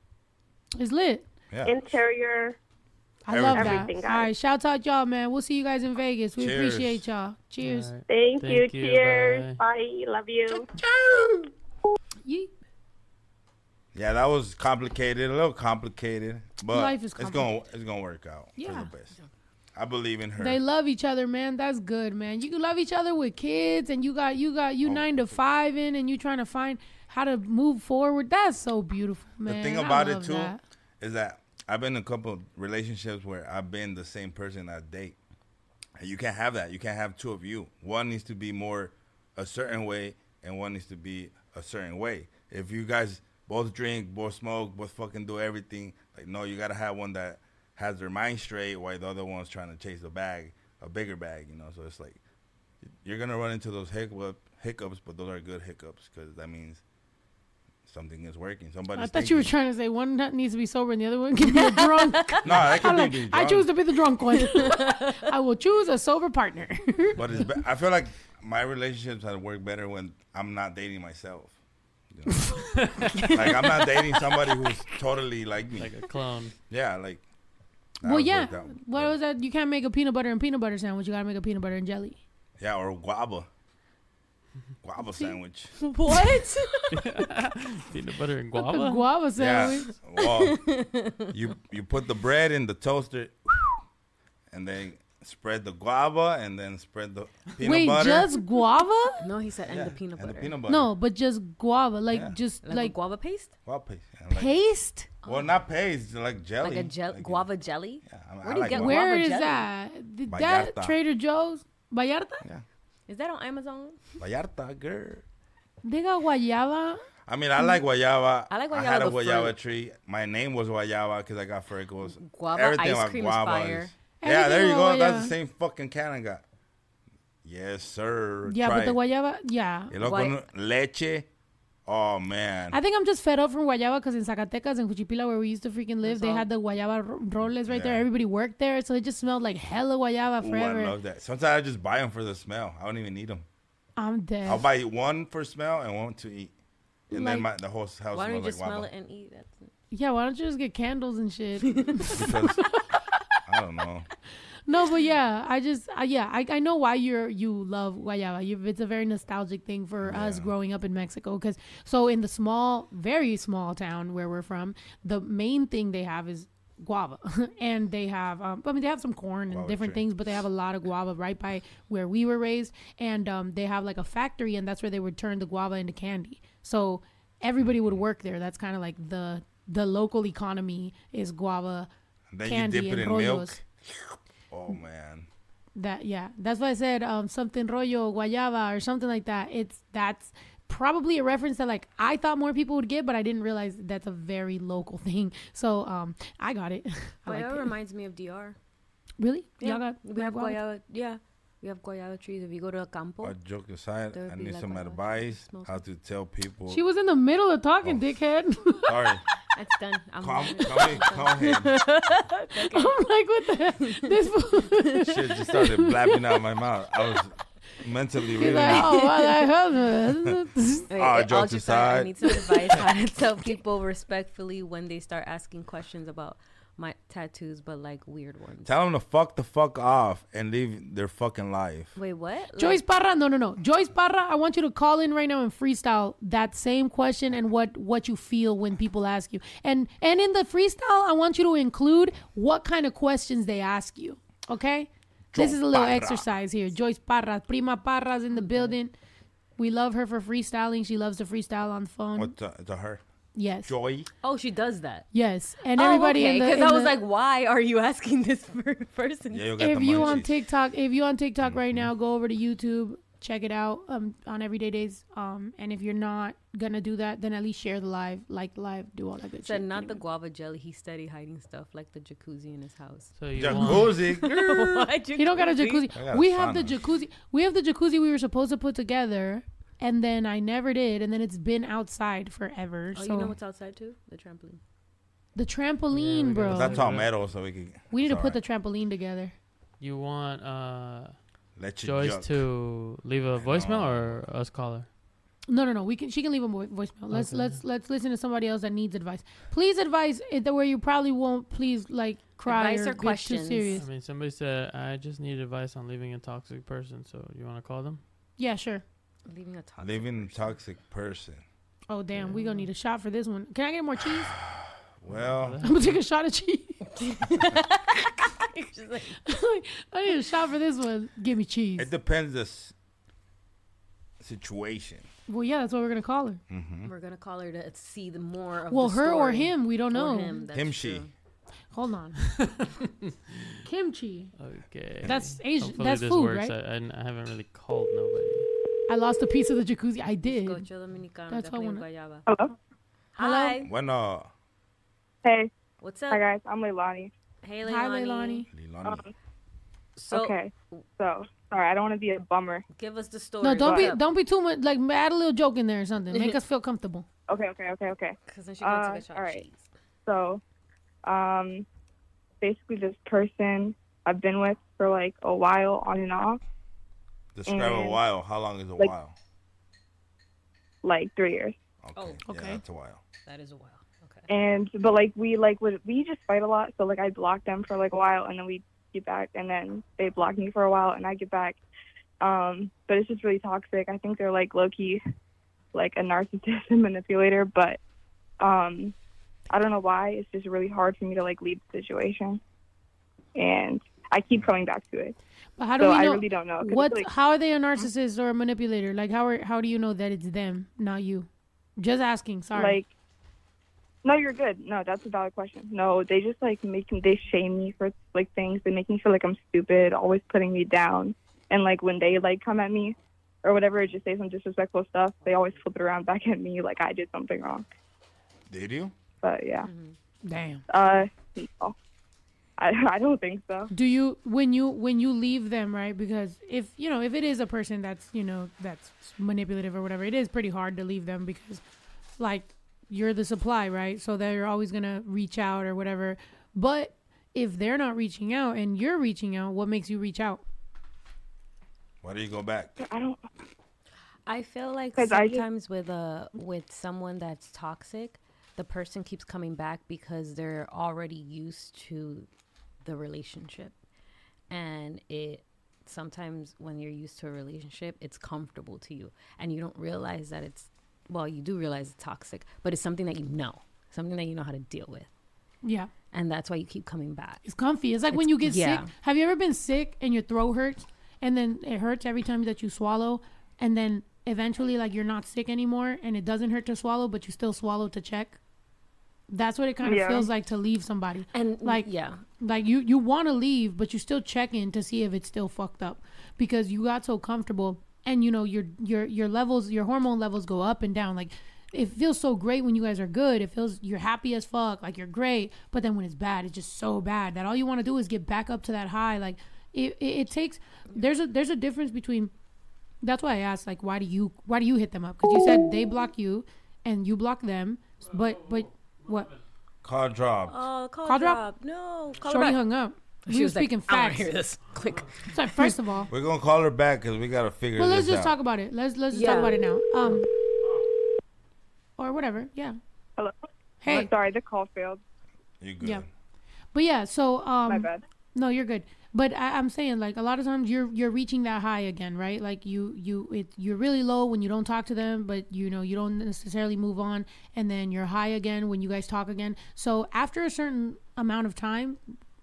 It's lit. Yeah. interior. I love that. Everything, All guys. right, shouts out y'all, man. We'll see you guys in Vegas. We Cheers. appreciate y'all. Cheers. Thank, you. Thank you, Cheers. Bye. Love you. Yeet. Yeah, that was complicated, a little complicated, but Life is it's gonna it's gonna work out for Yeah. the best. I believe in her. They love each other, man. That's good, man. You can love each other with kids, and you got you got you Oh. nine to five in, and you trying to find how to move forward. That's so beautiful, man. the thing about it too that. is that I've been in a couple of relationships where I've been the same person I date. And you can't have that. You can't have two of you. One needs to be more a certain way and one needs to be a certain way. If you guys both drink, both smoke, both fucking do everything, like no, you gotta have one that has their mind straight while the other one's trying to chase a bag, a bigger bag, you know. So it's like you're gonna run into those hiccup, hiccups, but those are good hiccups because that means something is working. Somebody's I thought you were trying to say one needs to be sober and the other one can be a drunk. No, that could I'm be like, the I choose to be the drunk one. I will choose a sober partner. But it's be- I feel like my relationships have worked better when I'm not dating myself. You know? like I'm not dating somebody who's totally like me, Like a clone. Yeah, like. well, yeah. worked out. What was that? You can't make a peanut butter and peanut butter sandwich. You gotta make a peanut butter and jelly. Yeah, or guava. Guava sandwich. What? Peanut butter and What the guava. guava Yeah. sandwich. Well, you you put the bread in the toaster, and then spread the guava, and then spread the peanut Wait, butter. just guava? No, he said and Yeah, the peanut and the butter. peanut butter. No, but just guava, like Yeah. just Like, like, a guava paste? Guava paste. yeah, like- paste. Well, not paste, like jelly. Like a gel- guava jelly? I- Where I do you like get guava. Where guava is jelly? that? Did that Trader Joe's? Vallarta? Yeah, Is that on Amazon? Vallarta, girl. They got guayaba. I mean, I like guayaba. I like I had guayaba, a the guayaba fruit. tree. My name was guayaba because I got freckles. Guava Everything ice about cream is guava fire. Yeah, there you about go. That's the same fucking can I got. Yes, sir. Yeah, Try but the it. guayaba, yeah. Y luego con leche. Oh man. I think I'm just fed up from guayaba because in Zacatecas and Juchipila, where we used to freaking live, they all. had the guayaba ro- roles right there. Yeah. Everybody worked there, so it just smelled like hella guayaba Ooh, I forever. love that. Sometimes I just buy them for the smell. I don't even need them. I'm dead. I'll buy one for smell and one to eat. And then my, the whole house Why don't you smells like just smell guava. it and eat? That's yeah, why don't you just get candles and shit? Because, I don't know. no, but yeah, I just uh, yeah, I, I know why you're you love guayaba. You, it's a very nostalgic thing for us growing up in Mexico. Because so in the small, very small town where we're from, the main thing they have is guava, and they have um, I mean they have some corn and Guava different tree. things, but they have a lot of guava right by where we were raised, and um, they have like a factory, and that's where they would turn the guava into candy. So everybody would work there. That's kind of like the the local economy is guava then candy you dip it and in rollos. milk. Oh man. That yeah, that's why I said um something rollo guayaba or something like that. It's that's probably a reference that like I thought more people would get, but I didn't realize that's a very local thing. So um I got it. I Guayaba it. reminds me of DR. Really? Yeah, Y'all got we have guava? guayaba. Yeah, we have guayaba trees. If you go to a campo, But joke aside, I need like some advice how to tell people. She was in the middle of talking, Oh. dickhead. Sorry. It's done. I'm Calm, done. calm, it- calm head. I'm like, what the heck? This fool- Shit just started blabbing out of my mouth. I was mentally He's really. like, oh, what the hell? Wait, Ah, all jokes jokes aside, I need some advice how to tell people respectfully when they start asking questions about my tattoos, but like weird ones. Tell them to fuck the fuck off and leave their fucking life. Wait, what? Joyce Parra, no, no, no. Joyce Parra, I want you to call in right now and freestyle that same question and what what you feel when people ask you. And and in the freestyle, I want you to include what kind of questions they ask you. Okay? this is a little Parra. exercise here. Joyce Parra, Prima Parra's in the building. We love her for freestyling. She loves to freestyle on the phone. What to, to her? Yes. Joy. Oh, she does that. Yes. And Oh, everybody okay, in the because I was the- like, why are you asking this person? Yeah, you got if the you on. TikTok, if you on TikTok right Mm-hmm. now, go over to YouTube, check it out um, on Everyday Days. Um, and if you're not gonna do that, then at least share the live, like the live, do all that good Said shit. not the guava jelly. He's steady hiding stuff like the jacuzzi in his house. So you Jacuzzi. What You don't got a jacuzzi. I got a We have the jacuzzi. We have the jacuzzi we were supposed to put together, and then I never did, and then it's been outside forever. Oh, so you know what's outside too? The trampoline. the trampoline, we bro. gotta That's all metal, so we can. we need to it's put the trampoline together. You want uh Let your Joyce junk- to leave a voicemail or us call her? No, no, no. We can. She can leave a voicemail. Let's Okay. let's let's listen to somebody else that needs advice. Please advise it the way you probably won't. Please like cry Advice or or get questions. too serious. I mean, somebody said I just need advice on leaving a toxic person. So you want to call them? Yeah, sure. Leaving a toxic. Living a toxic person. Oh damn, we gonna need a shot for this one. Can I get more cheese? Well, I'm gonna take a shot of cheese. I need a shot for this one. Give me cheese. it depends the s- situation. Well, yeah, that's what we're gonna call her. Mm-hmm. We're gonna call her to see the more of Well, the her or him, we don't Or know. him, that's Him, she. true. Hold on. Kimchi. Okay. That's Asian- Hopefully that's this food, works. right? I, I, I haven't really called nobody. I lost a piece of the jacuzzi. I did. That's de what I Plain wanna- Guayaba. Hello. Hi. Bueno, Hey. What's up? Hi guys, I'm Leilani. Hey, Hi, Leilani. Leilani. Um, So, okay. So sorry, I don't want to be a bummer. give us the story. No, don't be don't be too much. Like add a little joke in there or something. Make us feel comfortable. Okay, okay, okay, okay. Because then she gonna Uh, take a shot. all of cheese. So, um, basically, this person I've been with for like a while, on and off, describe a while. How long is a like- while? like three years. Okay. Oh, Yeah, okay. that's a while. That is a while. Okay. And but like we like would we just fight a lot. So like I blocked them for like a while, and then we get back, and then they block me for a while, and I get back. Um, but it's just really toxic. I think they're like low key, like a narcissist and manipulator. But um, I don't know why. It's just really hard for me to like leave the situation, and I keep coming back to it. But how do so we I know really don't know. 'cause it's, what? like- how are they a narcissist or a manipulator? Like how are how do you know that it's them, not you? Just asking. Sorry. Like, no, you're good. No, that's a valid question. No, they just like make me, they shame me for like things. They make me feel like I'm stupid, always putting me down. And like when they like come at me or whatever, just say some disrespectful stuff, they always flip it around back at me like I did something wrong. Did you? But yeah, Damn. uh, no. I I don't think so. Do you when you when you leave them right? Because if you know if it is a person that's you know that's manipulative or whatever, it is pretty hard to leave them because like you're the supply, right? So they're always gonna reach out or whatever. But if they're not reaching out and you're reaching out, what makes you reach out? Why do you go back? I don't. I feel like I just- sometimes with a with someone that's toxic, the person keeps coming back because they're already used to the relationship, and it sometimes when you're used to a relationship, it's comfortable to you, and you don't realize that it's well, you do realize it's toxic, but it's something that you know, something that you know how to deal with, Yeah. and that's why you keep coming back. It's comfy. It's like when you get yeah. sick. Have you ever been sick and your throat hurts and then it hurts every time that you swallow and then eventually like you're not sick anymore and it doesn't hurt to swallow but you still swallow to check? That's what it kind of Yeah. feels like to leave somebody. And Like yeah, like you you want to leave but you still check in to see if it's still fucked up because you got so comfortable and you know your your your levels your hormone levels go up and down. Like it feels so great when you guys are good. It feels you're happy as fuck like you're great. But then when it's bad it's just so bad that all you want to do is get back up to that high. Like it, it, it takes there's a there's a difference between that's why I asked like why do you why do you hit them up? Because you said they block you and you block them but but what Call drop. Oh, call, Call drop? drop. No, call Shorty back. hung up She we were was like, speaking "I wanna facts hear this. Click. so first of all We're gonna call her back because we gotta figure Well, this let's just out. talk about it. Let's let's just Yeah. talk about it now. Um, or whatever. Yeah. Hello. Hey. I'm sorry, the call failed. You good? Yeah. But yeah. So um. My bad. No, you're good. But I, I'm saying like a lot of times you're you're reaching that high again, right? Like you you it you're really low when you don't talk to them, but you know you don't necessarily move on, and then you're high again when you guys talk again. So after a certain amount of time,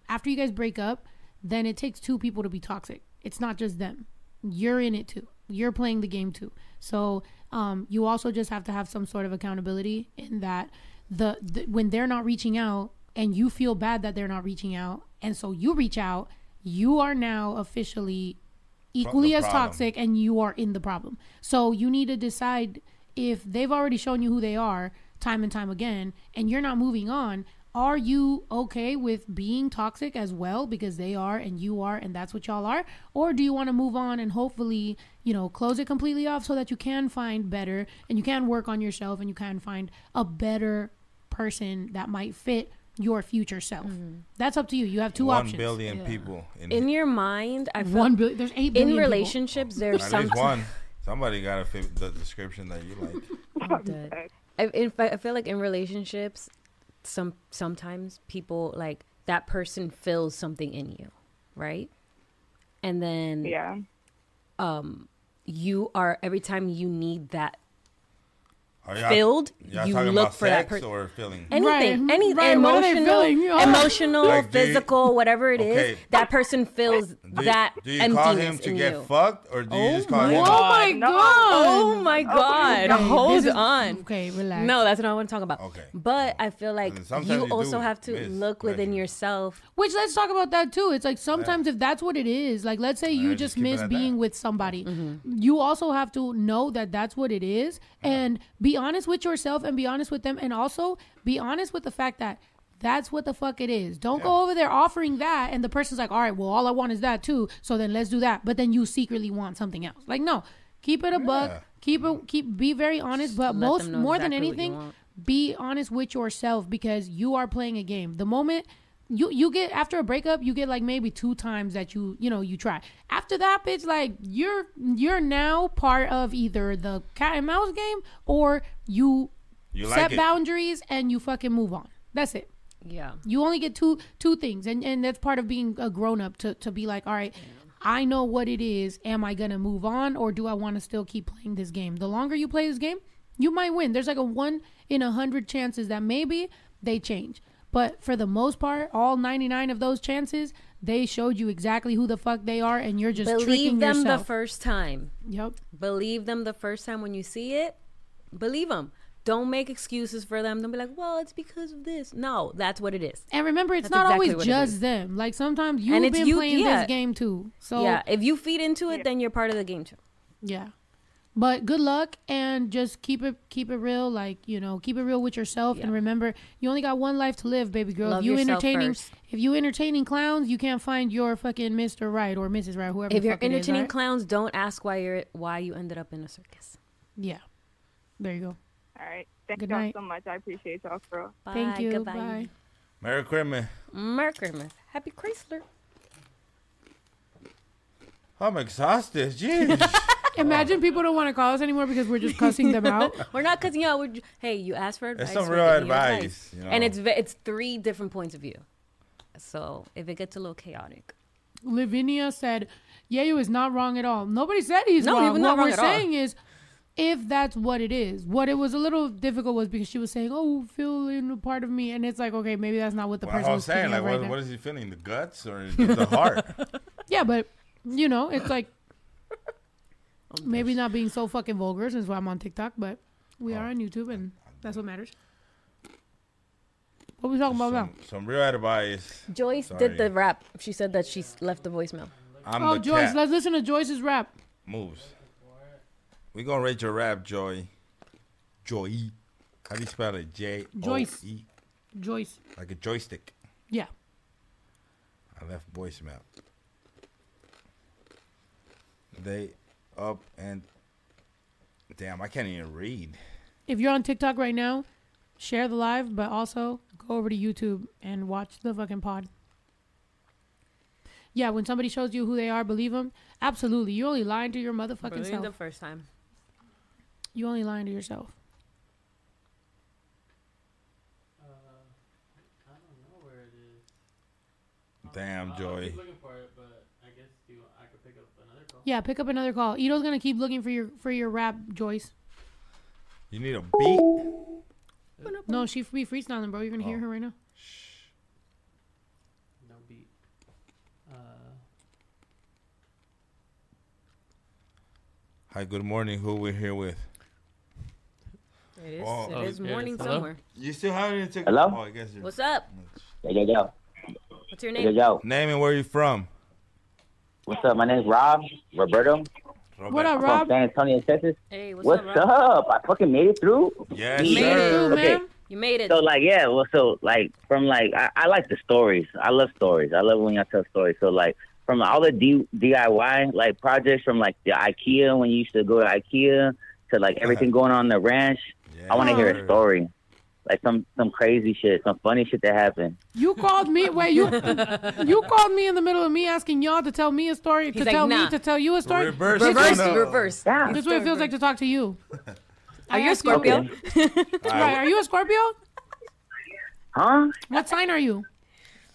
after you guys break up, then it takes two people to be toxic. It's not just them. You're in it too. You're playing the game too. So um, you also just have to have some sort of accountability in that the, the when they're not reaching out and you feel bad that they're not reaching out, and so you reach out, you are now officially equally as problem. toxic and you are in the problem. So you need to decide if they've already shown you who they are time and time again and you're not moving on, are you okay with being toxic as well because they are and you are and that's what y'all are? Or do you want to move on and hopefully, you know, close it completely off so that you can find better and you can work on yourself and you can find a better person that might fit your future self. That's up to you. You have two One options. billion people in, In your mind, I feel One billion. There's eight billion in people. relationships. There's some one. Somebody got to fit the description that you like. I, in fact, I feel like in relationships, some sometimes people like that person fills something in you, right? And then Yeah. um, you are every time you need that Are y'all- filled, y'all you talking look about for that person. or feeling? Anything, Right, any right, what are they emotional, feeling? Emotional, Like, do you- physical, whatever it is, Okay. that person fills Do you, that do you emptiness call him to get you. fucked or do you Oh just call my him? Oh my No. god! Oh my god! Okay, Hold is- on. Okay, relax. No, that's not what I want to talk about. Okay. But I feel like And sometimes you you also have to look within pleasure. yourself. Which let's talk about that too. It's like sometimes if that's what it is, like let's say you just just keep it miss being with somebody, Mm-hmm. you also have to know that that's what it is and be honest with yourself and be honest with them and also be honest with the fact that that's what the fuck it is. Don't go over there offering that and the person's like, "All right, well all I want is that too, so then let's do that." But then you secretly want something else. Like no, keep it a buck. Keep it keep be very honest, but let most more exactly than anything, be honest with yourself because you are playing a game. The moment you you get after a breakup, you get like maybe two times that you you know you try. After that, bitch, like you're you're now part of either the cat and mouse game or you, You set like boundaries and you fucking move on. That's it. Yeah. You only get two two things, and and that's part of being a grown up to to be like, all right. I know what it is. Am I gonna move on, or do I want to still keep playing this game? The longer you play this game, you might win. There's like a one in a hundred chances that maybe they change, but for the most part, all 99 of those chances, they showed you exactly who the fuck they are, and you're just Believe tricking them yourself. the first time. Yep. Believe them the first time when you see it. Believe them. Don't make excuses for them. Don't be like, well, it's because of this. No, that's what it is. And remember, it's That's not exactly always just them. Like sometimes you've And it's been you- playing yeah. this game too. So yeah, if you feed into it, then you're part of the game too. Yeah. But good luck and just keep it keep it real, like, you know, keep it real with yourself and remember you only got one life to live, baby girl. Love if you yourself entertaining first. if you entertaining clowns, you can't find your fucking Mr. Right or Mrs. Right, whoever If the you're fuck it is, entertaining alright? clowns, don't ask why you're why you ended up in a circus. Yeah. There you go. All right. Thank Good y'all night. so much. I appreciate y'all, bro. Thank you. goodbye. Bye. Merry Christmas. Merry Christmas. Happy Chrysler. I'm exhausted. Jeez. Imagine people don't want to call us anymore because we're just cussing them out. We're not cussing you out. We're ju- hey, you asked for advice. That's some we're real giving you advice, you know. And it's ve- it's three different points of view. So if it gets a little chaotic, Lavinia said, Yeyo is not wrong at all. Nobody said he's No, he wrong. was not what wrong we're at all. saying is, if that's what it is, what it was a little difficult was because she was saying, "Oh, feel in a part of me," and it's like, okay, maybe that's not what the Well, person I was was saying, like, right what, now. what is he feeling? The guts or the heart? Yeah, but you know, it's like Oh, maybe not being so fucking vulgar since I'm on TikTok, but we Oh. are on YouTube, and that's what matters. What we talking about now? Some real advice. Joyce Sorry. did the rap. She said that she left the voicemail. I'm oh, the Joyce, cat. let's listen to Joyce's rap. Moves. We gonna rate your rap, Joy. Joy. How do you spell it? J O Joyce. E. Joyce. Like a joystick. Yeah. I left voicemail. They up and damn, I can't even read. If you're on TikTok right now, share the live, but also go over to YouTube and watch the fucking pod. Yeah, when somebody shows you who they are, believe them. Absolutely. You're only lying to your motherfucking Believe self. the first time. You only lying to yourself. Damn, Joy. looking for it, but I guess you, I could pick up another call. Yeah, pick up another call. Ito's gonna keep looking for your for your rap, Joyce. You need a beat. No, she be freestyling, bro. You're gonna hear her right now. No beat. Uh, Hi, good morning. Who we're here with? It is. Oh, it is okay. morning Hello? somewhere. You still haven't even took Hello? Oh, I guess you're- What's up? Yo, yo, yo. What's your Yo, name? yo. Name and where you from? What's up? My name's Rob, Roberto. What up, I'm Rob? from San Antonio, Texas. Hey, what's, What's up, up, Rob? I fucking made it through. Yes, You made it through, Okay. man. You made it. So like yeah, well so like from like I, I like the stories. I love stories. I love when y'all tell stories. So like from all the D, DIY like projects from like the IKEA when you used to go to IKEA to like everything going on in the ranch. Yeah. I want to hear a story. Like some some crazy shit, some funny shit that happened. You called me. Wait, you you called me in the middle of me asking y'all to tell me a story He's to like, tell nah. me to tell you a story. Reverse This Reverse, is- no. reverse. Yeah. This is what it feels like to talk to you. Are I you a asked you- Scorpio? Right? Are you a Scorpio? Huh? What sign are you?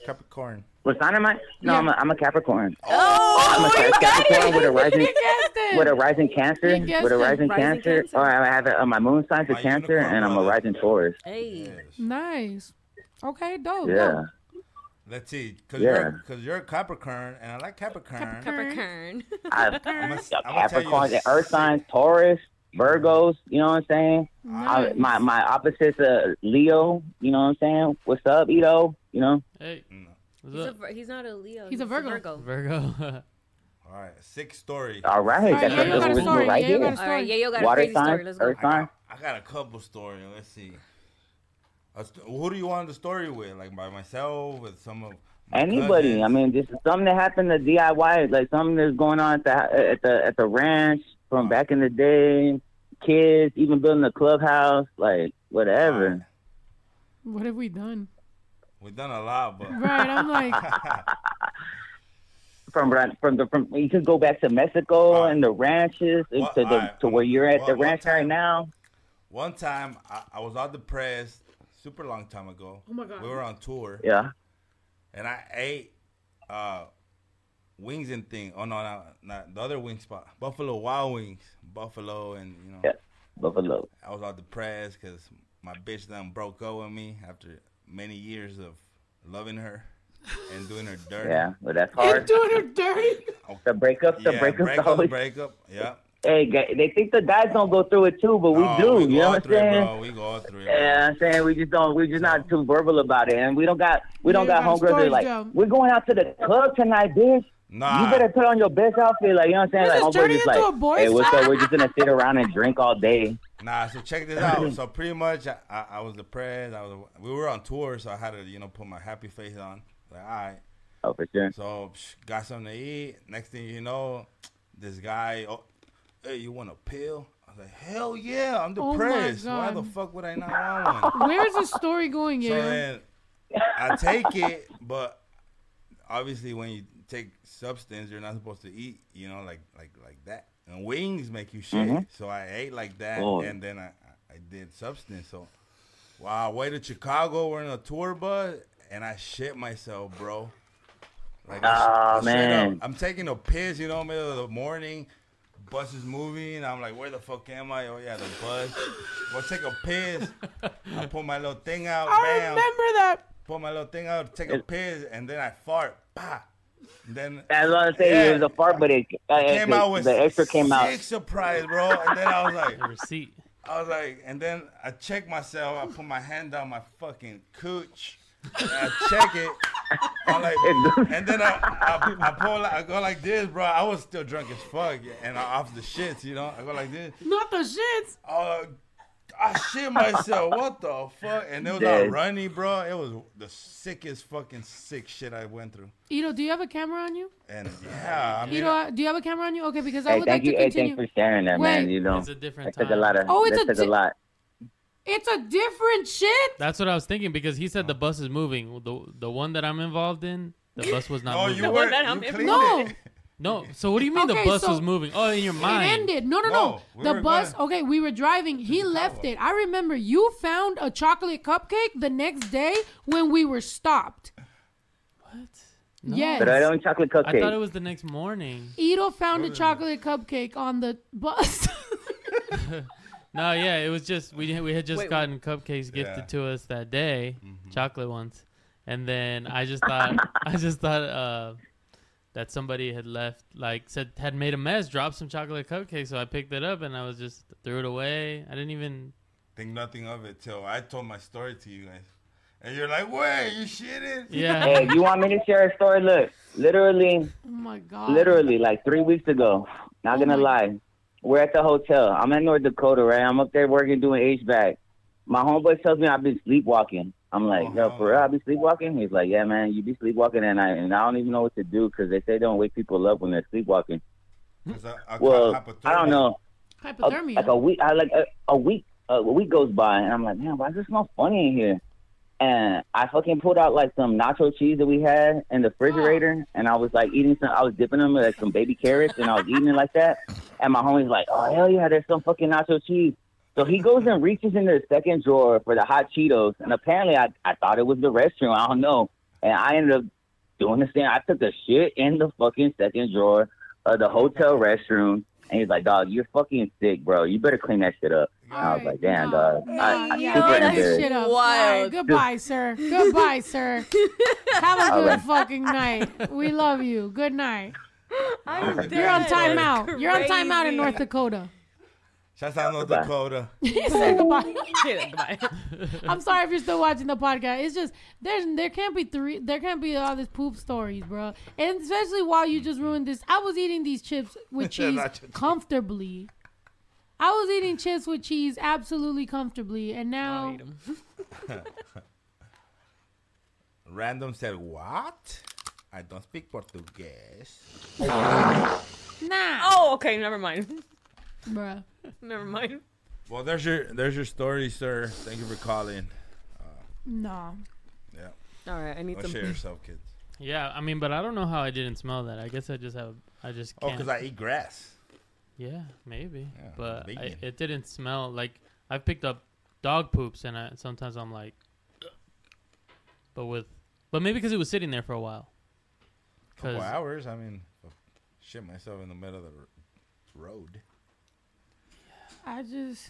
Capricorn. What sign am I? No, Yeah. I'm, a, I'm a Capricorn. Oh, I'm a you got Capricorn with a rising You guessed it. with a rising Cancer, with a rising, Rising Cancer. Cancer. Or I have a, uh, my moon sign's a Cancer, and I'm a rising Taurus. Hey. Nice. Okay, dope. Yeah. dope. Let's see, cause Yeah. you're cause you're a Capricorn, and I like Capricorn. Capricorn. I, I'm a, a I'm Capricorn, tell you, Earth signs, Taurus, Virgos. You know what I'm saying? I, my my opposite's a Leo. You know what I'm saying? What's up, Ito? You know? Hey, No. What's He's, a, up? Vir- he's not a Leo. He's a Virgo. Virgo. All right, six story. All right, All right, that's yeah, you what got a we're story. right Yeah, you here. got a All right, yeah, you got a Water crazy story. Let's go. Earth I signs. got, I got a couple stories. Let's see. St- who do you want the story with? Like by myself, with some of my Anybody. cousins? I mean, just something that happened to DIY, like something that's going on at the at the at the ranch from uh-huh. back in the day. Kids, even building a clubhouse, like whatever. What have we done? We've done a lot, but Right. I'm like, From from the from you can go back to Mexico Alright. and the ranches Well, to the alright, to where you're at well, the one ranch right now. one time I, I was all depressed, super long time ago. Oh my God. We were on tour, Yeah. and I ate uh, wings and thing. Oh no, not, not the other wing spot, Buffalo Wild Wings, Buffalo, and you know. Yeah. Buffalo. I was all depressed because my bitch done broke up with me after many years of loving her and doing her dirty. Yeah, but that's you're hard. doing her dirty. The breakup, the yeah, breakup, breakup, always. breakup. Yeah, Hey, they think the guys don't go through it too, but we Oh, do. We you know all what I'm through it, saying? bro. We go all through it. Yeah, I'm saying we just don't. We're just not too verbal about it, and we don't got. We don't Yeah, got you got homegirls that are like, Joe. we're going out to the club tonight, bitch. Nah, You better put on your best outfit, like you know what I'm saying. This Like is homegirls turning just into like, a boys' hey, what's up? We're just gonna sit around and drink all day. Nah, so check this out. So pretty much, I, I, I was depressed. I was. We were on tour, so I had to, you know, put my happy face on. Like, all right. Oh, for sure. So psh, got something to eat. Next thing you know, this guy, oh, hey, you want a pill? I was like, hell yeah, I'm depressed. Oh my depressed. Why the fuck would I not want one? Where's the story going So here? then I take it, but obviously when you take substance, you're not supposed to eat, you know, like like like that. And wings make you shit. Mhm. So I ate like that, Oh. and then I I did substance. So wow, I waited to Chicago. We're in a tour bus, and I shit myself, bro. Like, I sh- Ah, I straight up- man. I'm taking a piss, you know, middle of the morning. Bus is moving. I'm like, where the fuck am I? Oh yeah, the bus. Well, take a piss. I pull my little thing out. I bam remember that. pull my little thing out, take a piss, and then I fart. Bah. And then I was saying, Yeah. it was a fart, but it, uh, came the, out with the extra came out. sick surprise, bro. And then I was like, The receipt. I was like, and then I check myself. I put my hand down my fucking cooch. And I check it. I'm like, and then I, I, I pull, like- I go like this, bro. I was still drunk as fuck, and I off the shits, you know. I go like this. Not the shits. Uh, I shit myself. What the fuck? And it was all Dead. runny, bro. It was the sickest fucking sick shit I went through. Ito, do you have a camera on you? And yeah, I mean, Ito, do you have a camera on you? Okay, because I Hey, would like you. to Hey, continue. thanks for sharing that, Wait. man. You know, It's a different that took a time. lot of. Oh, it's a di- a lot. It's a different shit. That's what I was thinking because he said the bus is moving. The the one that I'm involved in, the bus was not oh, moving. you were that you I'm cleaned in- No. it. No. So what do you mean Okay, the bus so- was moving? Oh, in your mind. It ended. No, no, no. No, we the were bus. going- Okay, we were driving. He left it. I remember you found a chocolate cupcake the next day when we were stopped. What? No. Yes. But I don't chocolate cupcake. I thought it cupcake. was the next morning. Ito found a chocolate cupcake on the bus. No, yeah, it was just we we had just Wait, gotten cupcakes gifted Yeah. to us that day, Mm-hmm. chocolate ones, and then I just thought I just thought uh, that somebody had left, like said had made a mess, dropped some chocolate cupcakes, so I picked it up and I was just threw it away. I didn't even. Think nothing of it till I told my story to you guys, and you're like, "Wait, you shitted?" Yeah. Hey, you want me to share a story? Look, literally, oh my god. literally, like three weeks ago. Not Oh gonna my- lie, we're at the hotel. I'm in North Dakota, right? I'm up there working doing HVAC. My homeboy tells me I've been sleepwalking. I'm like, Oh, yo, for real, I be sleepwalking? He's like, yeah, man, you be sleepwalking at night, and I don't even know what to do because they say don't wake people up when they're sleepwalking. I, I Well, I don't know. A- Hypothermia. like a week, I like a, a week, a week goes by, and I'm like, man, why does it smell funny in here? And I fucking pulled out like some nacho cheese that we had in the refrigerator, and I was like eating some. I was dipping them with like some baby carrots, and I was eating it like that. And my homie's like, "Oh hell yeah, there's some fucking nacho cheese." So he goes and reaches into the second drawer for the hot Cheetos, and apparently I I thought it was the restroom. I don't know, and I ended up doing the same. I took a shit in the fucking second drawer of the hotel restroom. And he's like, dog, you're fucking sick, bro. You better clean that shit up. And I was like, damn, dog. I, I yeah, super clean that embarrassed. shit up. All right, goodbye, sir. Goodbye, sir. Have a good right. fucking night. We love you. Good night. I'm You're on dead. timeout. You're on timeout in North Dakota. Shouts out North Dakota. he said goodbye. goodbye. I'm sorry if you're still watching the podcast. It's just there's there can't be three there can't be all this poop stories, bro. And especially while you just ruined this. I was eating these chips with cheese cheese. comfortably. I was eating chips with cheese absolutely comfortably, and now Random said, "What? I don't speak Portuguese." nah, Oh, okay. Never mind. Bruh. Never mind. Well, there's your there's your story, sir. Thank you for calling. No. Yeah. All right, I need Go some. share yourself, kids. Yeah, I mean, but I don't know how I didn't smell that. I guess I just have. I just Oh, can't. because I eat grass. Yeah, maybe. Yeah, but I, it didn't smell like I've picked up dog poops, and I, sometimes I'm like, but with, but maybe because it was sitting there for a while. Couple hours. I mean, oh, shit myself in the middle of the road. I just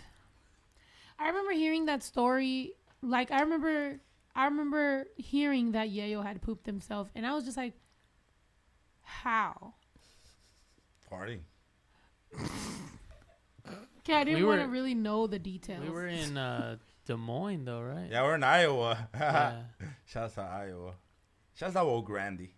I remember hearing that story. Like I remember I remember hearing that Yeyo had pooped himself, and I was just like, how? Party. Okay, I didn't We want to really know the details. We were in uh, Des Moines, though, right? Yeah, we're in Iowa. Yeah. Shouts out Iowa. Shouts out Old Grandy.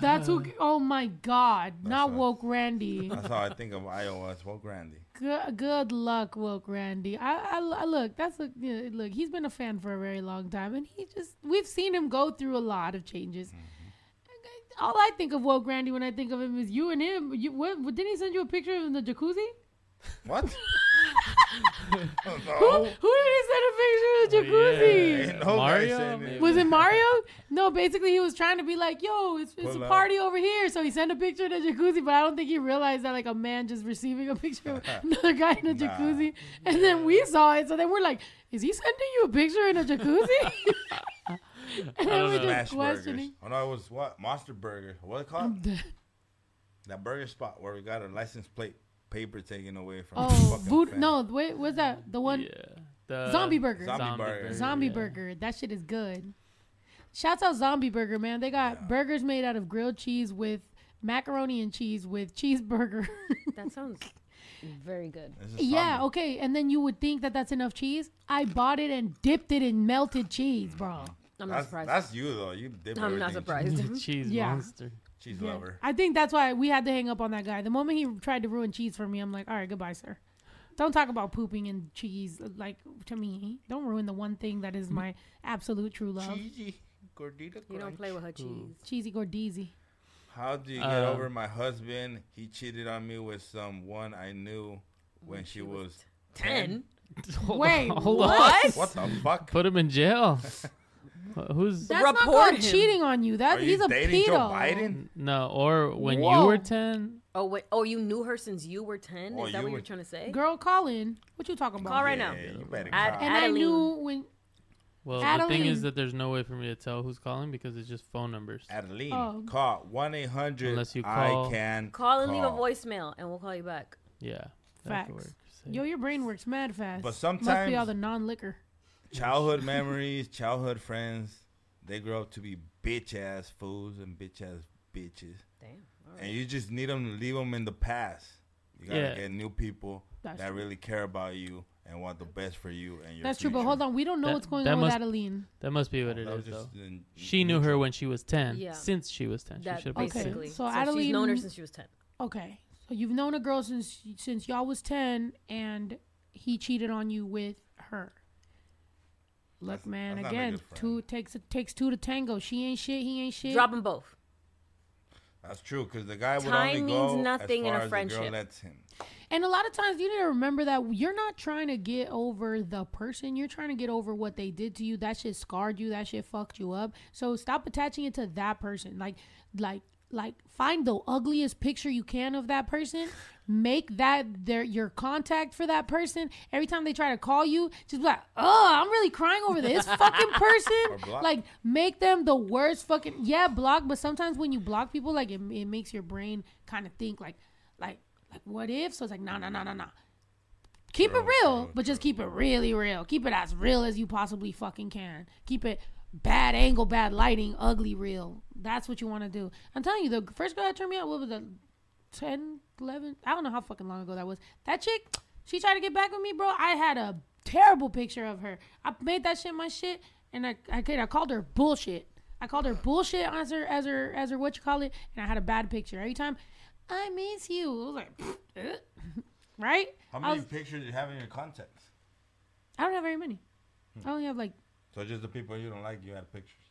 That's who. Oh my God! Not what- woke Randy. That's how I think of Iowa. It's Old Grandy. Good, good luck, woke Randy. I, I, I look. That's a yeah, look. He's been a fan for a very long time, and he just we've seen him go through a lot of changes. Mm-hmm. All I think of woke Randy when I think of him is you and him. You, what, didn't he send you a picture of him in the jacuzzi? What? Who, who did he send a picture of the Oh, jacuzzi? yeah. Ain't no Mario, saying it. Was it Mario? No, basically he was trying to be like, "Yo, it's, it's Pull a up. party over here." So he sent a picture of the jacuzzi, but I don't think he realized that like a man just receiving a picture of another guy in a Nah. jacuzzi, and then we saw it. So then we're like, "Is he sending you a picture in a jacuzzi?" and then don't we're know. just Smash burgers. questioning. Oh no, it was what? Monster Burger. What it called? that burger spot where we got a license plate paper taken away from. Oh, fucking no, wait, was that? The one Yeah. The Zombie burger. Zombie burger. zombie yeah. burger. That shit is good. Shouts out zombie burger, man. They got burgers made out of grilled cheese with macaroni and cheese with cheeseburger. That sounds very good. Yeah, zombie. okay. And then you would think that that's enough cheese. I bought it and dipped it in melted cheese, bro. I'm not That's, surprised. that's you though. You dip I'm not surprised. cheese Yeah. monster. Cheese Yeah. lover. I think that's why we had to hang up on that guy. The moment he tried to ruin cheese for me, I'm like, all right, goodbye, sir. Don't talk about pooping and cheese like to me. Don't ruin the one thing that is my absolute true love. Cheesy. Gordita you don't play with her cheese. Cheesy gordeezy. How do you get Um, over my husband? He cheated on me with someone I knew when she was Ten. Wait, Hold on. What? What the fuck? Put him in jail. Wh- Who's That's not Report called him. cheating on you. That Are he's you a dating pedo. Joe Biden? no? Or when you were ten? Oh wait. Oh, you knew her since you were ten. Oh, Is that you what were- you're trying to say? Girl, call in. What you talking about? Call right now. Yeah, you better Ad- call. And I Adeline. knew when. Well, the thing Adeline. is that there's no way for me to tell who's calling because it's just phone numbers. Adeline, Oh. call one eight hundred. Unless you I call- can Call and leave a voicemail, and we'll call you back. Yeah, that could Facts. work. Say- Yo, your brain works mad fast. But Must be all the non-liquor. Childhood memories, childhood friends. They grow up to be bitch ass fools and bitch ass bitches, Damn. all right. and you just need them to leave them in the past. You gotta Yeah. get new people That's that true. really care about you and want the best for you and your. That's true, but hold on. We don't know That- what's going that on with must- Adeline. That must be what oh, it That though. just in- She knew her when she was ten. Yeah. Since she was ten, That she should Okay, be basically. so So, Adeline- she's known her since she was ten. Okay, so you've known a girl since since y'all was ten, and he cheated on you with her. Look, That's- man. that's Again, two takes it takes two to tango. She ain't shit. He ain't shit. Drop them both. That's true, because the guy would Time only means go nothing as in a far as the girl friendship. lets him. And a lot of times you need to remember that you're not trying to get over the person. You're trying to get over what they did to you. That shit scarred you. That shit fucked you up. So stop attaching it to that person. Like, like, like, find the ugliest picture you can of that person. Make that their your contact for that person. Every time they try to call you, just be like, "Oh, I'm really crying over this fucking person." Like, make them the worst fucking yeah block. But sometimes when you block people, like it, it makes your brain kind of think like, like, like what if? So it's like, no, no, no, no, no. Keep it real, but just keep it really real. Keep it as real as you possibly fucking can. Keep it bad angle, bad lighting, ugly real. That's what you want to do. I'm telling you, the first girl that turned me out, what was it, 10, 11? I don't know how fucking long ago that was. That chick, she tried to get back with me, bro. I had a terrible picture of her. I made that shit my shit, and I, I, could- I called her bullshit. I called her bullshit as her, as her, as her, what you call it, and I had a bad picture. Every time, I miss you. I was like, right? How many was- pictures do you have in your contacts? I don't have very many. Hmm. I only have like So just the people you don't like, you had pictures.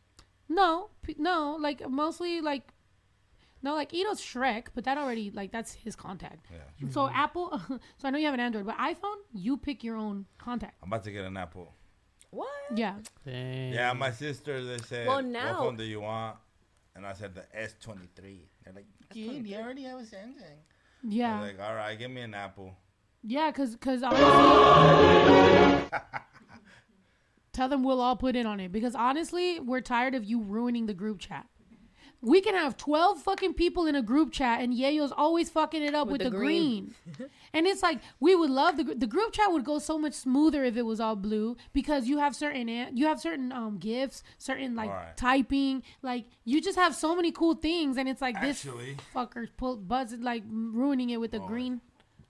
no, p- no, like mostly like no, like Ito's Shrek, but that already like that's his contact. Yeah. So Apple, so I know you have an Android, but iPhone, you pick your own contact. I'm about to get an Apple. What? Yeah. Yeah, my sister, they said, Well, now, what phone do you want? And I said the S23. They're like, dude, you already have a Samsung. Yeah. I was like, all right, give me an Apple. Yeah, cause cause honestly, tell them we'll all put in on it because honestly, we're tired of you ruining the group chat. We can have twelve fucking people in a group chat, and Yeyo's always fucking it up with, With the, the green. green. and it's like we would love the the group chat would go so much smoother if it was all blue because you have certain an- you have certain um gifts, certain like Alright. typing, like you just have so many cool things, and it's like Actually- this fucker's pull buzz like ruining it with the green.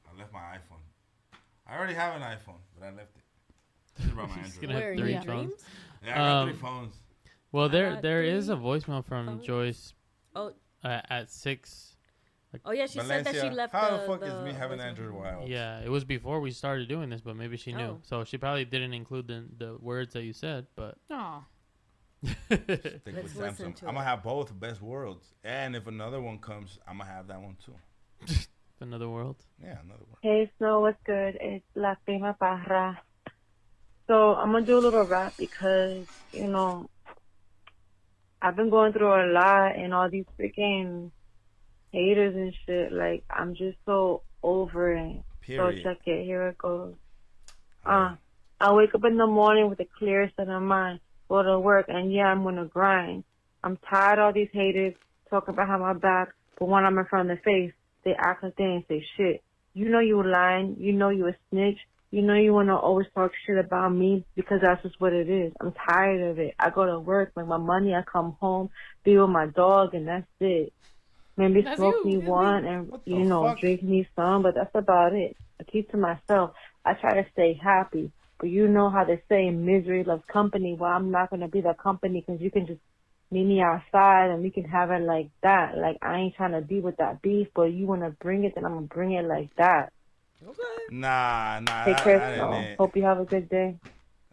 I left my iPhone. I already have an iPhone, but I left it. This is about my He's gonna have Where, three in phones. Yeah, I got Um, three phones. Well, there got there is a three voicemail from phones. Joyce Oh, uh, at six. oh yeah, she said that she left. How the, the fuck is me having voicemail. Android Wild? Yeah, it was before we started doing this, but maybe she knew. Oh. So she probably didn't include the the words that you said, but Aw. Stick Let's with listen Samsung. to I'm gonna have both best worlds, and if another one comes, I'm gonna have that one too. another world. Yeah, another one. Hey, Snow, what's good? It's La Prima Parra. So I'm gonna do a little rap because, you know, I've been going through a lot and all these freaking haters and shit. Like, I'm just so over it. Period. So check it. Here it goes. Uh, I wake up in the morning with a clear set of mind, go to work, and yeah, I'm gonna grind. I'm tired of all these haters talking behind my back, but when I'm in front of their face, they act like they ain't say shit. You know you lying. You know you a snitch. You know you wanna always talk shit about me because that's just what it is. I'm tired of it. I go to work, make my money, I come home, be with my dog, and that's it. Maybe That's smoke you. me That's one and you know fuck? drink me some, but that's about it. I keep to myself. I try to stay happy, but you know how they say misery loves company. Well, I'm not gonna be that company because you can just meet me outside and we can have it like that. Like I ain't trying to be with that beef, but you wanna bring it, then I'm gonna bring it like that. Nah, nah. Take that, care, that Snow. ain't it. Hope you have a good day.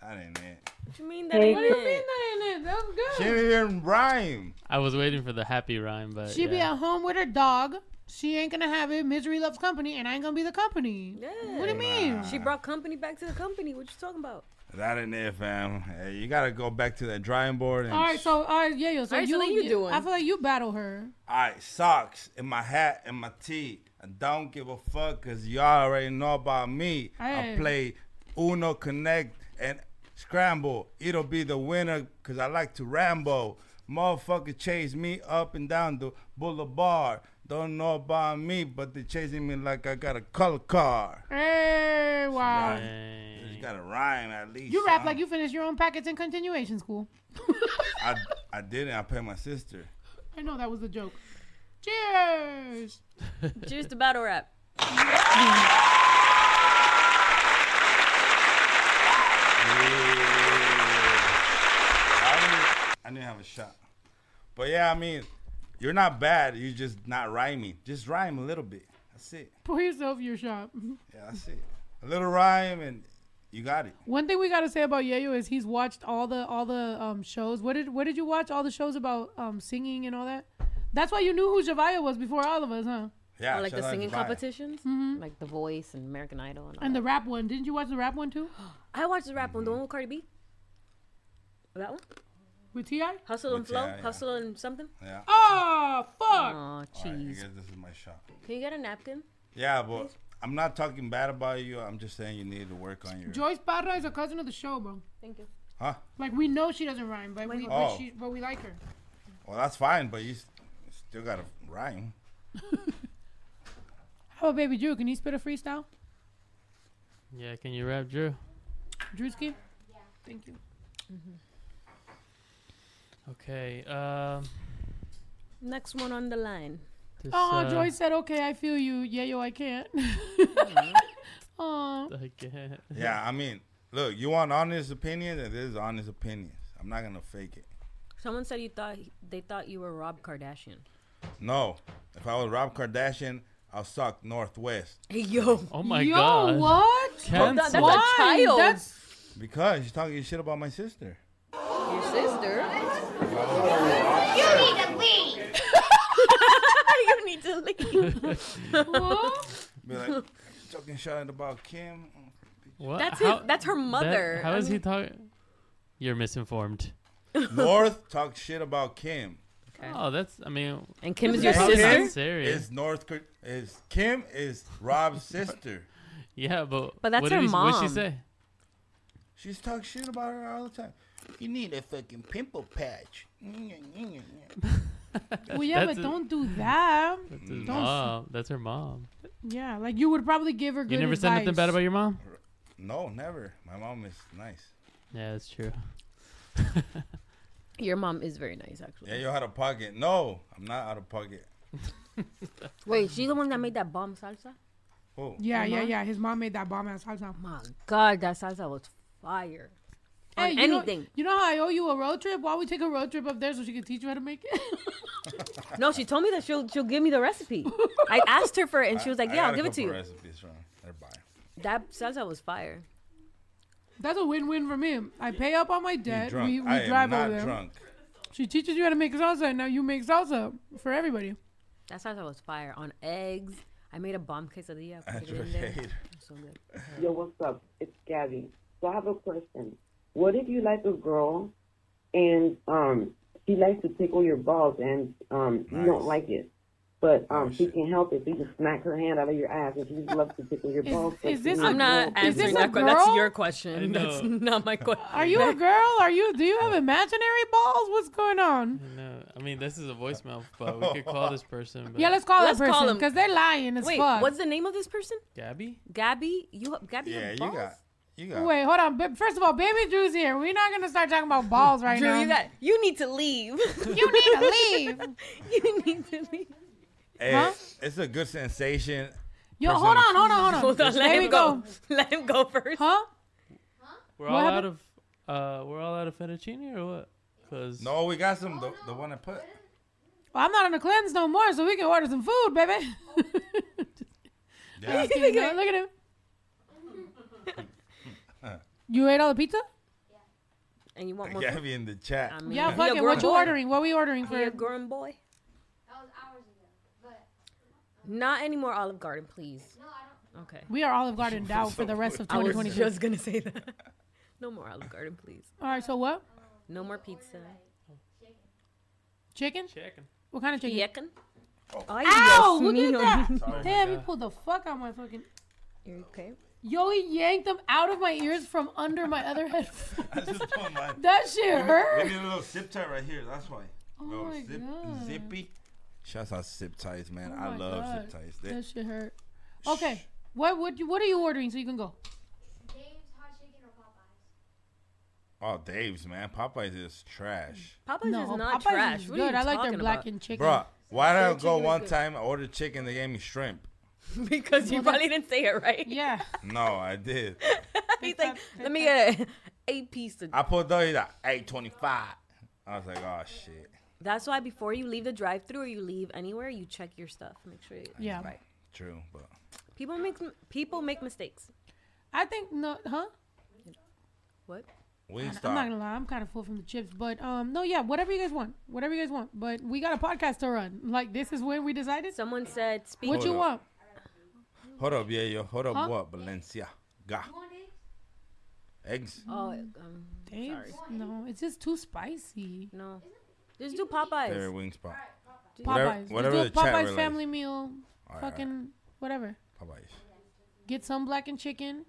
That ain't it. What you mean that Hey, ain't What do you it? mean that ain't it? That was good. She didn't even rhyme. I was waiting for the happy rhyme, but She be at home with her dog. She ain't gonna have it. Misery loves company, and I ain't gonna be the company. Yeah. What do you mean? She brought company back to the company. What you talking about? That ain't it, fam. Hey, you gotta go back to that drawing board. And All right, so all right, yeah, yo. So All right, you, so then you doing. I feel like you battle her. All right, socks in my hat and my tee. I don't give a fuck because y'all already know about me. I play Uno Connect and Scramble. It'll be the winner because I like to ramble. Motherfucker chase me up and down the boulevard. Don't know about me, but they chasing me like I got a color car. Hey, wow. You just gotta rhyme at least. You rap huh? like you finished your own packets in continuation school. I, I didn't. I pay my sister. I know that was a joke. Cheers. Cheers to battle rap. I didn't, have a shot. But yeah, I mean, you're not bad. You're just not rhyming. Just rhyme a little bit. That's it. Pour yourself your shot. Yeah, that's it. A little rhyme and you got it. One thing we gotta say about Yeyo is he's watched all the all the um shows. What did what did you watch? All the shows about um singing and all that. That's why you knew who Shavaya was before all of us, huh? Yeah, Or like the singing to Vaya. competitions, Mhm. like The Voice and American Idol. And, all And the rap one. Didn't you watch the rap one too? I watched the rap one, the one with Cardi B. That one? With T.I.? Hustle and Flow? Yeah. Hustle and something? Yeah. Oh, fuck. Aw, Alright, I cheese. guess this is my shot. Can you get a napkin? Yeah, but I'm not talking bad about you. I'm just saying you need to work on your. Joyce Parra is a cousin of the show, bro. Thank you. Huh? Like we know she doesn't rhyme, but we, but, Oh. she, but we like her. Well, that's fine, but you s- still gotta rhyme. How about Baby Drew? Can he spit a freestyle? Yeah, can you rap, Drew? Drewski? Yeah. Thank you. Okay. Um. Next one on the line. This, Oh, uh, Joyce said, "Okay, I feel you. Yeah, yo, I can't." Oh, I can't. Yeah, I mean, look, you want honest opinions, and this is honest opinions. I'm not gonna fake it. Someone said you thought they thought you were Rob Kardashian. No, if I was Rob Kardashian, I'll suck North West. Hey yo. Oh my Yo, god. what? Cancel. That's a Why? child. That's Because you're talking shit about my sister. Your sister. You need to leave. you need to leave. Be like, talking shit about Kim. What? That's his- that's her mother. That, how I is he talking? You're misinformed. North talk shit about Kim. Oh, that's. I mean. And Kim is your probably sister? not serious. Is North is Kim is Rob's sister. Yeah, but. But that's what her did he, What'd she say? She's talk shit about her all the time. You need a fucking pimple patch. well, yeah, That's but a- don't do that. That's his Don't. mom. That's her mom. Yeah, like you would probably give her good You never advice. said nothing bad about your mom? No, never. My mom is nice. Yeah, that's true. Your mom is very nice, actually. Yeah, you're out of pocket. No, I'm not out of pocket. Wait, she's the one that made that bomb salsa? Oh, Yeah, Your yeah, mom? yeah. His mom made that bomb ass salsa. Oh my God, that salsa was fire. On Hey, you know- anything. you know how I owe you a road trip? Why don't we take a road trip up there so she can teach you how to make it? No, she told me that she'll she'll give me the recipe. I asked her for it, and she was like, "Yeah, I'll give it to you." Recipes from everybody. That salsa was fire. That's a win-win for me. I pay up on my debt. drunk. We, we I am drive not over there. drunk. She teaches you how to make salsa, and now you make salsa for everybody. That salsa was fire on eggs. I made a bomb quesadilla. I put it in there. It was So good. Yo, what's up? It's Gabby. So I have a question. What if you like a girl and um she likes to tickle your balls and um you don't Nice. like it? But Oh, um she can't help it, so you can smack her hand out of your ass and she just loves to tickle your Is- balls. but is this needs a- I'm not more answering a that question. That's your question. That's not my question. Are you a girl? Are you? Do you have imaginary balls? What's going on? No, I mean this is a voicemail, but we could call this person. But Yeah, let's call Let's that call person because they're lying as Wait, fuck. what's the name of this person? Gabby. Gabby. You Gabby Yeah, have you got, you got. Wait, hold on. First of all, baby Drew's here. We're not gonna start talking about balls right Drew, now. you got. You need to leave. You need to leave. you need to leave. Hey, Huh? it's a good sensation. Yo, hold on, hold on, hold on. Hold on, let There him we go. Let him go first. Huh? Huh? We're What all out of. Uh, we're all out of fettuccine or what? Cause No, we got some. The, the one I put. Well, I'm not on the cleanse no more, so we can order some food, baby. Yeah. Just kidding, Look at him. You ate all the pizza? Yeah. And you want more? food? Gabby in the chat. I mean, Yeah, he fuck it. grown What you ordering? What we ordering He a grown boy. That was hours ago. But Not anymore Olive Garden, please. no, I don't. Okay. We are Olive Garden out for the rest of I was 2022. just gonna say that. no more Olive Garden, please. All right, so what? Oh, no more pizza. Chicken? chicken. What kind of chicken? Chicken. Oh. Ay, Ow! Dios Look at that. Sorry, Damn, my he pulled the fuck out of my fucking. You okay? Yo, he yanked them out of my ears from under my other head. I just put my. that shit We hurt. We need a little zip tie right here. That's why. Oh little my zip, God. zippy. Shouts out zip ties, man. Oh I love God. zip ties. They- That shit hurt. Okay, what what you- what are you ordering so you can go? Dave's hot chicken or Popeyes? Oh, Dave's man. Popeyes is trash. Popeyes no, is not Popeyes trash. is What are good. you I like their talking blackened chicken. Bruh, why did I go one time, I ordered chicken, they gave me shrimp? about? because you Well, probably didn't say it right. Yeah. No, I did. He's like, let me get a eight piece of. I put those at 825. I was like, oh, shit. That's why before you leave the drive-through or you leave anywhere, you check your stuff. Make sure it's Yeah. right. True, but People make people make mistakes. I think no, huh? What? I'm not gonna lie, I'm kind of full from the chips, but um, no, yeah, whatever you guys want, whatever you guys want. But we got a podcast to run. Like this is when we decided. Someone said, "Speak." What you Hold want? Hold up, yeah, yo. Hold up, Huh? what? Valencia. Ga. Eggs. Oh, um, Dave, sorry. no, it's just too spicy. No, just do Popeyes. Their wing spot. Popeyes. Whatever, Just whatever do a the Popeyes realized. family meal. Alright, fucking whatever. Popeyes. Get some blackened chicken.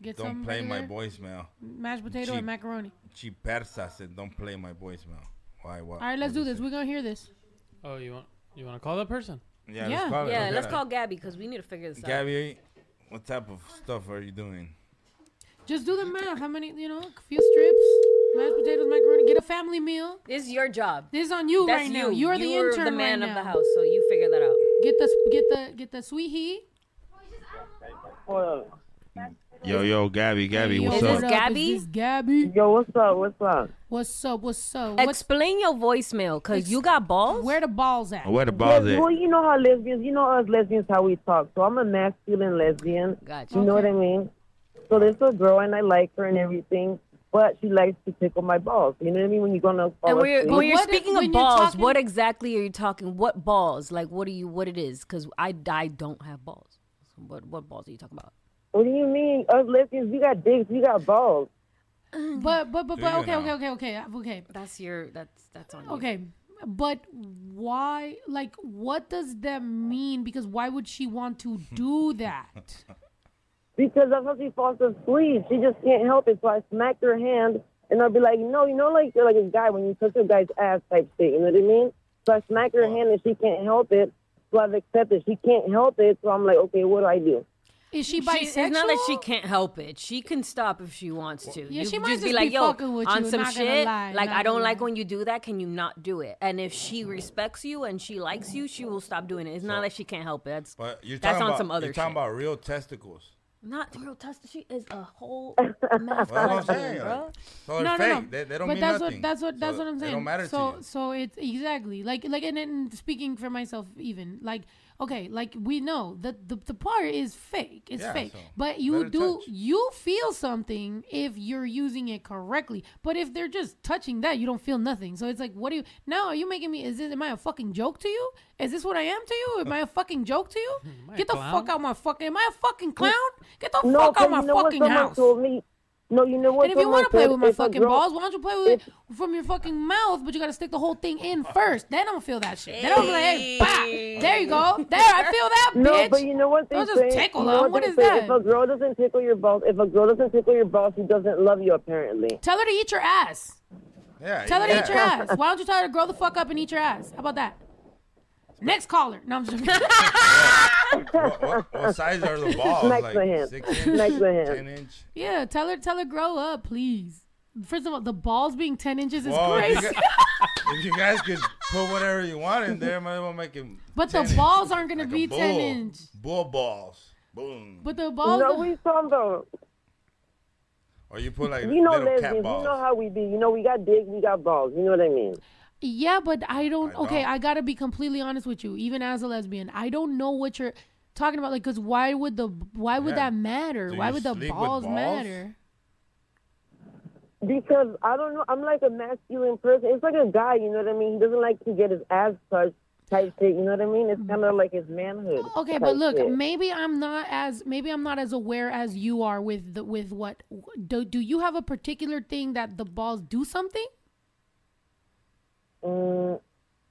Get some. Don't some play my regular voicemail. mashed potato Cheap- and macaroni. Cheap persa said, don't play my voicemail. Why? What? All right, let's do did this. We're gonna hear this. Oh, you want you want to call that person? Yeah, Yeah. let's call. Yeah, Okay. let's call Gabby because we need to figure this out. Gabby, what type of stuff are you doing? Just do the math. How many? You know, a few strips, mashed potatoes, macaroni. Get a family meal. This is your job. This is on you That's right you. now. You're the You're intern the man right of now. the house, so you figure that out. Get the get the get the sweet heat. Yo, yo, Gabby, Gabby, Hey, yo, what's what up? up? Gabby? Is this Gabby? Yo, what's up? What's up? What's up? What's up? What's, Explain your voicemail, cause you got balls. where the balls at? Where the balls Yes, at? well, you know how lesbians, you know us lesbians how we talk. So I'm a masculine lesbian. Gotcha. You know what I mean? So there's a girl and I like her and everything, but she likes to tickle my balls. You know what I mean? When you're gonna fall And when you're, when you're what speaking when of balls, talking- what exactly are you talking? What balls? Like, what do you? What it is? Because I, I don't have balls. So what what balls are you talking about? What do you mean? Us lesbians, we got dicks, we got balls. But but but, but okay okay okay okay okay That's your. That's that's on you. okay. But why? Like, what does that mean? Because why would she want to do that? Because that's how she falls asleep. She just can't help it. So I smack her hand and I'll be like, no, you know, like you're like a guy when you touch a guy's ass type shit. You know what I mean? So I smack her hand and she can't help it. So I've accepted she can't help it. So I'm like, okay, what do I do? Is she She, bisexual? it's not that she can't help it. She can stop if she wants to. Yeah, you she might just be just like, be "Yo, fucking with on you, some not gonna shit. lie, like, I don't gonna like when you do that. Can you not do it?" And if she respects you and she likes you, she will stop doing it. It's not that she can't help it. That's But you're that's on about, some other you're talking shit. about real testicles. Not real test. She is a whole Well, mess, that's what I'm saying. bro. like, so no, no, fake. no. They, they don't but mean that's nothing. what that's what that's So what I'm saying. They don't matter so to you. so it's exactly like like and then speaking for myself even like okay like we know that the the part is fake. It's Yeah, fake. so but you let do touch. you feel something if you're using it correctly. But if they're just touching that, you don't feel nothing. So it's like what do you now are you making me is this am I a fucking joke to you? Is this what I am to you? Am I a fucking joke to you? I Get the clown? fuck out of my fucking am I a fucking clown? Get the No, fuck 'cause out my you know what fucking someone house. told me. No, you know what? And if you want to play with my fucking girl- balls, why don't you play with it from your fucking mouth? But you gotta stick the whole thing in first. Then I'm gonna feel that shit. Then I'm like, hey, bah, there you go. There, I feel that, Bitch. No, bitch. but you know what they Don't say? just tickle you know them. What they is say? that? If a girl doesn't tickle your balls, if a girl doesn't tickle your balls, she doesn't love you. Apparently. Tell her to eat your ass. Yeah, Tell her to eat your ass. Why don't you tell her to grow the fuck up and eat your ass? How about that? Next caller. No, I'm just. what, what, what size are the balls? Next like to him. six inch, Next to him. ten inch. yeah, tell her, tell her grow up, please. First of all, the balls being ten inches is Well, if you, crazy. guys, if you guys could put whatever you want in there, might as well make it. But the 10 inch. balls aren't gonna Like a be ten bull. inch. Bull balls. Boom. But the balls. no, we talking about. Or you put like You know, little lesbians. cat You know how we be. You know, we got dicks, we got balls. You know what I mean? Yeah, but I don't. I okay. I gotta be completely honest with you. Even as a lesbian, I don't know what you're talking about. Like, cause why would the why would Yeah. that matter? Do why would the balls, balls? matter? Because I don't know. I'm like a masculine person. It's like a guy. You know what I mean? He doesn't like to get his ass touched. Type shit. You know what I mean? It's kind of like his manhood. Okay, but look, shit. maybe I'm not as maybe I'm not as aware as you are with the with what do do you have a particular thing that the balls do something? Mm,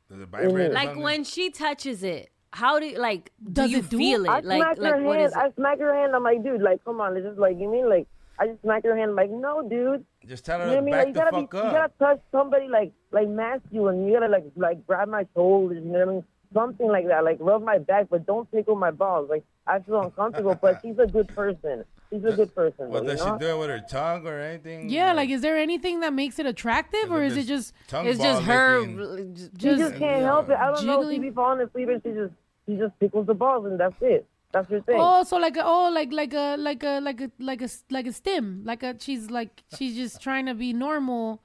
Does it vibrate Like when she touches it, how do you like? Do Does you it do feel it? I like smack like her what hand. is it? I smack her hand. I'm like, dude, like, come on. It's just like, you mean like, I just smack her hand. I'm like, no, dude. Just tell her You know to mean? back Like, you the gotta be, fuck you gotta touch somebody like, like masculine. You gotta like, like grab my shoulders. You know what I mean? Something like that. Like rub my back, but don't tickle my balls. Like I feel uncomfortable, but she's a good person. She's a good person. Well, does you she do it with her tongue or anything? Yeah, like is there anything that makes it attractive, or is it just tongue It's just her. licking? just- She just can't help it. I don't know. She be falling asleep and she just she just tickles the balls and that's it. That's her thing. oh so like a, oh like like a like a like a like a like a stim like a she's like she's just trying to be normal,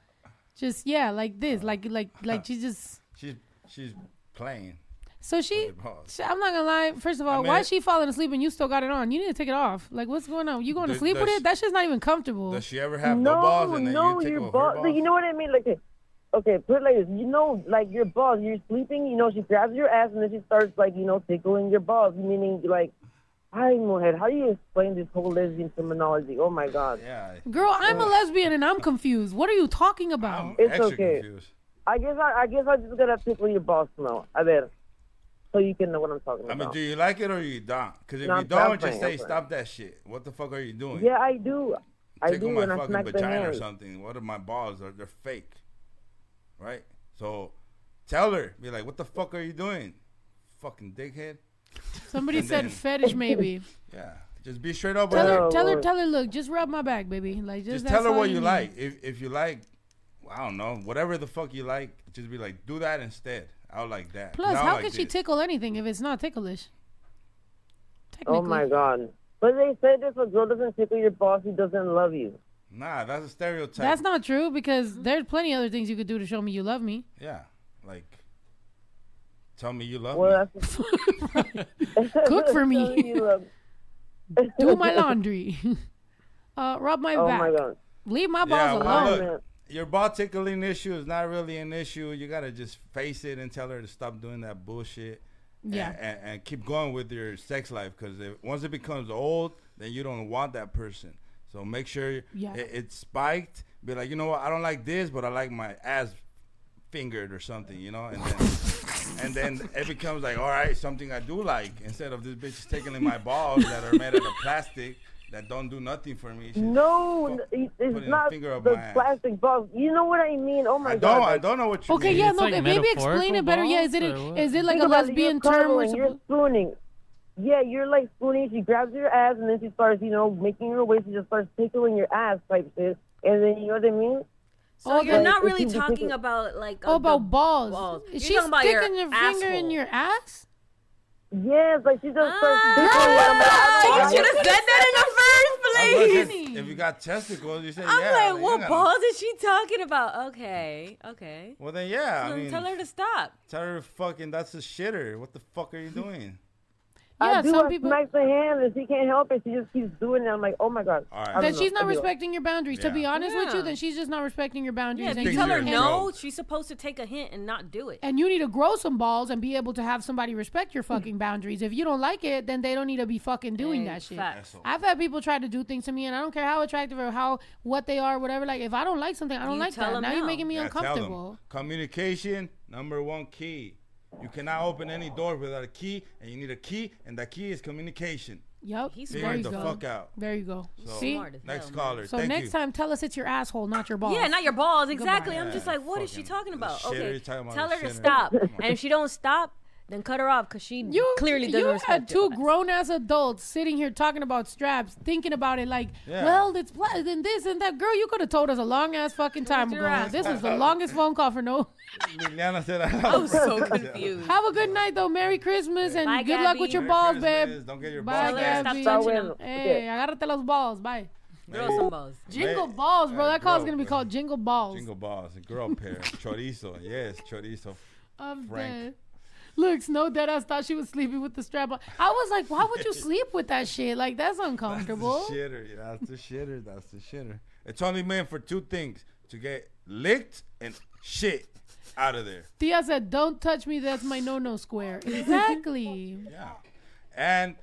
just yeah like this like like like she's just She's she's playing. So she, she- I'm not gonna lie. First of all, mean, why is she falling asleep and you still got it on? You need to take it off. Like, what's going on? You going to sleep with does it? That shit's not even comfortable. Does she ever have no, balls and then no, you take your off her balls. balls? You know what I mean? Like, okay, put it like this. You know, like your balls. You're sleeping. You know, she grabs your ass and then she starts like, you know, tickling your balls. Meaning, like, I Mohead, how do you explain this whole lesbian terminology? Oh my god. Yeah. Girl, I'm a lesbian and I'm confused. What are you talking about? It's okay. I guess I, I guess I just gotta tickle your balls now. A ver, so you can know what I'm talking I mean, do you like it or you don't? Because if No, you I'm- don't, I'm just playing, say I'm playing. stop that shit. What the fuck are you doing? Yeah, I do. I Tickle do, my and I fucking smack the vagina or hands. something. What are my balls? Are they're fake? Right. So tell her, be like, what the fuck are you doing? Fucking dickhead. Somebody And said then- fetish, maybe. Yeah. Just be straight up with Tell her. her, tell her, oh, tell her. Look, just rub my back, baby. Like, just, Just that's tell her all what you need. like. If if you like, I don't know, whatever the fuck you like, just be like, do that instead. I would like that. Plus, how like can she tickle anything if it's not ticklish? Oh my god. But they said if a girl doesn't tickle your boss, he doesn't love you. Nah, that's a stereotype. That's not true because there's plenty other things you could do to show me you love me. Yeah, like tell me you love Well, me. Cook for me. Love- Do my laundry. uh, rub my Oh back. my god. Leave my Yeah, balls well, alone. look, your ball tickling issue is not really an issue. You gotta just face it and tell her to stop doing that bullshit. Yeah. and, and keep going with your sex life because once it becomes old, then you don't want that person. So make sure Yeah. it, it's spiked. Be like, you know what? I don't like this, but I like my ass fingered or something, you know. And then, and then it becomes like, all right, something I do like instead of this bitch is tickling my balls that are made out of plastic that don't do nothing for me. She's No, it's putting a not finger up the plastic balls. You know what I mean? Oh my I god. don't. I don't know what you Okay, mean. yeah, no, okay, maybe explain it better. Yeah, is it a, is it like Think a about it, lesbian you're term? We're cuddling, You're spooning. Yeah, you're like spooning. She grabs your ass and then she starts, you know, making her way. She just starts tickling your ass type shit. And then you know what I mean? So Oh, you're not really talking about like Oh, uh, about balls. balls. Is You're she talking about sticking your your finger in your ass? Yes, like she just starts Ah, tickling. I'm like, I you should have said that in the first I was gonna place. say, if you got testicles, you say I'm yeah. like, then what gotta- balls is she talking about? Okay, okay. Well then, yeah. So I mean, tell her to stop. Tell her fucking that's a shitter. What the fuck are you doing? Yeah, I do. some I people- smack the hand and she can't help it. She just keeps doing it. I'm like, oh my god. All right. I don't Then know. she's not I do it. respecting your boundaries. To be Yeah. honest with you, then she's just not respecting your boundaries. Yeah, if and you tell her no, she's supposed to take a hint and not do it. And you need to grow some balls and be able to have somebody respect your fucking boundaries. If you don't like it, then they don't need to be fucking doing Hey, that shit. facts. I've had people try to do things to me, and I don't care how attractive or how what they are, whatever. Like if I don't like something, I don't You like tell that. 'em Now you're making me Yeah, uncomfortable. Communication, number one key. You cannot open any door without a key, and you need a key, and that key is communication. Yep. He's there Figure you it the go. fuck out. There you go. So, See. Smart as Next hell, caller. So Thank next you. time, tell us it's your asshole, not your balls. Yeah, not your balls. Exactly. I'm just like, what is she fucking talking about? shitter. Okay, You're talking about tell her to shitter. stop. And if she don't stop, then cut her off because she You clearly doesn't you respect had two grown ass adults sitting here talking about straps, thinking about it like, Yeah. well, it's pla- and this and that. Girl, you could have told us a long ass fucking time ago. ass. This is the longest phone call for no. Liliana said I was so confused. Have a good night though. Merry Christmas and Bye, good luck with your Merry balls, Christmas. babe. Don't get your Bye, balls Tell her Gabby. stop Está touching them. bueno. Hey, agárrate los balls. Bye. Throw some balls. Jingle May- balls, bro. uh, That call's girl, gonna be called jingle balls. Jingle balls, a girl pair, chorizo. Yes, chorizo. I'm Frank. dead. Look, Snow Deadass thought she was sleeping with the strap on. I was like, why would you sleep with that shit? Like, that's uncomfortable. That's the shitter. That's the shitter. That's the shitter. It's only meant for two things: to get licked and shit out of there. Tia said, don't touch me. That's my no-no square. Exactly. Yeah. And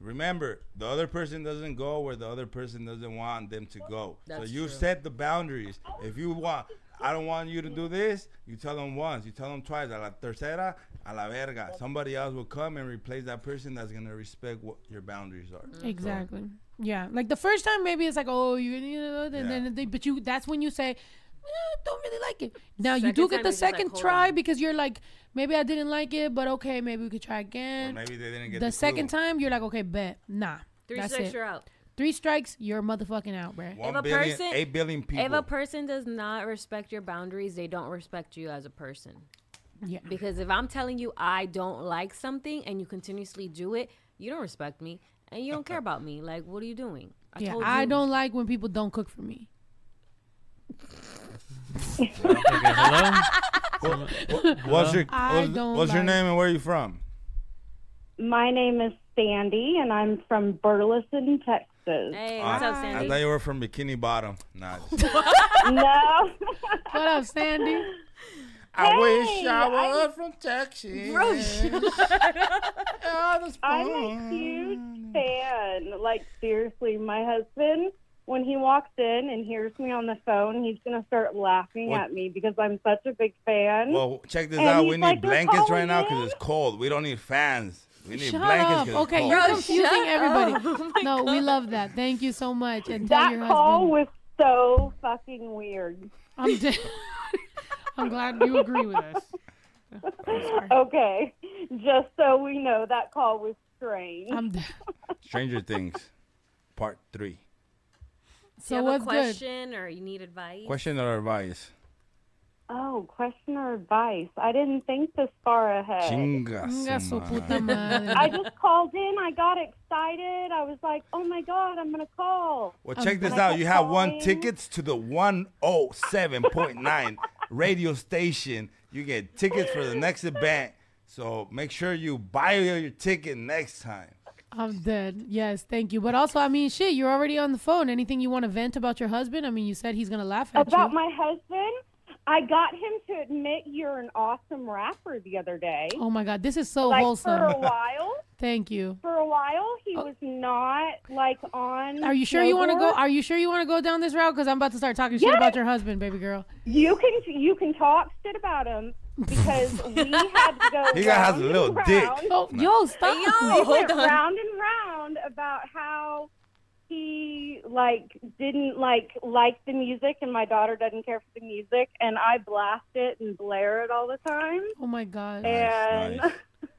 remember, the other person doesn't go where the other person doesn't want them to go. That's so you true. set the boundaries. If you want, I don't want you to do this. You tell them once. You tell them twice. A la tercera, a la verga. Somebody else will come and replace that person that's gonna respect what your boundaries are. Exactly. Yeah. Like the first time, maybe it's like, oh, you, you know, and Yeah. then they, but you, that's when you say, eh, don't really like it. Now you do get the just like, second try on. because you're like, maybe I didn't like it, but okay, maybe we could try Or again. maybe they didn't get the the, second clue. time, you're like, okay, bet, nah. Three that's strikes, it. you're out. Three strikes, you're motherfucking out, bruh. One If a billion- person- eight billion people. If a person does not respect your boundaries, they don't respect you as a person. Yeah. Because if I'm telling you I don't like something and you continuously do it, you don't respect me and you don't care about me. Like, what are you doing? I yeah, told I you. don't like when people don't cook for me. Okay, hello. What's your I what's, don't your name and where are you from? my name is Sandy, and I'm from Burleson, Texas. Hey, Uh, I thought you were from Bikini Bottom. Nah. no. what up, Sandy? I wish Hey, I I- was from Texas. I'm a huge fan. Like seriously, my husband, when he walks in and hears me on the phone, he's gonna start laughing What? at me because I'm such a big fan. Well, check this And out. he's We need like, "We're blankets right calling now in." because it's cold. We don't need fans. We need Shut blankets. up. 'cause it's Okay, cold. you're Bro, confusing shut everybody. up. Oh my no, we God. love that. Thank you so much. And tell that your call husband. was so fucking weird. I'm dead. I'm glad you agree with us. Okay, just so we know, that call was strange. I'm dead. Stranger Things, part three. Do you So have what's a good? question or you need advice? Question or advice? Oh, question or advice? I didn't think this far ahead. Chinga Chinga su su madre. puta madre. I just called in. I got excited. I was like, "Oh my god, I'm gonna call." Well, Um, check this out. kept You have one calling. tickets to the 107.9 radio station. You get tickets for the next event. So make sure you buy your ticket next time. I'm dead. Yes, thank you. But also, I mean, shit, you're already on the phone. Anything you want to vent about your husband? I mean, you said he's gonna laugh at About you. About my husband, I got him to admit you're an awesome rapper the other day. oh my god, this is so like wholesome. for a while. Thank you. For a while, he oh. was not like on. Are you sure you want to go? Are you sure you want to go down this route? Because I'm about to start talking shit about your husband, baby girl. You can you can talk shit about him because we had to go. He got- has a little and dick. round. Oh, yo, stop. we went round and round about how he like didn't like like the music and my daughter doesn't care for the music and I blast it and blare it all the time. Oh my god. and nice.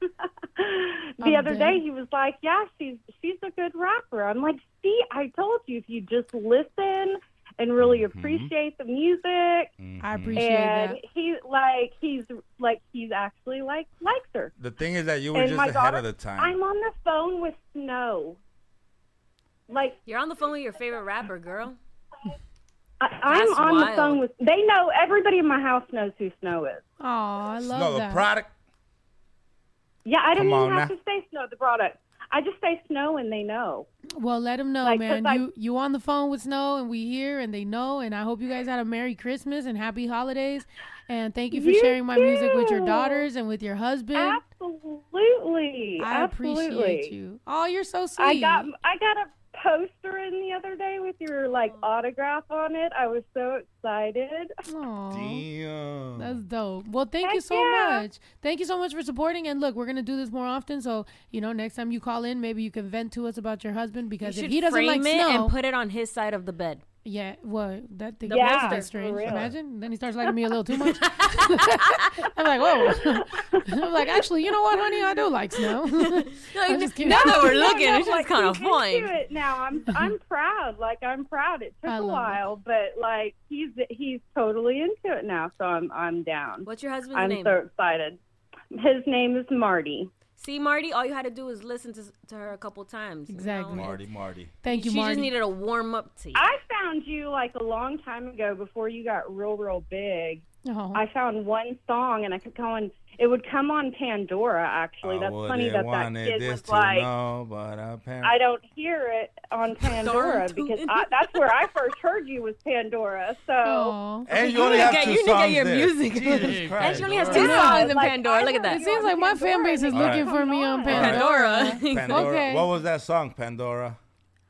the I'm other dead. day he was like, "Yeah, she's she's a good rapper." I'm like, "See, I told you if you just listen and really Mm-hmm. appreciate the music." I appreciate and that. he like he's like he's actually like likes her. The thing is that you were and just ahead daughter, of the time. I'm on the phone with Snow. Like You're on the phone with your favorite rapper, girl. I, I'm That's on the phone with. They know everybody in my house knows who Snow is. Oh, I love no, the product. Yeah, I don't even have now. to say Snow Tha Product. I just say Snow and they know. Well, let them know, Like, 'cause man. I- you you on the phone with Snow, and we here, and they know. And I hope you guys had a Merry Christmas and Happy Holidays. And thank you for You sharing my music with your daughters and with your husband. Absolutely, I absolutely. appreciate you. Oh, you're so sweet. I got I got a poster in the other day with your like autograph on it. I was so excited. Aw. Damn. That's dope. Well, thank you so yeah. much. Thank you so much for supporting. And look, we're gonna do this more often. So you know, next time you call in, maybe you can vent to us about your husband You because if he doesn't frame like it snow, and put it on his side of the bed. Yeah, what that thing The that's poster, that's strange. for. Imagine then he starts liking me a little too much. I'm like, whoa. I'm like, actually, you know what, honey, I do like snow. I'm just kidding. now that we're looking, no, it's just like, kind of he's into fun. It now I'm I'm proud. Like I'm proud. It took a love it. while, but like he's he's totally into it now. So I'm I'm down. What's your husband's name? I'm so excited. His name is Marty. See, Marty, all you had to do was listen to, to her a couple times. you Exactly. know? Marty, Marty. Thank you, she Marty. just needed a warm up to you. I found you like a long time ago before you got real real big. Oh. I found one song and I kept going. It would come on Pandora. Actually, I that's funny that that kid was like. know, but apparently. I don't hear it on Pandora because. I, that's where I first heard you was Pandora. So Aw. And you You only need to have get- two you need to get your there. music. Jesus And she only has two right. Yeah, songs in like, Pandora. Look at that. It seems like my fan base is All looking right. for me on All right. Pandora. Pandora. Okay. What was that song, Pandora?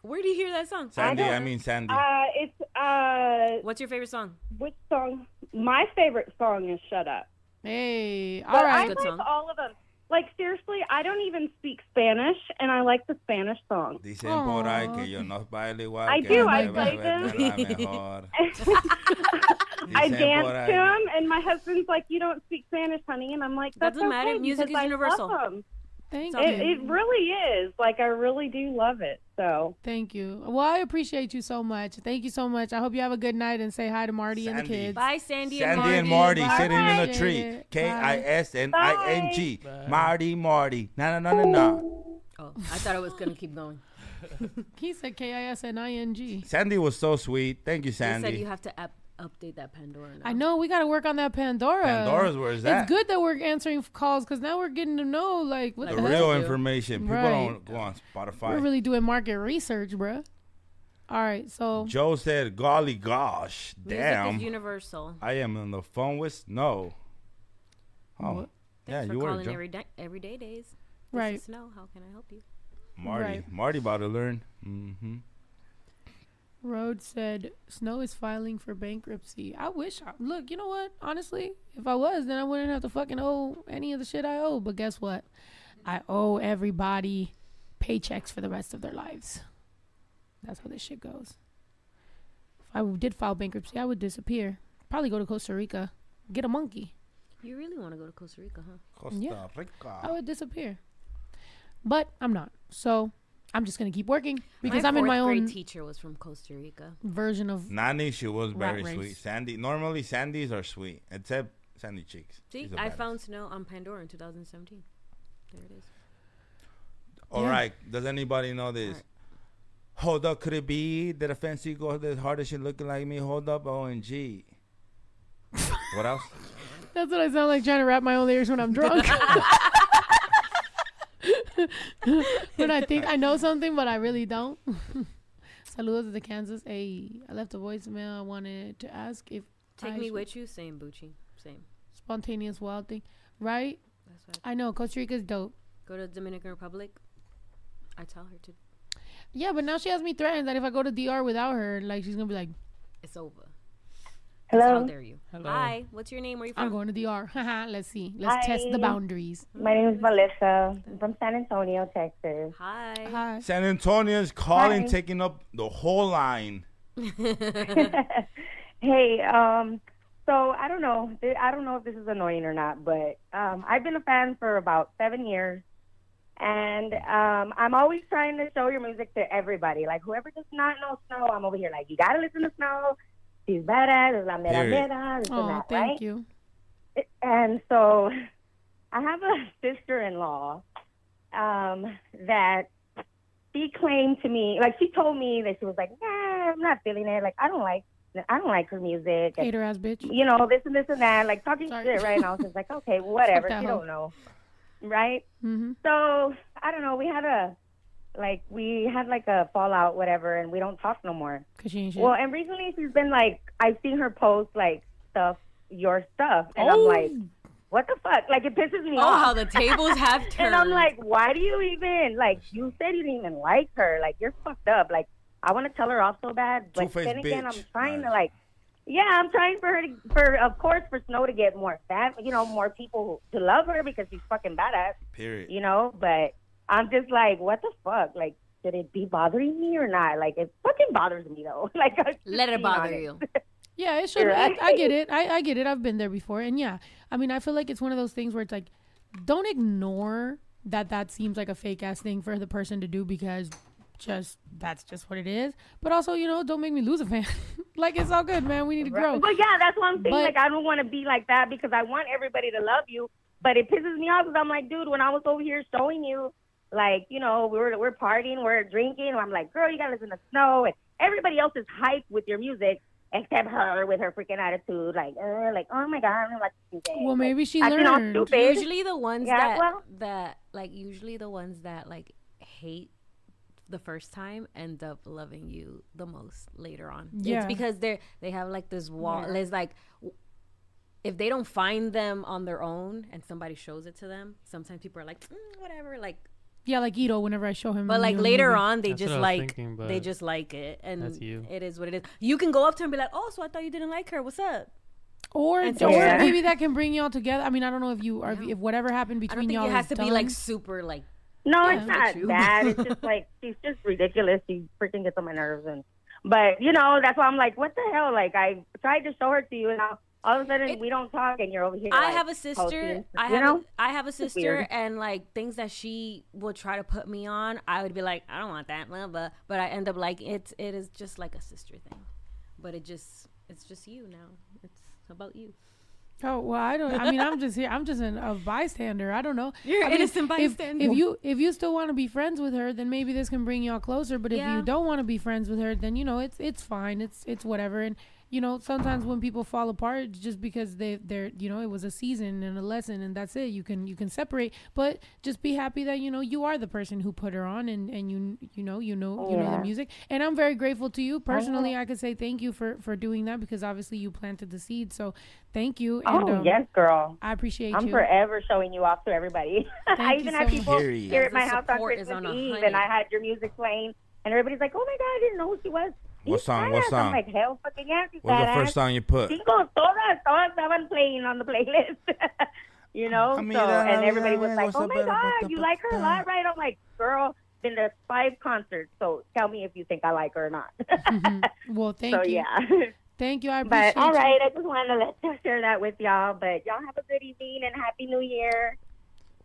Where do you hear that song? Sandy, don't- I, mean Sandy. Uh, it's uh, What's your favorite song? which song? My favorite song is "Shut Up." Hey, But all I. Good like song. all of them. Like seriously, I don't even speak Spanish, and I like the Spanish songs. Dicen por ahí que yo no bailo igual I que do, I play them. I dance to them, and my husband's like, "You don't speak Spanish, honey," and I'm like, "That's Doesn't matter. Music is I universal. Love 'em. Thank It's It, you. it really is. Like I really do love it. So Thank you. Well, I appreciate you so much. Thank you so much. I hope you have a good night and say hi to Marty and the kids. Bye, Sandy, and Sandy Marty. and Marty Bye. sitting in a tree. K I S N Bye. I N G. Marty, Marty. No, no, no, no, no. Oh, I thought I was gonna keep going. He said K I S N I N G. Sandy was so sweet. Thank you, Sandy. They said you have to ap- update that Pandora. Now. I know we got to work on that Pandora. Pandora's where is that? It's good that we're answering calls because now we're getting to know like what the the, real information. People Right. don't go on Spotify. We're really doing market research, bruh. All right, so Joe said, "Golly gosh, Music damn." is universal. I am on the phone with no. Oh, What? yeah, for you were calling Joe. every day, everyday days. This Right. is Snow. How can I help you? Marty. Right. Marty about to learn. Mm-hmm. Rhodes said Snow is filing for bankruptcy. I wish. I, look, you know what? Honestly, if I was, then I wouldn't have to fucking owe any of the shit I owe. But guess what? I owe everybody paychecks for the rest of their lives. That's how this shit goes. If I did file bankruptcy, I would disappear. Probably go to Costa Rica, get a monkey. You really want to go to Costa Rica, huh? Costa Yeah. Rica. I would disappear. But I'm not. So I'm just gonna keep working because my I'm in my fourth grade own teacher was from Costa Rica. version of Nani, she was Rat very race. sweet. Sandy, normally Sandys are sweet, except Sandy Cheeks. See, She's a I badass. found Snow on Pandora in 2017. There it is. All Yeah. right. Does anybody know this? Hold up, could it be that a fancy girl that's hard as she looking like me? Hold up, ONG. what else? That's what I sound like trying to rap my own ears when I'm drunk. when I think I know something, but I really don't. Saludos to Kansas. Hey, I left a voicemail. I wanted to ask if Take I me should- with you, same Bucci, same. spontaneous wild thing, right? That's right. I know Costa Rica's dope. Go to Dominican Republic. I tell her to. Yeah, but now she has me threatened that if I go to DR without her, like she's gonna be like, It's over. Hello? How dare you? Hello. Hi. What's your name? Where are you from? I'm going to DR. Haha, Let's see. Let's test the Hi. boundaries. My name is Melissa. I'm from San Antonio, Texas. Hi. Hi. San Antonio's calling, Hi. taking up the whole line. hey, um, so I don't know. I don't know if this is annoying or not, but um, I've been a fan for about seven years, and um, I'm always trying to show your music to everybody. Like whoever does not know Snow, I'm over here like, you gotta listen to Snow. She's badass. Es la mera Period. mera. This and Oh, that, thank right? you. And so I have a sister-in-law um, that she claimed to me, like she told me that she was like, nah, I'm not feeling it. Like I don't like, I don't like her music. And, Hater ass bitch. you know, this and this and that, like talking Sorry. shit, right? And I was just like, okay, whatever. that You don't know, right? Mm-hmm. So I don't know. We had a, like, we had like a fallout, whatever, and we don't talk no more. Cause she. Well, and recently she's been like, I've seen her post like stuff, your stuff, and I'm Oh. like, what the fuck? Like it pisses me Oh, off. how the tables have turned. and I'm like, why do you even like? You said you didn't even like her. Like you're fucked up. Like I want to tell her off so bad, but Two-faced then again, bitch. I'm trying to like, yeah, I'm trying for her to, for of course, for Snow to get more fat, you know, more people to love her because she's fucking badass, Period. you know. But I'm just like, what the fuck? Like, should it be bothering me or not? Like, it fucking bothers me though. like, Let it bother honest. you. Yeah, it should. Right. I, I get it. I, I get it. I've been there before, and yeah, I mean, I feel like it's one of those things where it's like, don't ignore that. That seems like a fake ass thing for the person to do because just that's just what it is. But also, you know, don't make me lose a fan. like it's all good, man. We need to grow. But yeah, that's what I'm saying. But- like, I don't want to be like that because I want everybody to love you. But it pisses me off because I'm like, dude, when I was over here showing you, like, you know, we were we're partying, we're drinking. I'm like, girl, you gotta listen to Snow, and everybody else is hyped with your music except her with her freaking attitude, like, uh, like, oh my god, I don't like music. Well, maybe she acting all learned. stupid. Usually the ones Yeah, that well- that like usually the ones that like hate the first time end up loving you the most later on. Yeah. It's because they're they have like this wall. Yeah. There's like if they don't find them on their own and somebody shows it to them, sometimes people are like, "Mm, whatever, like. Yeah, like Ito. Whenever I show him, But like later movie. on, they That's just what I was like thinking, they just like it, and you. it is what it is. You can go up to her and be like, "Oh, so I thought you didn't like her. What's up?" or And or Yeah. maybe that can bring y'all together. I mean, I don't know if you are if, if whatever happened I between don't think y'all it has is to be like super like No, Yeah. it's not True. that. It's just like she's just ridiculous. She freaking gets on my nerves, and but you know that's why I'm like, what the hell? Like I tried to show her to you, and now all of a sudden It- we don't talk, and you're over here. I like, have a sister. posting, I you have know? a, I have a sister, and like things that she would try to put me on, I would be like, I don't want that, blah, blah. But I end up like it's it is just like a sister thing, but it just it's just you now. It's about you. Oh well, I don't. I mean, I'm just here. I'm just an, a bystander. I don't know. You're I an mean, innocent if- bystander. If, you if you still want to be friends with her, then maybe this can bring y'all closer. But if Yeah. you don't want to be friends with her, then you know it's it's fine. It's it's whatever. And you know, sometimes when people fall apart, just because they they're you know it was a season and a lesson and that's it. You can you can separate, but just be happy that you know you are the person who put her on and and you you know you know you know the music. And I'm very grateful to you personally. I could say thank you for for doing that because obviously you planted the seed. So thank you. And, oh um, yes, girl. I appreciate you. I'm forever showing you off to everybody. I Thank even you had so people much. here Period. at my The house on support is Christmas on a Eve, and I had your music playing, and everybody's like, "Oh my god, I didn't know who she was." What song? What song? I'm like, "Hell, fucking yes, she's What's the first song you put? Cinco, todas, todas estaban playing on the playlist. you know, so Mira, and everybody mira, was like, "Oh my god, you like her a lot, right?" I'm like, "Girl, been to five concerts, so tell me if you think I like her or not." Mm-hmm. well, thank so you. yeah. Thank you. I appreciate But all you. right, I just wanted to let share that with y'all. But y'all have a good evening and happy New Year.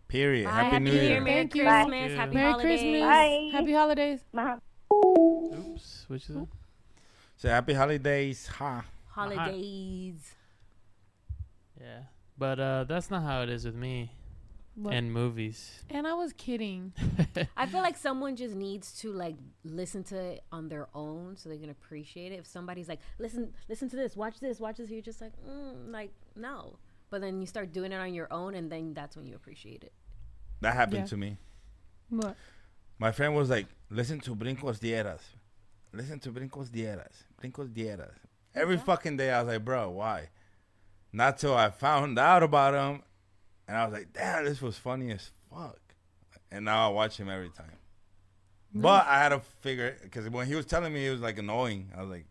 Period. Bye, Happy Happy New New Year. Year, Merry Thank you. Christmas, Happy Merry holidays. Christmas. Bye. Happy holidays. Oops. Which is it? Say happy holidays. Ha. Holidays. Yeah. But uh, that's not how it is with me. What? And movies. And I was kidding. I feel like someone just needs to like listen to it on their own so they can appreciate it. If somebody's like, listen, listen to this, watch this, watch this, you're just like, mm, like no. But then you start doing it on your own, and then that's when you appreciate it. That happened Yeah. to me. What? My friend was like, listen to Brincos Dieras. Listen to Brincos Dieras. Brincos Dieras. Every fucking day I was like, bro, why? Not till I found out about him. And I was like, damn, this was funny as fuck. And now I watch him every time. But I had to figure because when he was telling me it was like annoying, I was like,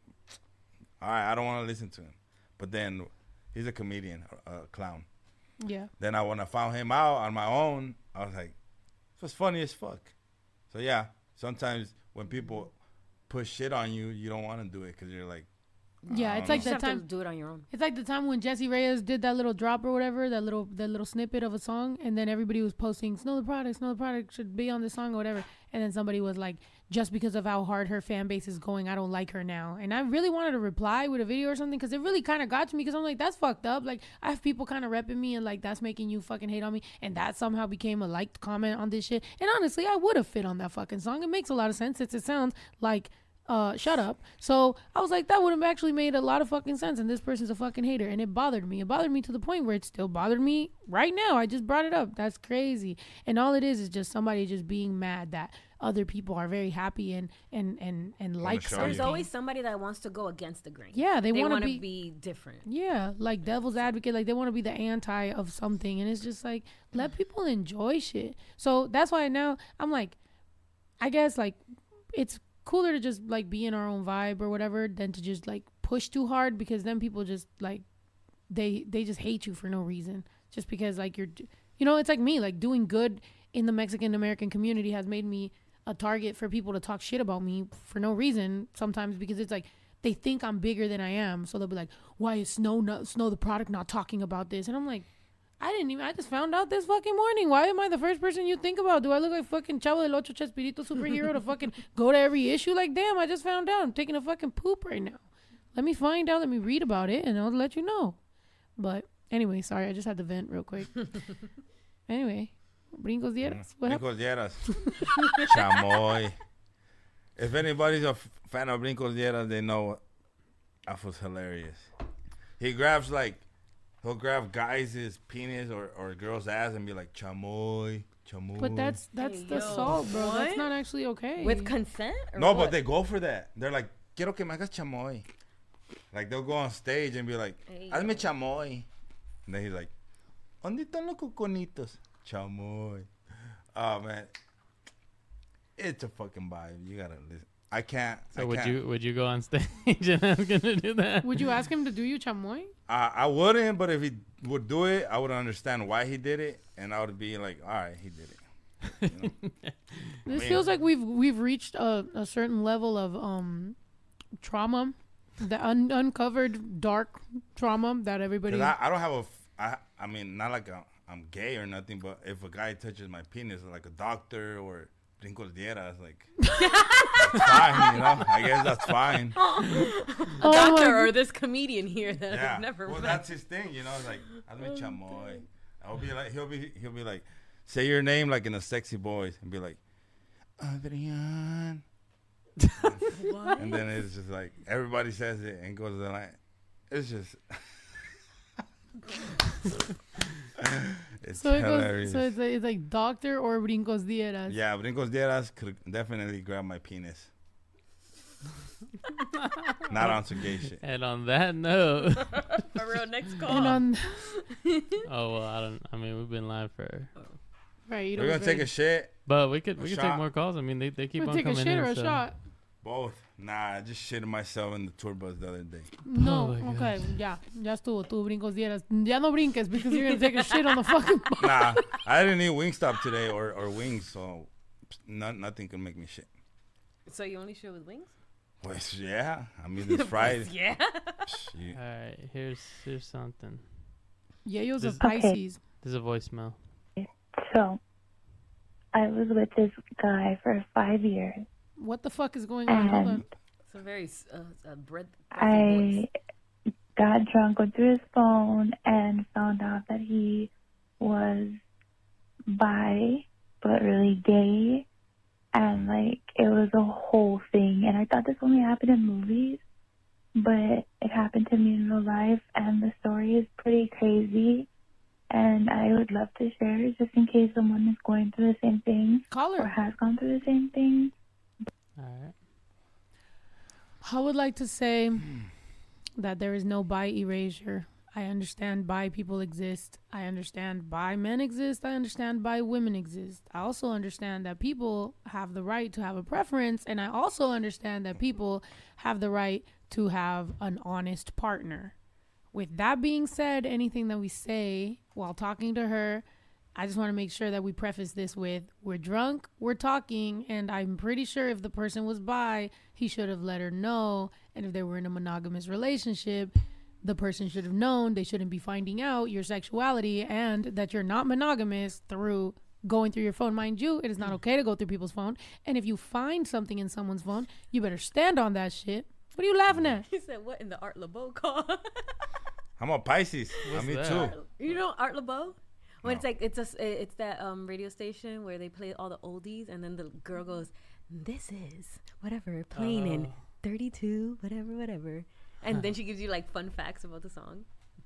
all right, I don't want to listen to him. But then he's a comedian, a a clown. Yeah. Then I when I found him out on my own, I was like, it was funny as fuck. So yeah, sometimes when people push shit on you, you don't want to do it because you're like, Yeah, oh, it's like know. that Just have to time. do it on your own. It's like the time when Jessie Reyez did that little drop or whatever, that little that little snippet of a song, and then everybody was posting Snow Tha Product, Snow Tha Product should be on this song or whatever, and then somebody was like, just because of how hard her fan base is going, I don't like her now, and I really wanted to reply with a video or something because it really kind of got to me because I'm like, that's fucked up. Like I have people kind of repping me and like that's making you fucking hate on me, and that somehow became a liked comment on this shit. And honestly, I would have fit on that fucking song. It makes a lot of sense since it sounds like uh shut up. So i was like that would have actually made a lot of fucking sense and this person's a fucking hater and it bothered me. It bothered me to the point where it still bothered me right now. I just brought it up. That's crazy. And all it is is just somebody just being mad that other people are very happy and and and and like show There's always somebody that wants to go against the grain. Yeah, they wanna wanna be- be different. yeah like devil's advocate like they want to be the anti of something and it's just like let people enjoy shit. So that's why now i'm like i guess like it's cooler to just like be in our own vibe or whatever than to just like push too hard because then people just like they they just hate you for no reason. Just because like you're you know it's like me like doing good in the mexican american community has made me a target for people to talk shit about me for no reason sometimes because it's like they think i'm bigger than i am. So they'll be like why is snow not, Snow Tha Product not talking about this? And i'm like I didn't even. I just found out this fucking morning. Why am I the first person you think about? Do I look like fucking Chavo del Ocho Chespirito superhero to fucking go to every issue? Like, damn, I just found out. I'm taking a fucking poop right now. Let me find out. Let me read about it, and I'll let you know. But anyway, sorry, I just had to vent real quick. anyway, brincos dieras. What happened? Brincos Dieras. Chamoy. If anybody's a f- fan of Brincos Dieras, they know that was hilarious. He grabs like, he'll grab guys' penis or, or girls' ass and be like, chamoy, chamoy. But that's that's Hey, the yo, assault, bro. That's not actually okay. With consent? Or No, what? but they go for that. They're like, quiero que me hagas chamoy. Like, they'll go on stage and be like, Hey, hazme chamoy. And then he's like, ¿dónde están los coconitos? Chamoy. Oh, man. It's a fucking vibe. You gotta listen. I can't. So I would can't. you would you go on stage and ask him to do that? Would you ask him to do you chamoy? I, I wouldn't, but if he would do it, I would understand why he did it, and I would be like, all right, he did it. You know? This Man. feels like we've we've reached a, a certain level of um trauma, the un- uncovered dark trauma that everybody. I, I don't have a. f- I, I mean, not like a, I'm gay or nothing, but if a guy touches my penis, like a doctor or brincos dieras, like, that's fine, you know? I guess that's fine. a Oh doctor or this comedian here that Yeah. I've never well, met. that's his thing, you know? It's like, hazme oh, chamoy. I'll be like, he'll be, he'll be like, say your name like in a sexy voice and be like, Adrian. What? And then it's just like everybody says it and goes to the line. It's just. it's so it hilarious. goes. So it's like, it's like doctor or brincos dieras. yeah, Brincos Dieras could definitely grab my penis. Not on some gay shit. And on that note, For real, next call. And on oh well, I don't. I mean, we've been live for. Oh. right, you We're gonna take a shit. But we could A we could shot. take more calls. I mean, they they keep Wanna on take a coming shit in. or a so- shot? Both. Nah, I just shitted myself in the tour bus the other day. No, Oh my okay, yeah, ya estuvo. Tú brincos dieras. Ya no brinques because you're gonna take a shit on the fucking. nah, I didn't eat Wingstop today or, or wings, so not, nothing can make me shit. So you only shit with wings? Pues yeah, I mean it's Friday. yeah. You- All right, here's here's something. Yeyo's a This- Pisces. This is a voicemail. So, I was with this guy for five years. What the fuck is going on? Hold on. It's a very uh, uh, bread. breathy I got drunk, went through his phone, and found out that he was bi, but really gay. And, like, it was a whole thing. And I thought this only happened in movies, but it happened to me in real life. And the story is pretty crazy. And I would love to share it just in case someone is going through the same thing Call her. or has gone through the same thing. All right. I would like to say that there is no bi erasure. I understand bi people exist. I understand bi men exist. I understand bi women exist. I also understand that people have the right to have a preference. And I also understand that people have the right to have an honest partner. With that being said, anything that we say while talking to her, I just want to make sure that we preface this with we're drunk, we're talking, and I'm pretty sure if the person was bi, he should have let her know. And if they were in a monogamous relationship, the person should have known they shouldn't be finding out your sexuality and that you're not monogamous through going through your phone. Mind you, it is not mm. okay to go through people's phone. And if you find something in someone's phone, you better stand on that shit. What are you laughing at? He said, "What in the Art Laboe call?" I'm a Pisces. What's I mean that? too. you know Art Laboe? When it's like it's a it's that um radio station where they play all the oldies, and then the girl goes, "This is whatever playing in Oh. 32, whatever, whatever," and then she gives you like fun facts about the song.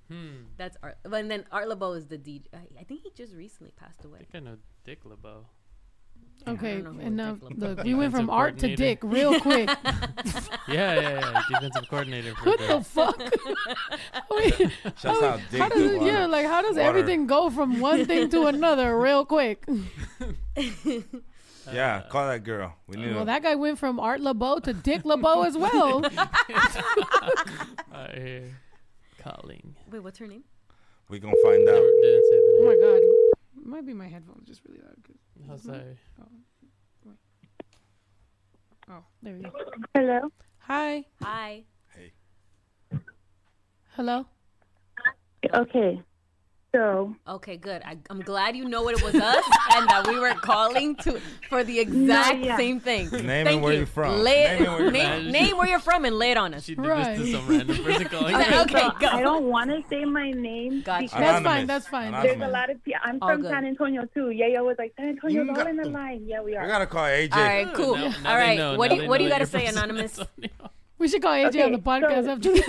Hmm. That's Art. But and then Art Laboe is the DJ. I, I think he just recently passed I away. think I know Dick LeBeau. Okay, know who and now Dick look, is. we went from art to dick real quick. Yeah, yeah, yeah. Defensive coordinator. For what Dick. the fuck? Wait, Shouts how, out Dick how does to it, yeah, like how does Water. everything go from one thing to another real quick? Yeah, call that girl. We need Well, that guy went from Art Laboe to Dick LeBeau as well. Out here calling. Wait, what's her name? we gonna find out. Never, didn't say the oh my god, it might be my headphones just really loud. Mm-hmm. 'cause- Oh. Oh, there we go. Hello? Hi, Hi. Hey. Hello. Okay. So, Okay, good. I, I'm glad you know what it was us and that we were calling to for the exact yeah. same thing. Name Thank where you. you're from. Lay it- Name and where you're name, from. name where you're from and lay it on us. She did Right. this to some random person calling. Okay, okay, so go. I don't want to say my name Gotcha. because That's fine. That's fine. there's a lot of people. I'm All from good. San Antonio too. Yeah, Yeyo was like, San Antonio's all in the line. Yeah, we We are. gotta call AJ. All right, cool. Now- now All they right, know, what do you, what do you got to say, anonymous? We should call AJ on the podcast so- after this.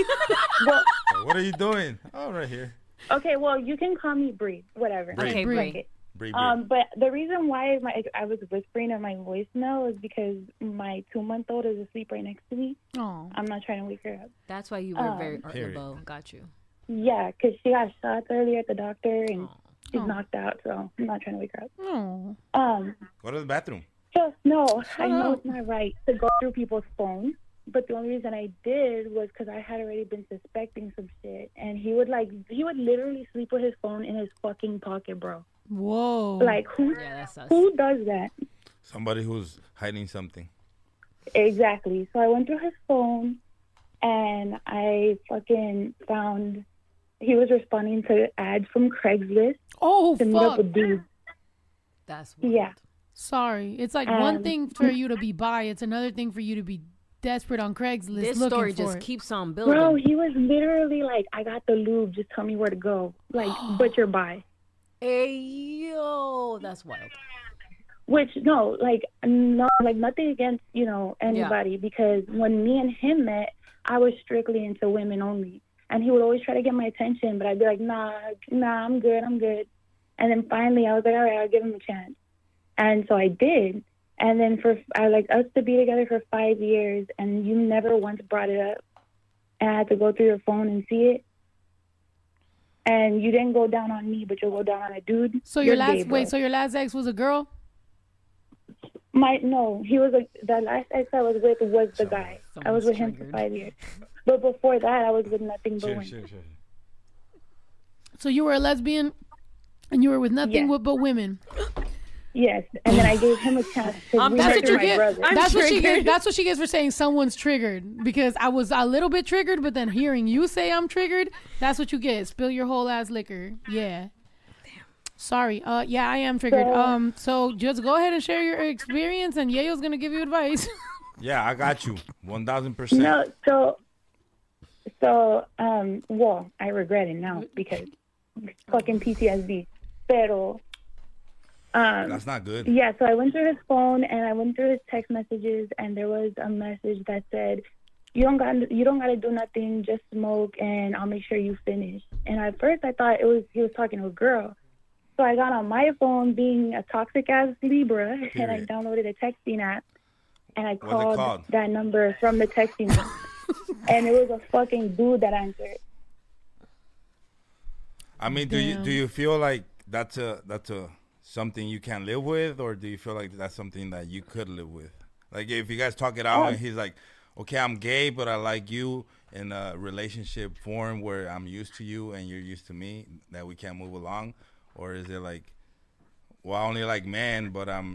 What are you doing? Oh, right here. Okay, well, you can call me Bree, whatever. Bree. Okay, Bree. Bree. Okay. Bree, Bree. Um, but the reason why my I was whispering in my voicemail is because my two month old is asleep right next to me. Oh, I'm not trying to wake her up. That's why you were Um, very Art Period. Laboe. Got you. Yeah, because she got shots earlier at the doctor and Oh. she's Oh. knocked out, so I'm not trying to wake her up. oh, Um, Go to the bathroom. so no, I know up. it's not right to go through people's phones. But the only reason I did was because I had already been suspecting some shit, and he would like he would literally sleep with his phone in his fucking pocket, bro. whoa. Like who Yeah, that's us. who does that? Somebody who's hiding something. Exactly. So I went through his phone and I fucking found he was responding to ads from Craigslist oh to meet up with dudes. That's wild. Yeah. Sorry, it's like one Um, thing for you to be bi. It's another thing for you to be desperate on Craigslist. This looking story for just it. keeps on building. Bro, he was literally like, I got the lube, just tell me where to go. Like, but you're bi. Hey yo, that's wild. Which no, like no like nothing against, you know, anybody because when me and him met, I was strictly into women only. and he would always try to get my attention, but I'd be like, nah, nah, I'm good, I'm good. And then finally, I was like, all right, I'll give him a chance. And so I did. And then for I like us to be together for five years, and you never once brought it up, and I had to go through your phone and see it. And you didn't go down on me, but you'll go down on a dude. So your You're last gay, bro. wait, so your last ex was a girl? My no, he was like the last ex I was with was the guy. I was with him for five years, but before that I was with nothing but women. Sure, sure. So you were a lesbian, and you were with nothing Yes. with, but women. Yes, and then I gave him a chance to Um, that's what you get. brother. That's what she gets. That's what she gets for saying someone's triggered. Because I was a little bit triggered, but then hearing you say I'm triggered, that's what you get. Spill your whole ass liquor. Yeah. Sorry. Uh, yeah, I am triggered. So- Um, so just go ahead and share your experience, and Yeyo's gonna give you advice. Yeah, I got you. One thousand percent. No, so so um well, I regret it now because fucking PTSD. Pero um That's not good. Yeah, so I went through his phone and I went through his text messages and there was a message that said you don't got you don't got to do nothing, just smoke and I'll make sure you finish. And at first I thought it was he was talking to a girl. So I got on my phone being a toxic ass Libra and I downloaded a texting app and I called, called? that number from the texting app. and it was a fucking dude that answered. I mean, do you do you feel like that's a that's a something you can't live with, or do you feel like that's something that you could live with? Like if you guys talk it out Oh. and he's like, okay, I'm gay, but I like you in a relationship form where I'm used to you and you're used to me, that we can't move along, or is it like, well, I only like men, but I'm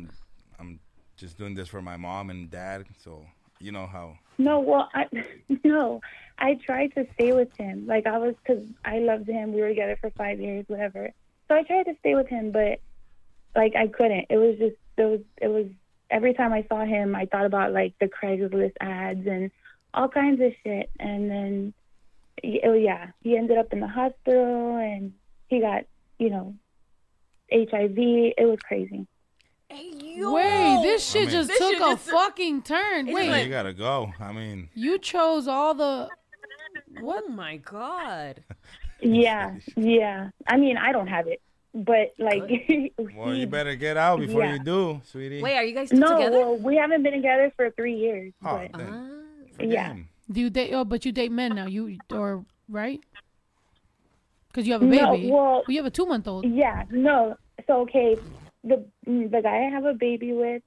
I'm just doing this for my mom and dad, so you know how. No, well, I no, I tried to stay with him. Like I was, cause I loved him. We were together for five years, whatever. So I tried to stay with him, but like I couldn't. It was just it was it was every time I saw him, I thought about like the Craigslist ads and all kinds of shit. And then, oh yeah, he ended up in the hospital and he got you know HIV. It was crazy. Wait, this shit I mean- just This took shit a just- fucking turn. Yeah, Wait, you gotta go. I mean, you chose all the. What? Oh my god. Yeah, yeah. I mean, I don't have it, but like, well, you better get out before Yeah. you do, sweetie. Wait, are you guys still no, together? well, we haven't been together for three years. Oh, but, then yeah. Do you date? Oh, but you date men now. You or right? Because you have a No, baby. well- you have a two month old. Yeah, no. So okay, the mm, the guy I have a baby with,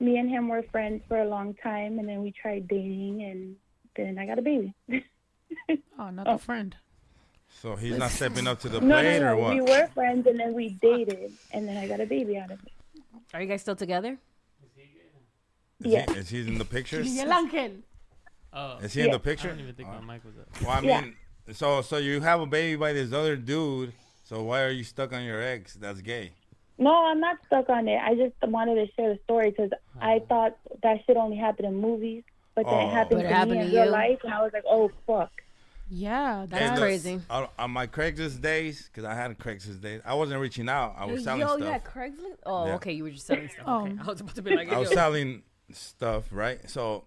me and him were friends for a long time, and then we tried dating, and then I got a baby. Oh, not a friend. So he's not stepping up to the no, plate, no, or no. what? We were friends, and then we dated, and then I got a baby out of it. Are you guys still together? Is, Yeah. he, is he in the pictures? Miguel Ángel. Oh, Is he in the picture? I don't even think my mic was up. Well, I Yeah. mean, so so you have a baby by this other dude. So why are you stuck on your ex? That's gay. No, I'm not stuck on it. I just wanted to share the story because I oh. thought that shit only happened in movies, but then Oh. it happened But it to happened me in to real life, and I was like, oh fuck. Yeah, That's And, uh, crazy. On, on my Craigslist days, because I had Craigslist days, I wasn't reaching out. I was selling Yo, stuff. you had Craigslist? Oh, Yeah. okay. You were just selling stuff. Oh. Okay. I was about to be like, I was yo. selling stuff, right? So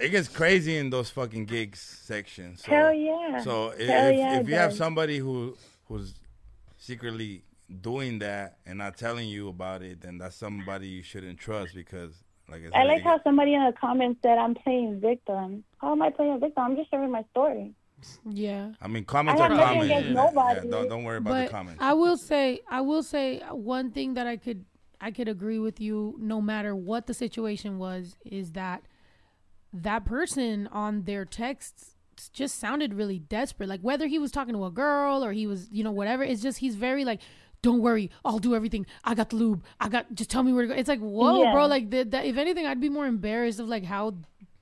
it gets crazy in those fucking gigs sections. So, Hell yeah. So i- Hell if, yeah, if it you have somebody who who's secretly doing that and not telling you about it, then that's somebody you shouldn't trust because, like I I like how somebody in the comments said I'm playing victim. How am I playing a victim? I'm just sharing my story. Yeah. I mean, comments I are have nothing comments. against Yeah, nobody. don't don't worry about but the comments. I will say, I will say one thing that I could, I could agree with you. No matter what the situation was, is that that person on their texts just sounded really desperate. Like whether he was talking to a girl or he was, you know, whatever. It's just he's very like. Don't worry, I'll do everything. I got the lube. I got. Just tell me where to go. It's like, whoa, Yeah. bro. Like, the, if anything, I'd be more embarrassed of like how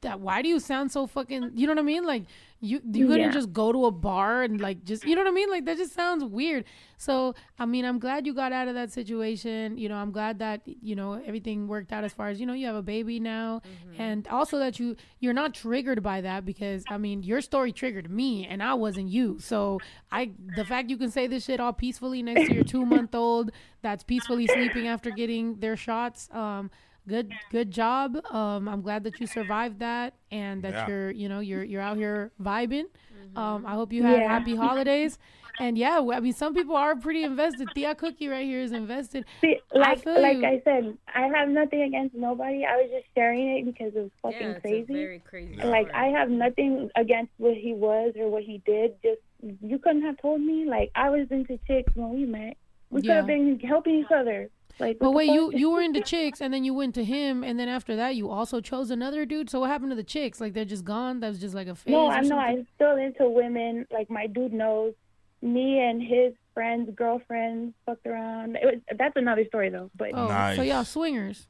that. Why do you sound so fucking? You know what I mean? Like, you you couldn't Yeah. just go to a bar and like just you know what I mean? Like that just sounds weird. So I mean, I'm glad you got out of that situation. You know, I'm glad that you know everything worked out as far as you know you have a baby now, and also that you you're not triggered by that because I mean your story triggered me and I wasn't you. So I the fact you can say this shit all peacefully next to your two month old that's peacefully sleeping after getting their shots. Um, good good job. Um, I'm glad that you survived that and that Yeah. you're you know you're you're out here vibing. Um, I hope you had Yeah. happy holidays. And yeah, I mean, some people are pretty invested. Thea Cookie right here is invested. See, I like feel like you. I said, I have nothing against nobody. I was just sharing it because it was fucking Yeah, crazy. very crazy like. I have nothing against what he was or what he did. Just you couldn't have told me. Like I was into chicks when we met. We could Yeah. have been helping each other. Like, But wait, you you were into chicks, and then you went to him, and then after that, you also chose another dude. So what happened to the chicks? Like they're just gone. That was just like a phase. No, I know. something? I'm still into women. Like my dude knows. Me and his friends, girlfriends, fucked around. It was, that's another story though. But Oh, so y'all swingers.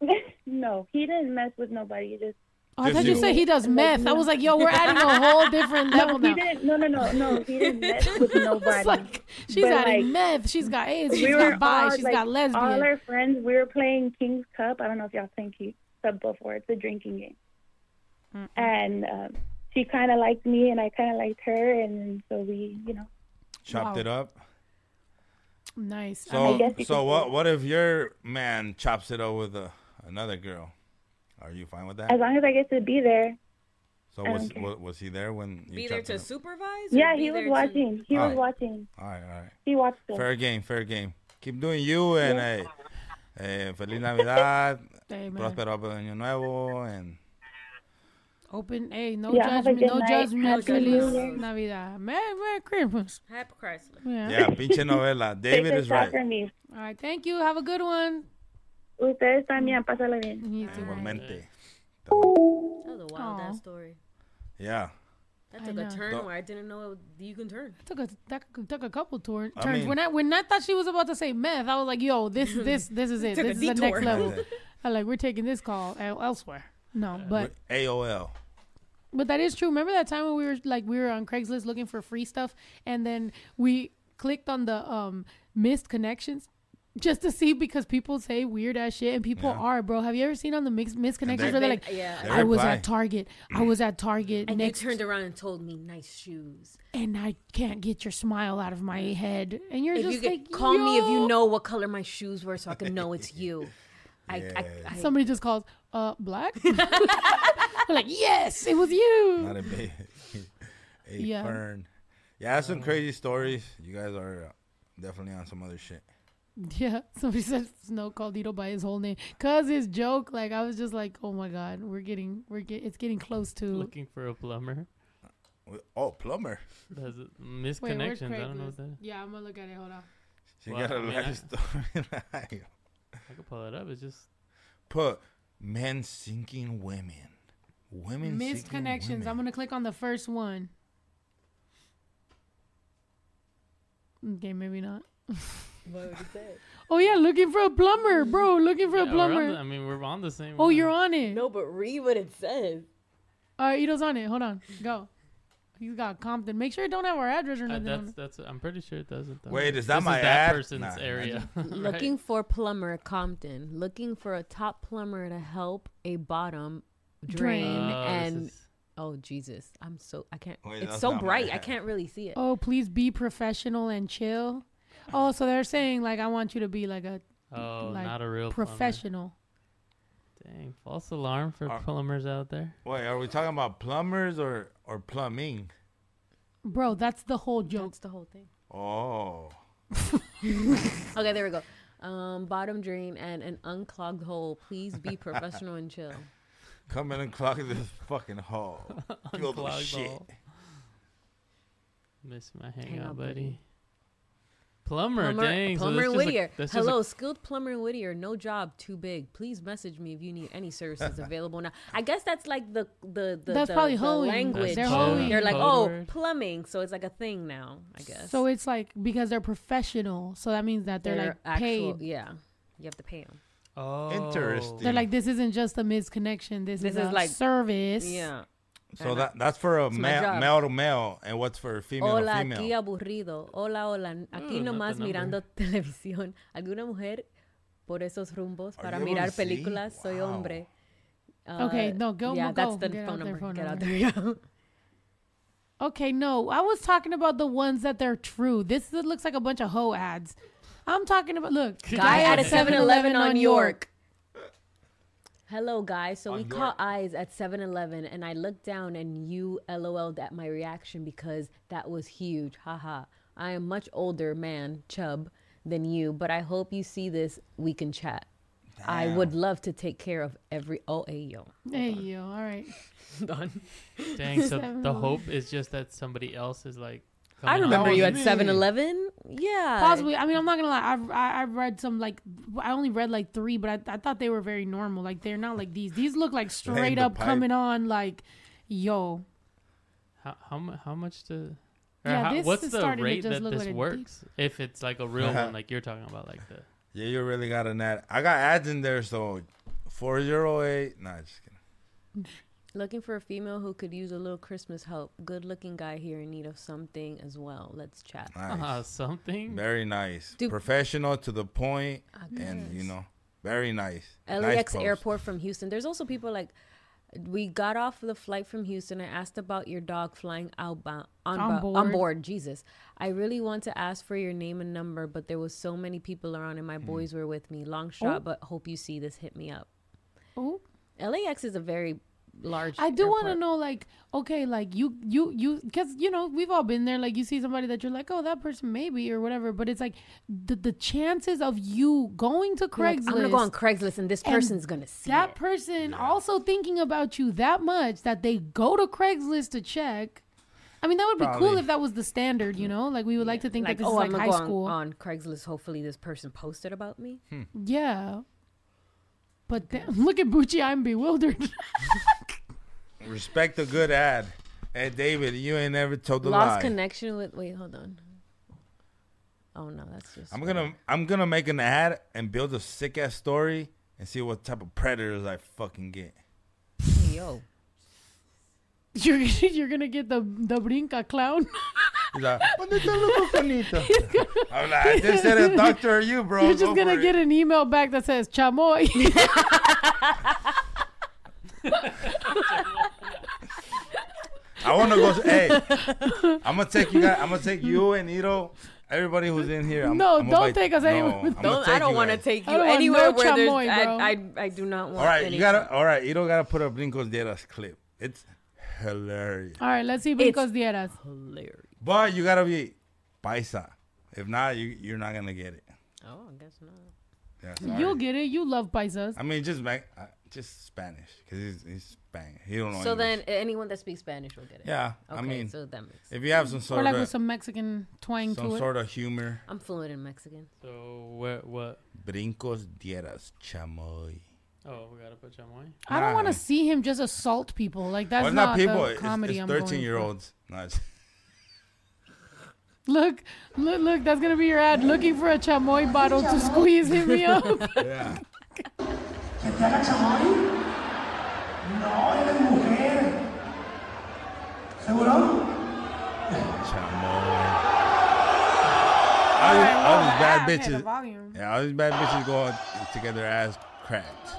no, he didn't mess with nobody. He just. Oh, I thought you said he does meth. I was like, yo, we're adding a whole different level no, now. he didn't. No, no, no, no. He didn't mess with nobody. It's like she's But, adding like, meth. She's got AIDS. She's we were got bi. all, She's like, got lesbian. All our friends, we were playing King's Cup. I don't know if y'all played King's Cup before. It's a drinking game. And um, she kind of liked me, and I kind of liked her, and so we, you know. Chopped Wow. it up. Nice. So, guess so what? What if your man chops it up with a, another girl? Are you fine with that? As long as I get to be there. so was, was was he there when you Be there to it up? supervise? Yeah, he there was to- watching. He was Alright. watching. All right, all right. He watched it. Fair game, fair game. Keep doing you and hey, eh, feliz Navidad, próspero año nuevo, and Open. Hey, no Yeah, judgment. No night. judgment. Feliz Navidad. Merry, Merry Christmas. Happy Christmas. Yeah. yeah, pinche novela. David is right. from me. All right. Thank you. Have a good one. Ustedes también, pásala bien. Igualmente. That was a wild ass story. Yeah. That took know. a turn Don't- where I didn't know it, you can turn. Took a that took a couple tour, I turns. mean- when I when I thought she was about to say meth, I was like, "Yo, this this this is it. Took this is the next level." I like we're taking this call elsewhere. No, but AOL. But that is true. Remember that time when we were like we were on Craigslist looking for free stuff, and then we clicked on the um missed connections just to see because people say weird ass shit, and people Yeah. are, bro. Have you ever seen on the mix misconnections connections where they're like, Yeah. I was at Target, I was at Target And next, you turned around and told me nice shoes. and I can't get your smile out of my head, and you're if just you get, like, call me if you know what color my shoes were, so I can know it's you. I, I, I, Somebody just calls, uh, black. We're like, yes, it was you. Not a big. a Yeah. fern. Yeah, that's some crazy stories. You guys are uh, definitely on some other shit. Yeah, somebody said Snow called Dito by his whole name, cause his joke. Like I was just like, oh my god, we're getting, we're get, it's getting close to. Looking for a plumber. Uh, oh, plumber. That's it. Wait, misconnections. I don't know what that is. Yeah, I'm gonna look at it. Hold on. She Well, got a I mean, life I- story. I could pull it up. It's just Put men sinking women. Women Missed connections. women. I'm gonna click on the first one. Okay, maybe not. What would you say? Oh yeah, looking for a plumber, bro. Looking for Yeah, a plumber. the- I mean, we're on the same. oh, one. you're on it. No, but read what it says. All right, Ito's on it. Hold on, go. He's got Compton. Make sure it don't have our address or Uh, nothing. on that's that's. I'm pretty sure it doesn't. Though. Wait, is that This my that ad? person's Nah, area? Looking for plumber Compton. Looking for a top plumber to help a bottom drain Drain. Oh, and oh Jesus, I'm so I can't. Wait, it's so bright, I can't really see it. Oh, please be professional and chill. Oh, so they're saying like I want you to be like a Oh, like not a real plumber. professional. Dang, false alarm for plumbers out there. Wait, are we talking about plumbers or or plumbing? Bro, that's the whole joke. That's the whole thing. Oh. Okay, there we go. Um, bottom drain and an unclogged hole. Please be professional and chill. Come in and clog this fucking hole. Filled with Unclogged shit. hole. Miss my hangout, Hangout buddy. buddy. Plumber, Plumber, dang. plumber that's in Whittier. that's just a- Hello, skilled plumber in Whittier. No job too big. Please message me if you need any services available now. I guess that's like the the the, That's the, probably the hoeing. language. They're hoeing. They're like, Code oh, word. plumbing. So it's like a thing now. I guess. So it's like because they're professional, so that means that they're, like actual. paid. Yeah, you have to pay them. Oh, Interesting. They're like, this isn't just a misconnection. This, This is, is a like- service. Yeah. So that that's for a it's male, male to male, and what's for female Hola, to aquí female? aburrido. Hola, hola. Mm, aquí Oh, not nomás mirando televisión. ¿Alguna mujer por esos rumbos Are para mirar to see? películas? Soy Wow. hombre. Okay, ah, no, go- Yeah, go. that's the Get out phone their number. phone Get out there. Yeah. Okay, no, I was talking about the ones that they're true. This is- looks like a bunch of hoe ads. I'm talking about look, Guy at a 7-Eleven on York. Hello, guys. So we On your- caught eyes at 7 Eleven, and I looked down and you LOL'd at my reaction because that was huge. Haha. I am much older man, Chub, than you, but I hope you see this. We can chat. I would love to take care of every. Oh, hey, yo. Hey, yo. All right. Done. Dang, so the hope is just that somebody else is like. I remember you at 7 Eleven. Yeah. Possibly. I mean, I'm not gonna lie. I've I, I've read some like I only read like three, but I, I thought they were very normal. Like they're not like these. These look like straight up pipe. coming on. Like, yo, How how, how much to? Yeah, how, this what's is the starting to rate just that look this like a works? If it's like a real uh-huh. one, like you're talking about, like the. Yeah, you really got an ad. I got ads in there, so four zero eight. Nah, just kidding. Looking for a female who could use a little Christmas help. Good looking guy here in need of something as well. Let's chat. Ah, ah, nice. Uh, something. Very nice, Dude. professional to the point, ah, and you know, very nice. Nice LAX post. airport from Houston. There's also people like we got off the flight from Houston. I asked about your dog flying outbound on, On bo- on board. board. Jesus, I really want to ask for your name and number, but there was so many people around, and my hmm. boys were with me. Long shot, Oh. but hope you see this. Hit me up. Oh. LAX is a very large. I do want to know, like, okay, like you, you, you, because you know we've all been there. Like you see somebody that you're like, oh, that person maybe or whatever. But it's like the the chances of you going to You're like, Craigslist. I'm gonna go on Craigslist, and this and person's gonna see that it. person also thinking about you that much that they go to Craigslist to check. I mean, that would be cool if that was the standard, you know. Like we would like to think like, that this oh, is I'm like high school. on, on Craigslist. Hopefully, this person posted about me. Hmm. Yeah. But then, look at Bucci. I'm bewildered. Respect a good ad. Hey, David, you ain't never told the Lost lie. connection with. Wait, hold on. Oh no, that's just. I'm gonna I'm gonna make an ad and build a sick ass story and see what type of predators I fucking get. Hey, yo. you're you're gonna get the the brinca clown. He's like, "¿Dónde está el loco? I'm like, I just said a doctor or you, bro. You're just Go gonna for it. get an email back that says chamoy. I want to go. Hey, I'm gonna take you guys. I'm gonna take you and Ito. Everybody who's in here. I'm, No, I'm don't take us no, anywhere. I'm Don't, take I don't want to take you anywhere no where chamoy, bro. I, I I do not want. All right, any you gotta. All right, Ito gotta put a Brincos Dieras clip. It's hilarious. All right, let's see It's brincos dieras. Hilarious. But you gotta be paisa. If not, you you're not gonna get it. Oh, I guess not. Yeah, sorry. You'll get it. You love paisas. I mean, just back, uh, just Spanish, cause he's he's Spanish. He don't know. So English. then, anyone that speaks Spanish will get it. Yeah, Okay, I mean, so that makes. if you have some sort or like of with some Mexican twang some to it. sort of humor, I'm fluent in Mexican. So where what? brincos dieras chamoy. Oh, we gotta put chamoy. I don't want to see him just assault people. Like that's well, it's not, not people. the comedy it's I'm going thirteen year olds. No, it's, Look, look, look. That's gonna be your ad. Looking for a chamoy bottle to squeeze. Hit me up. yeah. ¿Que te haga chamoy? No, eres mujer. ¿Seguro? chamoy. All, these, all these bad bitches. Yeah, all these bad bitches go out to get their ass cracked.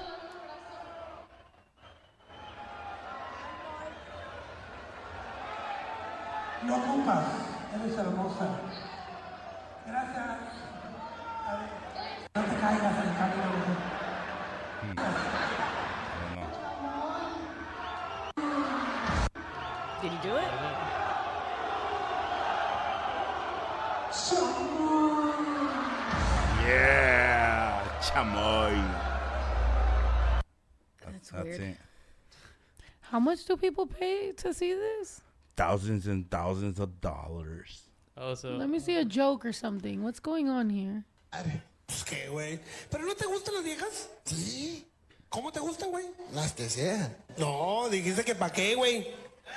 No ocupas. Eres hermosa. Gracias. No te caigas en el camino. Did you do it? Yeah, chamoy. That's That's weird. it. How much do people pay to see this? Thousands and thousands of dollars. Oh, so Let me see a joke or something. What's going on here? Pues qué, güey. ¿Pero no te gustan las viejas? Sí. ¿Cómo te gustan, güey? Las que sean. No, dijiste que pa' qué, güey.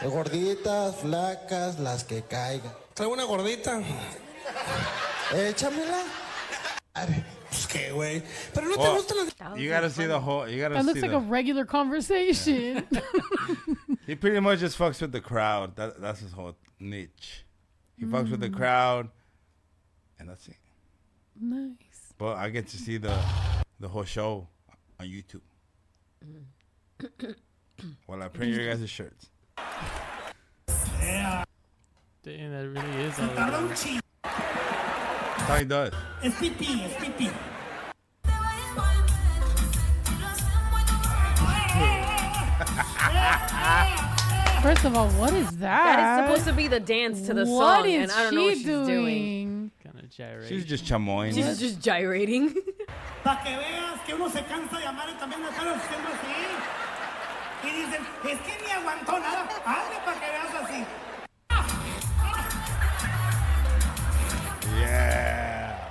Gorditas, flacas, las que caigan. Traigo una gordita. Échamela. Pues qué, güey. ¿Pero no te Well, gustan las you gotta see the whole. You gotta That see looks like the. a regular conversation. He pretty much just fucks with the crowd. That, that's his whole niche. He fucks with the Mm. crowd, and that's it. nice. But I get to see the the whole show on YouTube. While I print your guys' shirts. damn, that really is all. it is. That's how he does. Es pipí, Ah. First of all, what is that? That is supposed to be the dance to the What song, is and I don't know what she's doing. doing? Kind of gyrate. She's just chamoying. She's just gyrating. Para que veas que uno se cansa de amar y también acá lo haciendo así. Y dicen, es que ni aguantó nada. Hazle para que veas así. Yeah.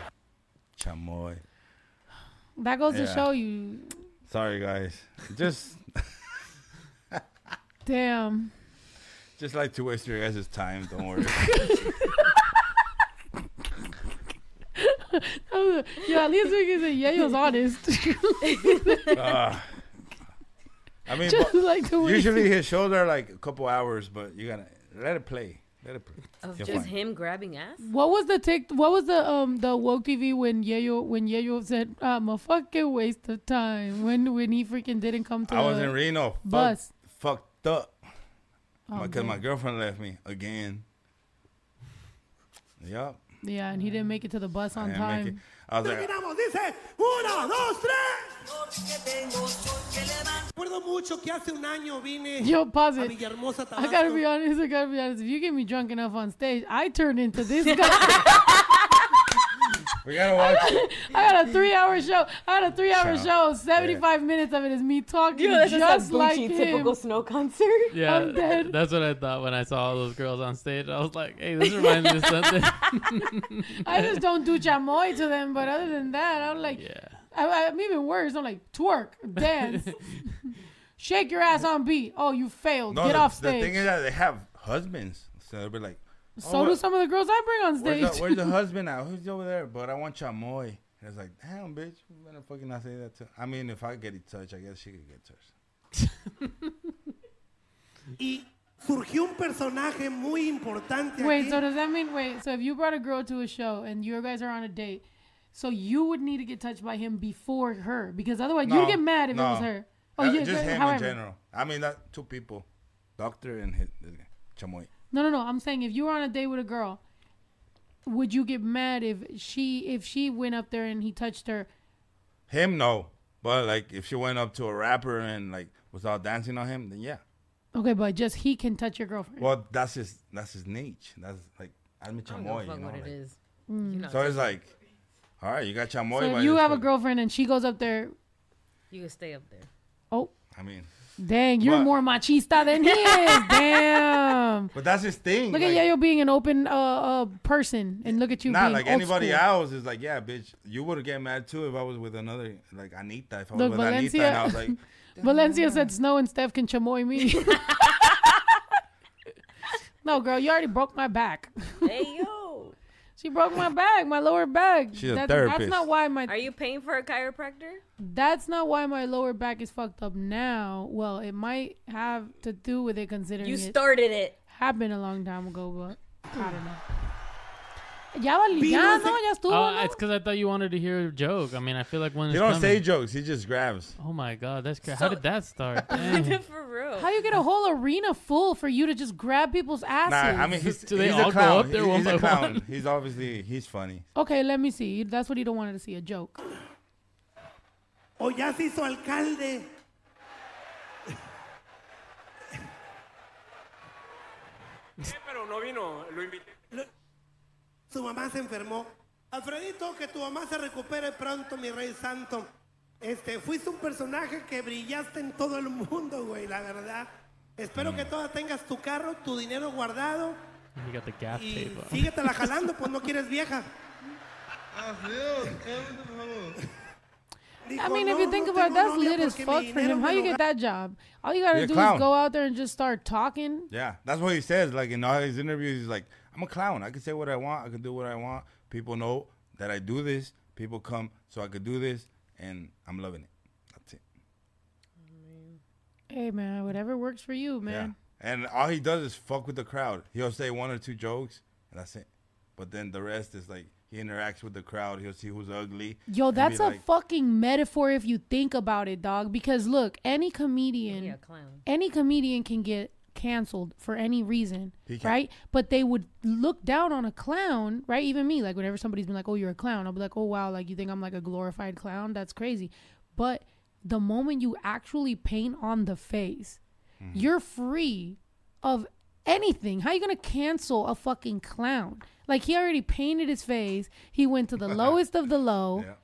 Chamoy. That goes to show you. Sorry, guys. Just, Damn. just like to waste your guys' time. Don't worry. yeah, at least we can say Yeyo's honest. Ah. I mean, Just like to waste usually your- his shows are like a couple hours, but you gotta let it play. Let it play. Of You'll just find. him grabbing ass. What was the tick? What was the um the woke TV when Yeyo when Yayo said I'm a fucking waste of time when when he freaking didn't come to I was in Reno. bus. Fuck, fucked up. Oh, Because my girlfriend left me again. Yup. Yeah, and he didn't make it to the bus on I didn't make it. time. I was like, dice, uno, dos, tres. Recuerdo mucho que hace un año vine Yo, pause it. I gotta be honest. I gotta be honest. If you get me drunk enough on stage, I turn into this guy. We gotta watch it. I got a three-hour show. I had a three-hour Shut show. Seventy-five minutes of it is me talking Yo, that's just just a like him. typical snow concert. Yeah, I'm dead. that's what I thought when I saw all those girls on stage. I was like, "Hey, this reminds me of something." I just don't do chamoy to them, but other than that, I'm like, yeah. I, I'm even worse. I'm like, twerk, dance, shake your ass on beat. Oh, you failed. No, Get the, off the stage. thing is that they have husbands, so they'll be like, so "Oh, do some of the girls I bring on Where's stage. the, where's the husband at? Who's over there? But I want chamoy. And it's like, damn, bitch, you better fucking not say that to. I mean, if I get it touched, I guess she could get touched. Y surgió un personaje muy importante Wait, aquí. so does that mean wait? So if you brought a girl to a show and you guys are on a date, so you would need to get touched by him before her because otherwise you'd get mad if it was her. Oh, Uh, yeah, just yeah, him however. in general. I mean, that two people, doctor and his, this chamoy. No, no, no. I'm saying if you were on a date with a girl, would you get mad if she if she went up there and he touched her? Him, no. But like, if she went up to a rapper and like was all dancing on him, then yeah. Okay, but just he can touch your girlfriend. Well, that's his that's his niche. That's like I'm a I don't give a chamoy, fuck you know. what it like- is. Mm. You know, So it's like, all right, you got chamoy. So if you have a girlfriend and she goes up there, you can stay up there. oh I mean, dang, you're But- more machista than he is. Damn. but that's his thing. Look like, at Yeyo being an open uh, uh person, and look at you Not being like old anybody school. else is like, yeah, bitch, you would get mad too if I was with another like Anita. If I was Look, with Anita and I was like, Valencia said Snow and Steph can chamoy me. no, girl, you already broke my back. Hey yo, She broke my back, my lower back. She's a That- That's therapist. not why my are you paying for a chiropractor? that's not why my lower back is fucked up now. Well, it might have to do with it considering You it started it. happened a long time ago, but I don't know. Ya, vali- ya, no, ya estuvo, Oh, no? it's because I thought you wanted to hear a joke. I mean, I feel like one. he is don't coming. say jokes. He just grabs. Oh my god, that's crazy. How did that start? For real. How you get a whole arena full for you to just grab people's asses? Nah, I mean, he's, Do they he's all a go clown. up there He- one he's by a clown. one? He's obviously he's funny. Okay, let me see. That's what he don't want to see, a joke. O ya se hizo alcalde. Pero no vino, lo invité. Su mamá se enfermó. Alfredito, que tu mamá se recupere pronto, mi rey santo. Este, fuiste un personaje que brillaste en todo el mundo, güey, la verdad. Espero que todavía tengas tu carro, tu dinero guardado You got the gaff y tape. on. síguetela jalando, pues no quieres vieja. I mean, if you think about it, that's lit as fuck for him. How you get that job? All you gotta do clown. is go out there and just start talking. Yeah, that's what he says. Like in all his interviews, he's like, "I'm a clown. I can say what I want. I can do what I want. People know that I do this. People come so I could do this, and I'm loving it. That's it. Hey man, whatever works for you, man. Yeah. And all he does is fuck with the crowd. He'll say one or two jokes, and that's it. But then the rest is like he interacts with the crowd. He'll see who's ugly. Yo, that's a like, fucking metaphor if you think about it, dog. Because look, any comedian, Yeah, clown. any comedian can get canceled for any reason, can. right? But they would look down on a clown, right? Even me, like whenever somebody's been like, "Oh, you're a clown," I'll be like, "Oh, wow, like you think I'm like a glorified clown? That's crazy." But the moment you actually paint on the face mm-hmm. you're free of anything. How you gonna cancel a fucking clown? Like he already painted his face. He went to the lowest of the low. Yeah.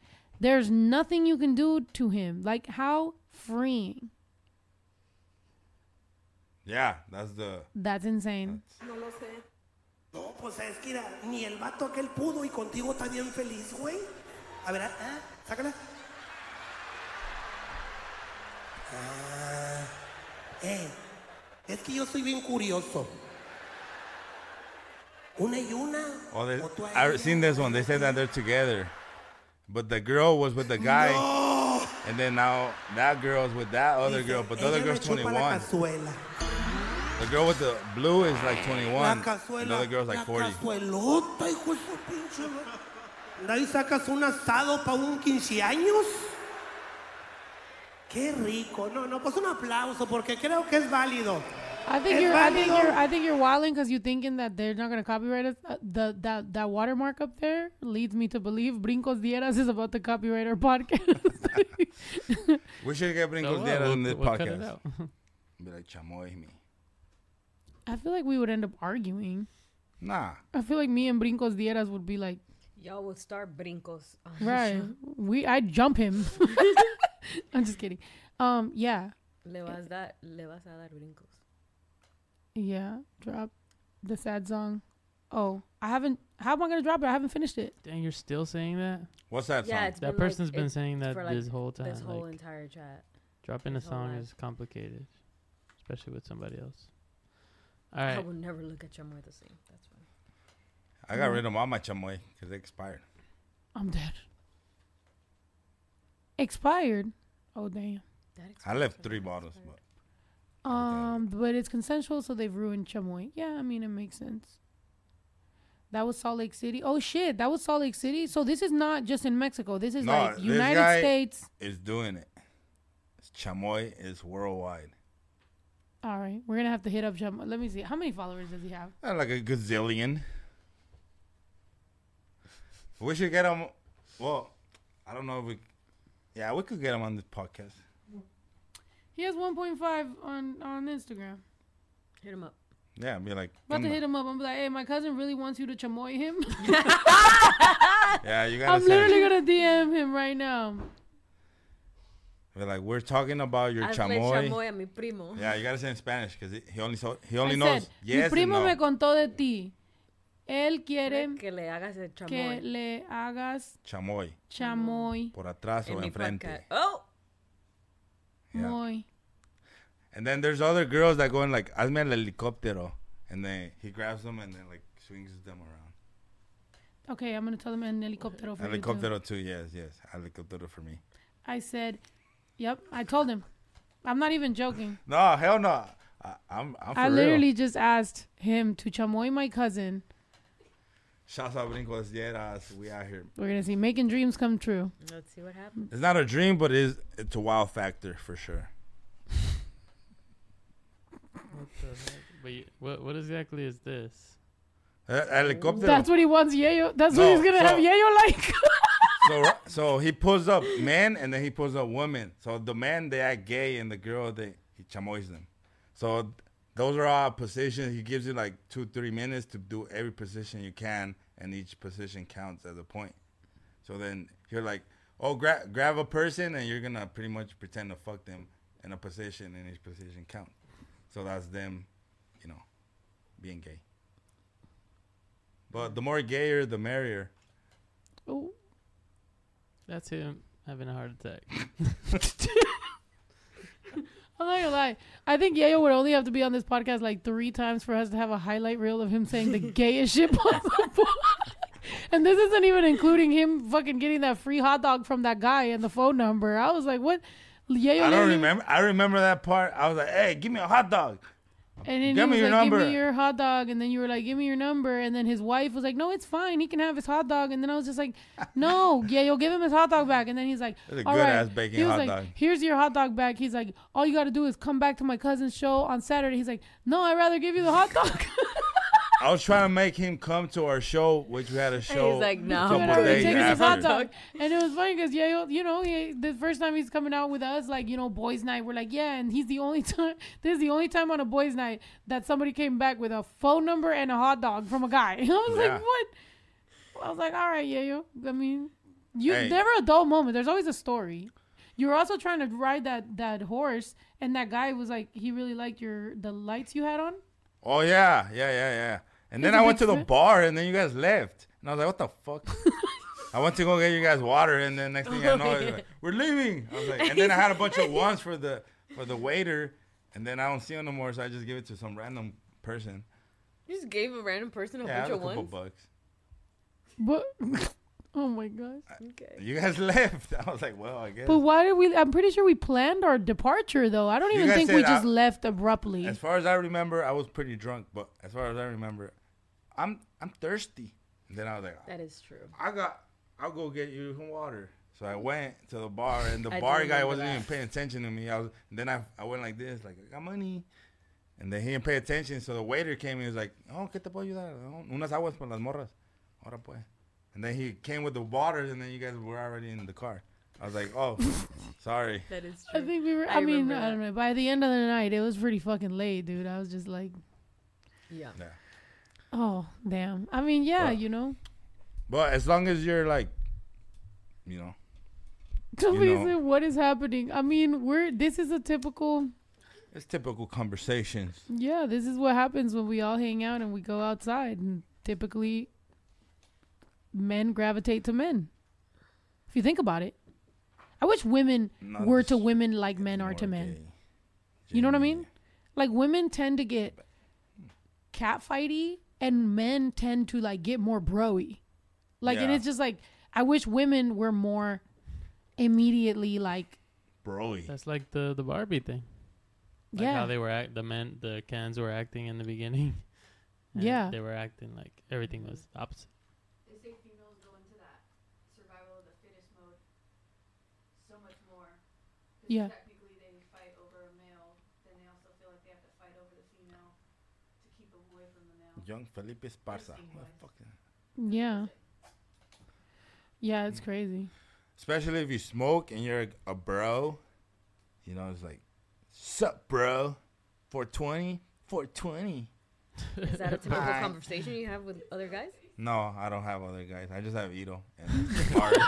There's nothing you can do to him. Like how freeing. Yeah, that's the. That's insane. No lo sé. No, pues es que mira, ni el vato aquel pudo y contigo está bien feliz, güey. A ver, ah, sácala. Ah, eh, es que yo soy bien curioso. Una y una. Oh, they, o tú a I've ella. seen this one. They said that they're together, but the girl was with the guy, No. and then now that girl's with that other girl, but the other girl's chupa la 21. The girl with the blue is like La 21. cazuela. Another girl's like la 40. cazuelota, hijo de su pinche madre. ¿De ahí sacas un asado para un 15 años? Qué rico. No, no, pues un aplauso porque creo que es válido. I think you're. I think you're. I think you're wilding because you're thinking that they're not gonna copyright us. Uh, the that that watermark up there leads me to believe Brincos Dieras is about to copyright our podcast. We should get Brincos what? Dieras We'll- on this we'll cut it podcast. out. Be like, chamoy me. I feel like we would end up arguing. Nah. I feel like me and Brincos Dieras would be like, Y'all would start brincos. right. We I'd jump him. I'm just kidding. Um, yeah, Le vas, dar, le vas a dar brincos. yeah. Drop the sad song. Oh, I haven't. How am I gonna drop it? I haven't finished it. Dang, you're still saying that? What's that Yeah, song? it's That been, like, person's been saying that like, this whole time. This whole like, entire chat. dropping a song is complicated, especially with somebody else. All I will never look at Chamoy the same. That's fine. I got rid of all my chamoy because they expired. I'm dead. Expired. Oh damn. I left three bottles, but Um, but it's consensual, so they've ruined Chamoy. Yeah, I mean it makes sense. That was Salt Lake City. Oh shit, that was Salt Lake City. So this is not just in Mexico. This is no, like this United guy States. is doing it. Chamoy is worldwide. All right, we're gonna have to hit up Chamoy. Let me see. How many followers does he have? Uh, Like a gazillion. We should get him. Well, I don't know if we. Yeah, we could get him on this podcast. He has 1.5 on on Instagram. Hit him up. Yeah, i be like. About to hit him up. I'm like, hey, my cousin really wants you to chamoy him. Yeah, you gotta I'm say. literally gonna DM him right now. Be like, we're talking about your ah, Hazle chamoy. chamoy a mi primo. Yeah, you gotta say in Spanish because he only so he I only knows said, yes Mi and primo no. me contó de ti. Él quiere Que le hagas el chamoy. que le hagas chamoy chamoy. por atrás o En mi enfrente. podcast. Oh! Yeah. Muy. And then there's other girls that go in like, hazme el helicóptero. And then he grabs them and then like swings them around. Okay, I'm gonna tell him an helicóptero for you too. Helicóptero too, yes, yes. Helicóptero for me. I said, yep. I told him. I'm not even joking. No, hell no. I, I'm, I'm for I real. literally just asked him to chamoy my cousin. Shouts out Brincos Dieras. We out here. We're gonna see making dreams come true. Let's see what happens. It's not a dream, but it is, it's a wow factor for sure. What the heck? But you- what what exactly is this? Uh, helicóptero. That's what he wants Yeyo. That's No, what he's gonna so- have Yeyo like. so so he pulls up men and then he pulls up women. So the man they act gay and the girl they he chamoys them. So those are all positions. He gives you like two three minutes to do every position you can, and each position counts as a point. So then you're like, oh, grab grab a person and you're gonna pretty much pretend to fuck them in a position, and each position counts. So that's them, you know, being gay. But the more gayer, the merrier. Oh. That's him having a heart attack. I'm not gonna lie. I think Yeyo would only have to be on this podcast like three times for us to have a highlight reel of him saying the gayest shit possible. and this isn't even including him fucking getting that free hot dog from that guy and the phone number. I was like, what? Yeyo I don't remember. I remember that part. I was like, "Hey, give me a hot dog." And then Give he me was your like, "Give me your hot dog," and then you were like, "Give me your number," and then his wife was like, "No, it's fine. He can have his hot dog." And then I was just like, "No, yeah, you'll give him his hot dog back." And then he's like, That's "All bacon he was like, dog. "Here's your hot dog back." He's like, "All you got to do is come back to my cousin's show on Saturday." He's like, "No, I'd rather give you the hot dog." I was trying to make him come to our show, which we had a show. He's like, a "No." couple days takes his hot dog. And it was funny because yeah, you know, he, the first time he's coming out with us, like you know, boys' night, we're like, yeah, and he's the only time. This is the only time on a boys' night that somebody came back with a phone number and a hot dog from a guy. I was Yeah. like, what? I was like, all right, yeah, yo. I mean, you Hey. never a dull moment. There's always a story. You're also trying to ride that that horse, and that guy was like, he really liked your the lights you had on. Oh yeah, yeah, yeah, yeah. And then I went to the bar, and then you guys left, and I was like, "What the fuck?" I went to go get you guys water, and then next thing I know, like, we're leaving. I was like, and then I had a bunch of ones for the for the waiter, and then I don't see them no more, so I just give it to some random person. You just gave a random person a yeah, bunch a of couple ones. bucks. But oh my gosh. Okay. You guys left. I was like, well, I guess. But why did we? I'm pretty sure we planned our departure though. I don't You even think we just I- left abruptly. As far as I remember, I was pretty drunk, but as far as I remember, I'm I'm thirsty. And then I was like, That is true. I got, I'll go get you some water. So I went to the bar, and the I bar guy wasn't that. even paying attention to me. I was, and then I, I went like this, like I got money, and then he didn't pay attention. So the waiter came and he was like, "Oh, ¿qué te puedo ayudar? Oh, Unas aguas para las morras." Ahora pues. And then he came with the water, and then you guys were already in the car. I was like, "Oh, sorry." That is true. I think we were. I, I mean, I don't know. By the end of the night, it was pretty fucking late, dude. I was just like, Yeah. Yeah. Oh damn. I mean, yeah, Well, you know. But as long as you're like, you know, "What is happening?" I mean, we're. This is a typical. it's typical conversations. Yeah, this is what happens when we all hang out and we go outside, and typically, men gravitate to men. If you think about it, I wish women Not were to women like men are to men. gay. You know what I mean? Like women tend to get catfighty, and men tend to like get more broy. Like, and it's just like I wish women were more immediately like, Broy. That's like the the Barbie thing. Like yeah, how they were act the men the cans were acting in the beginning. And Yeah. They were acting like everything was opposite. They say females go into that survival of the fittest mode so much more. 'Cause Yeah. Technically, they fight over a male, then they also feel like they have to fight over the female to keep away from the male. Young Felipe Esparza. Interesting What voice. yeah, yeah. It's crazy. Especially if you smoke and you're a bro. You know, it's like, sup, bro? 420? 420. Is that a typical Hi. conversation you have with other guys? No, I don't have other guys. I just have Ito and Mario.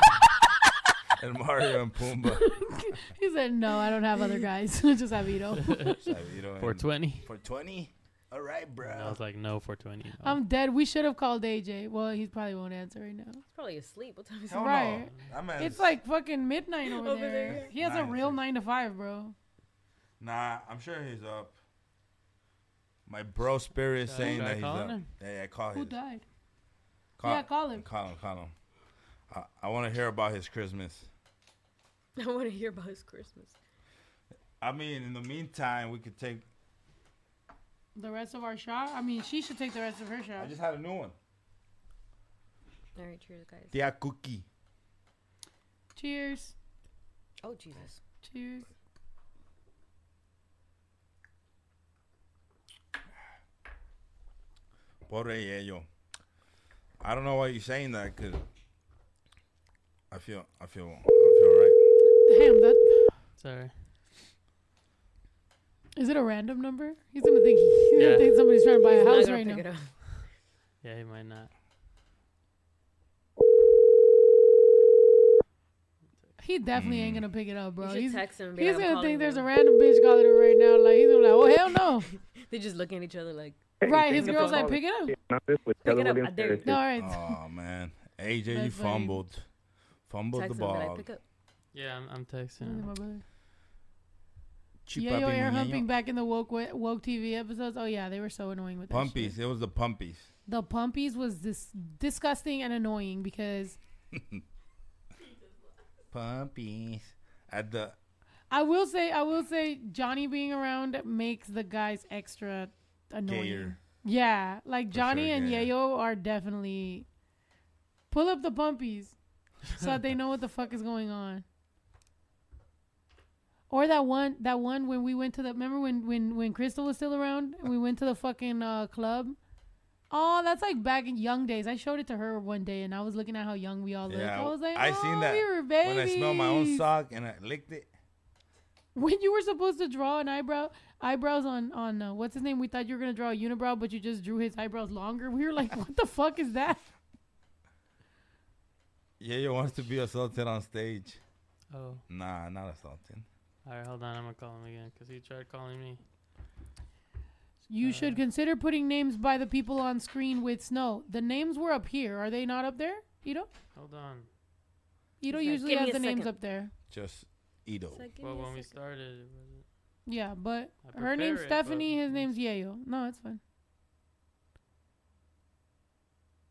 and Mario and Pumbaa. He said, "No, I don't have other guys. Just have Ito." Just have Ito and- 420. 420? All right, bro. And I was like, no, 420. no. I'm dead. We should have called AJ. Well, he probably won't answer right now. He's probably asleep. What time is it? no. right. That man's- It's like fucking midnight over, Over there. there. He has a Nine to real nine to five, bro. Nah, I'm sure he's up. My bro spirit is saying that he's calling up. him? Yeah, yeah, call Who him. died? Call, Yeah, call him. Call him, call him. I, I want to hear about his Christmas. I want to hear about his Christmas. I mean, in the meantime, we could take. The rest of our shot. I mean, she should take the rest of her shot. I just had a new one. All right, cheers, guys. Tia Cookie. Cheers. Oh Jesus. Cheers. Pobre ello. I don't know why you're saying that because I feel, I feel, I feel right. Damn, that Sorry. Is it a random number? He's gonna think he's gonna think somebody's trying to buy a He's not house right now. Yeah, he might not. He definitely Mm. ain't gonna pick it up, bro. You He's, text him he's like, gonna calling think there's a random bitch calling him right now. Like he's gonna be like, oh hell no. They just looking at each other like. right, his girl's like, pick it up. Pick it up. I dare you. No, all right. Oh man, AJ, you funny. fumbled, fumbled Text the him ball. like, pick up. Yeah, I'm, I'm texting. Him. My brother. Yeah, yo, papi air humping back in the woke woke TV episodes. Oh yeah, they were so annoying with. Pumpies. It was the pumpies. The pumpies was this disgusting and annoying because Pumpies. At the I will say I will say Johnny being around makes the guys extra annoying. gayer. Yeah, like Johnny sure, and yeah. Yeyo are definitely pull up the pumpies so that they know what the fuck is going on. Or that one, that one when we went to the. Remember when when when Crystal was still around and we went to the fucking uh, club, Oh, that's like back in young days. I showed it to her one day, and I was looking at how young we all look. Yeah, I was like, I oh, seen that we were when I smelled my own sock and I licked it. When you were supposed to draw an eyebrow, eyebrows on on uh, what's his name? We thought you were gonna draw a unibrow, but you just drew his eyebrows longer. We were like, what the fuck is that? Yeah, you wants to be assaulted on stage. Oh. Nah, not assaulted. All right, hold on. I'm gonna call him again because he tried calling me. You should consider putting names by the people on screen with snow. The names were up here. Are they not up there? Ito? Hold on. Ito He's like, usually "Give has a the names up there. Just Ito. Well, when we started, wasn't. Yeah, but her name's it, Stephanie. His name's Yeyo. No, it's fine.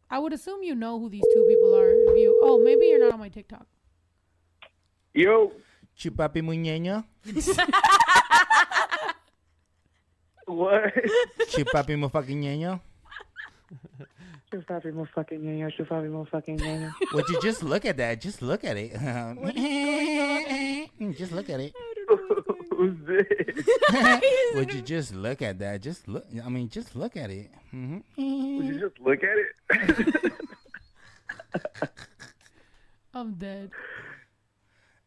I would assume you know who these two people are. If you, oh, maybe you're not on my TikTok. Yo. Chupapi muñeño. What? Chupapi motherfucking ñeño. Chupapi motherfucking ñeño, chupapi motherfucking ñeño. Would you just look at that? Just look at it. just look at it. Who's this? Would you just look at that? Just look. I mean, just look at it. hmm Would you just look at it? I'm dead.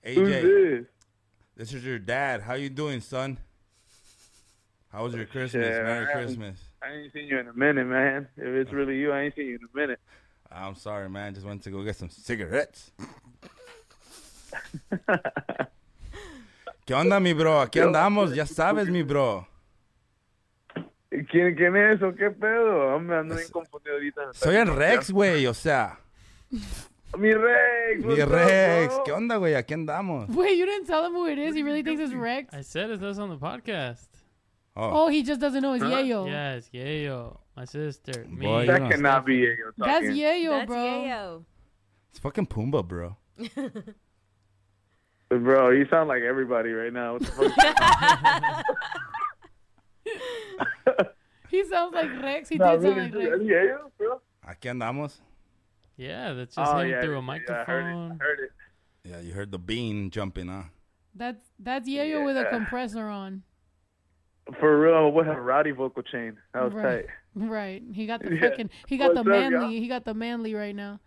AJ, Who's this? this is your dad. How you doing, son? How was your Christmas? I Merry haven't- Christmas. I ain't seen you in a minute, man. If it's really you, I ain't seen you in a minute. I'm sorry, man. Just went to go get some cigarettes. ¿Qué onda, mi bro? Aquí andamos. Ya sabes, mi bro. ¿Quién, ¿Quién es eso? ¿Qué pedo? Me ando bien confundido ahorita. Soy el Rex, güey. O sea, Mi Rex. mi what's up, Rex. bro? ¿Qué onda, güey? Aquí andamos. Wait, you didn't tell him who it is. He really thinks it's Rex. I said it's us on the podcast. Oh. oh, he just doesn't know it's Yeyo. Yeah, it's Yeyo, my sister. Me. Boy, you That don't cannot be Yeyo That's talking. Yeyo, That's bro. Yeyo. It's fucking Pumbaa, bro. Bro, you sound like everybody right now. What the fuck? He sounds like Rex. He Nah, did sound really, like dude, Rex. that's Yeyo, bro. Aquí andamos. Yeah, that's just Oh, him yeah, through yeah, a I heard it, microphone. heard it. Yeah, you heard the bean jumping, huh? That's that's Yeyo with a compressor on. For real, what have a rowdy vocal chain. That was right. tight. Right. He got the Yeah. fucking he got the What's up, manly he got the manly right now.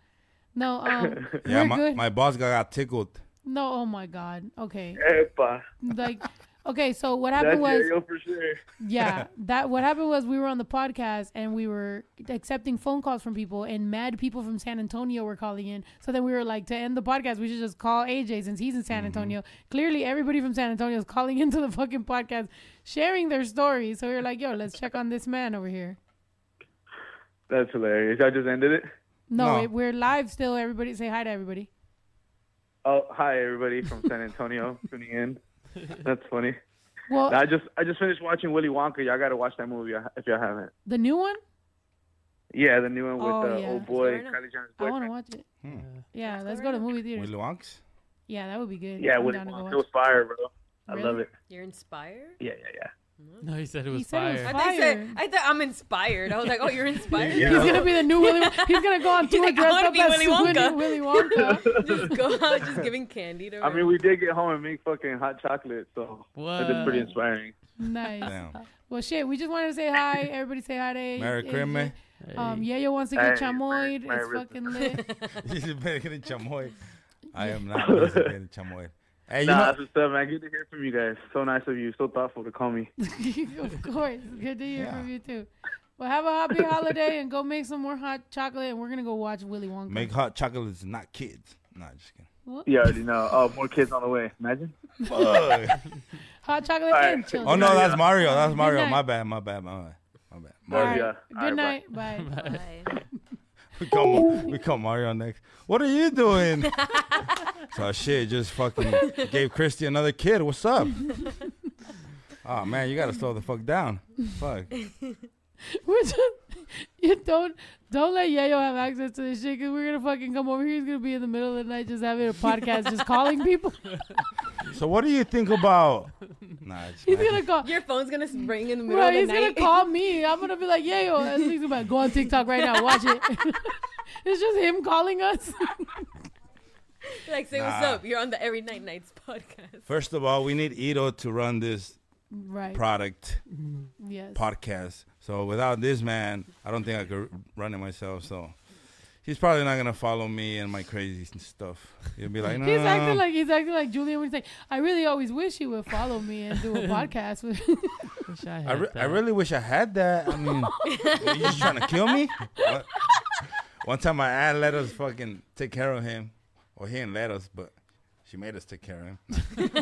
No, um Yeah, we're my, good. my boss got, got tickled. no, oh my god. Okay. Epa. Like okay, so what That's happened was for sure. yeah, that what happened was we were on the podcast and we were accepting phone calls from people and mad people from San Antonio were calling in. So then we were like, to end the podcast, we should just call AJ since he's in San mm-hmm. Antonio. Clearly, everybody from San Antonio is calling into the fucking podcast, sharing their stories. So we were like, yo, let's check on this man over here. That's hilarious. I just ended it. No, No. It, we're live still. Everybody say hi to everybody. Oh, hi everybody from San Antonio tuning in. That's funny. Well, I just I just finished watching Willy Wonka. Y'all got to watch that movie if y'all haven't. the new one. Yeah, the new one with Oh, the yeah. old boy, Let's go right Kylie Jenner's I want to watch it. Hmm. Yeah, let's go to the movie theaters. Willy Wonks? Yeah, that would be good. Yeah, Willy down to go Wonka. watch It was fire, bro. I Really? love it. You're inspired? Yeah, yeah, yeah. No, he said it He was said it was fire. I thought, you said, I thought I'm inspired. I was like, oh, you're inspired? He's gonna be the new Willy. Wonka. He's gonna go on He's tour like, dressed up be as Willy Willy Wonka. Willy Wonka. just go out, just giving candy to I mean, we did get home and make fucking hot chocolate, so What? it's pretty inspiring. Nice. Damn. Well, shit. We just wanted to say hi. Everybody say hi to A- Merry AJ. Christmas. Um, Yeyo wants to get Hey, chamoyed. Merry It's fucking lit. He's better getting chamoy. I am not busy getting chamoy. Hey, you nah, know, that's what's up, man. Good to hear from you guys. So nice of you. So thoughtful to call me. of course. Good to hear Yeah. from you too. Well, have a happy holiday and go make some more hot chocolate. And we're gonna go watch Willy Wonka. make hot chocolates, not kids. Nah, just kidding. What? You already know. Oh, more kids on the way. Imagine. Hot chocolate All right. and children. oh no, that's Mario. That's Mario. My bad. My bad. My bad. My bad. All Mario. right. Good All night. right, Bye. Bye. We call we call Mario next. What are you doing? so shit, just fucking gave Christy another kid. What's up? Oh man, you gotta slow the fuck down. Fuck. We're just, you don't don't let Yeyo have access to this shit because we're gonna fucking come over here. He's gonna be in the middle of the night just having a podcast, just calling people. So what do you think about? Nah, it's He's gonna call. Your phone's going to ring in the middle Bro, of the he's night. gonna call me. I'm gonna be like, Yeyo, and he's gonna be like, go on TikTok right now, watch it. it's just him calling us. like, say, what's up? You're on the Every Night Nights podcast. First of all, we need Ito to run this right. product Yes. podcast. So without this man, I don't think I could run it myself. So he's probably not gonna follow me and my crazy stuff. He'll be like, no. He's acting like he's acting like Julian when he's like, I really always wish he would follow me and do a podcast with. Wish I I, had re- I really wish I had that. I mean, are you just trying to kill me? What? One time my aunt let us fucking take care of him. Well, he didn't let us, but she made us take care of him.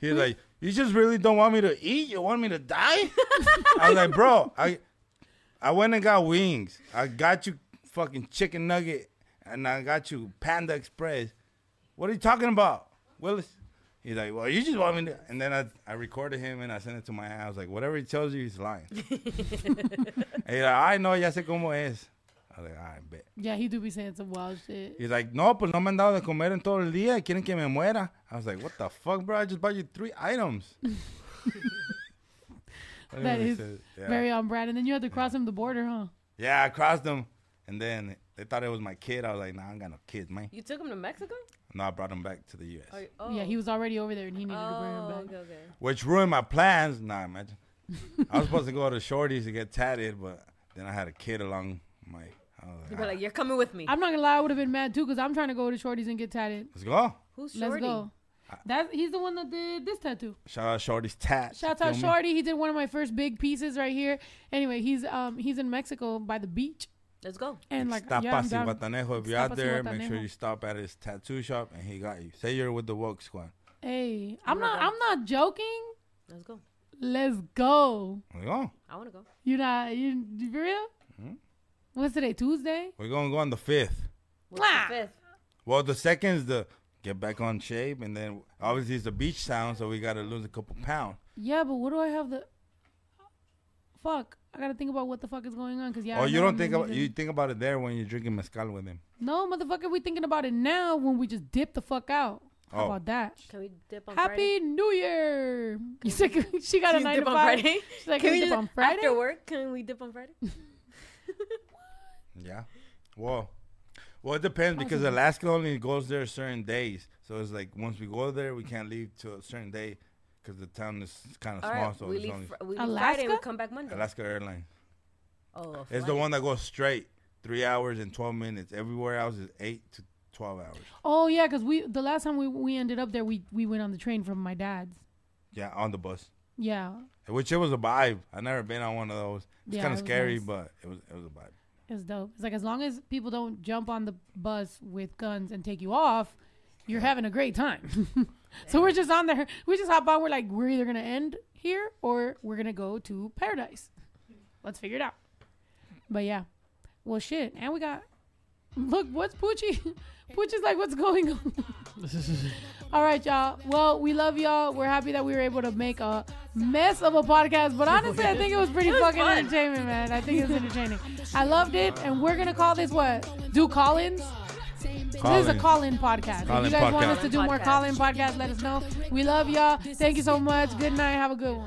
He's like, you just really don't want me to eat? You want me to die? I was like, bro, I, I went and got wings. I got you fucking chicken nugget, and I got you Panda Express. What are you talking about, Willis? He's like, well, you just want me to. And then I, I recorded him and I sent it to my aunt. I was like, whatever he tells you, he's lying. he's like, I know, ya sé cómo es. I was like, I bet. yeah, he do be saying some wild shit. He's like, no, pues no me han dado de comer en todo el día. y Quieren que me muera. I was like, what the fuck, bro? I just bought you three items. Whatever That he is said. Yeah. very on brand. And then you had to cross him the border, huh? Yeah, I crossed him. And then they thought it was my kid. I was like, nah, I ain't got no kids, man. You took him to Mexico? No, I brought him back to the U.S. Are you- oh. Yeah, he oh. was already over there and he needed to bring him Oh, back. okay, okay. Which ruined my plans. Nah, imagine. I was supposed to go to Shorty's to get tatted, but then I had a kid along my. I was like, You were like, you're coming with me. I'm not gonna lie, I would have been mad too because I'm trying to go to Shorty's and get tatted. let's go. Who's Shorty? Let's go. That he's the one that did this tattoo. Shout out Shorty's tat. Shout Feel out me? Shorty. He did one of my first big pieces right here. Anyway, he's um he's in Mexico by the beach. Let's go. And like Ixtapa yeah, I'm down- Zihuatanejo. If you're Tapa out there, make sure you stop at his tattoo shop and he got you. Say you're with the woke squad. Hey, I'm not I'm not joking. Let's go. Let's go. Let's go. I want to go. You not you, you for real? What's today? Tuesday? We're gonna go on the fifth. What's the ah. fifth? Well, the second is the get back on shape, and then obviously it's the beach town, so we gotta lose a couple pounds. Yeah, but what do I have the? Fuck, I gotta think about what the fuck is going on because yeah. oh, you don't I'm think about you think about it there when you're drinking mezcal with him. No, motherfucker, we thinking about it now when we just dip the fuck out. How Oh. about that? Can we dip on Friday? Happy Friday? New Year! You said she got a Can we nine dip to on five. Friday? She's like, Can can we we dip just- on Friday? After work, can we dip on Friday? Yeah. Well, well, it depends because Alaska only goes there certain days. So it's like once we go there, we can't leave till a certain day because the town is kind of All small. right, so we it's leave, only fr- we leave Friday and we Alaska? come back Monday. Alaska Airlines. Oh, It's the flight. one that goes straight, three hours and twelve minutes. Everywhere else is eight to twelve hours. Oh yeah, because we the last time we we ended up there, we we went on the train from my dad's. Yeah, on the bus. Yeah, Which it was a vibe. I never been on one of those. It's Yeah, kind it of was scary, nice. but it was it was a vibe. It's dope. It's like as long as people don't jump on the bus with guns and take you off, you're having a great time. so we're just on there. We just hop on. We're like, we're either gonna end here or we're gonna go to paradise. Let's figure it out. But yeah, well shit, and we got. Look, what's Poochie? Poochie's like, what's going on? All right, y'all. Well, we love y'all. We're happy that we were able to make a mess of a podcast, but honestly, I think it was pretty It was fucking fun. entertainment, man. I think it was entertaining. I loved it, and we're gonna call this what? Do call-ins. This is a Call-in. call-in podcast. if Call-in you guys want us to do more call-in podcasts, let us know. We love y'all. Thank you so much. Good night. Have a good one.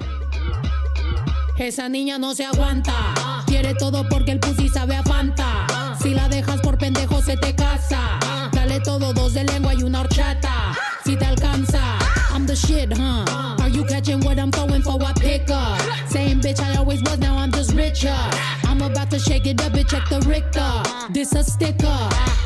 Esa niña no se aguanta. Quiere todo porque el pussy sabe a Fanta. Si la dejas por pendejo se te casa. De lengua y una horchata. Si te alcanza, I'm the shit, huh? Are you catching what I'm throwing for a pickup? Same bitch I always was, now I'm just richer. I'm about to shake it up and check the Richter. This a sticker.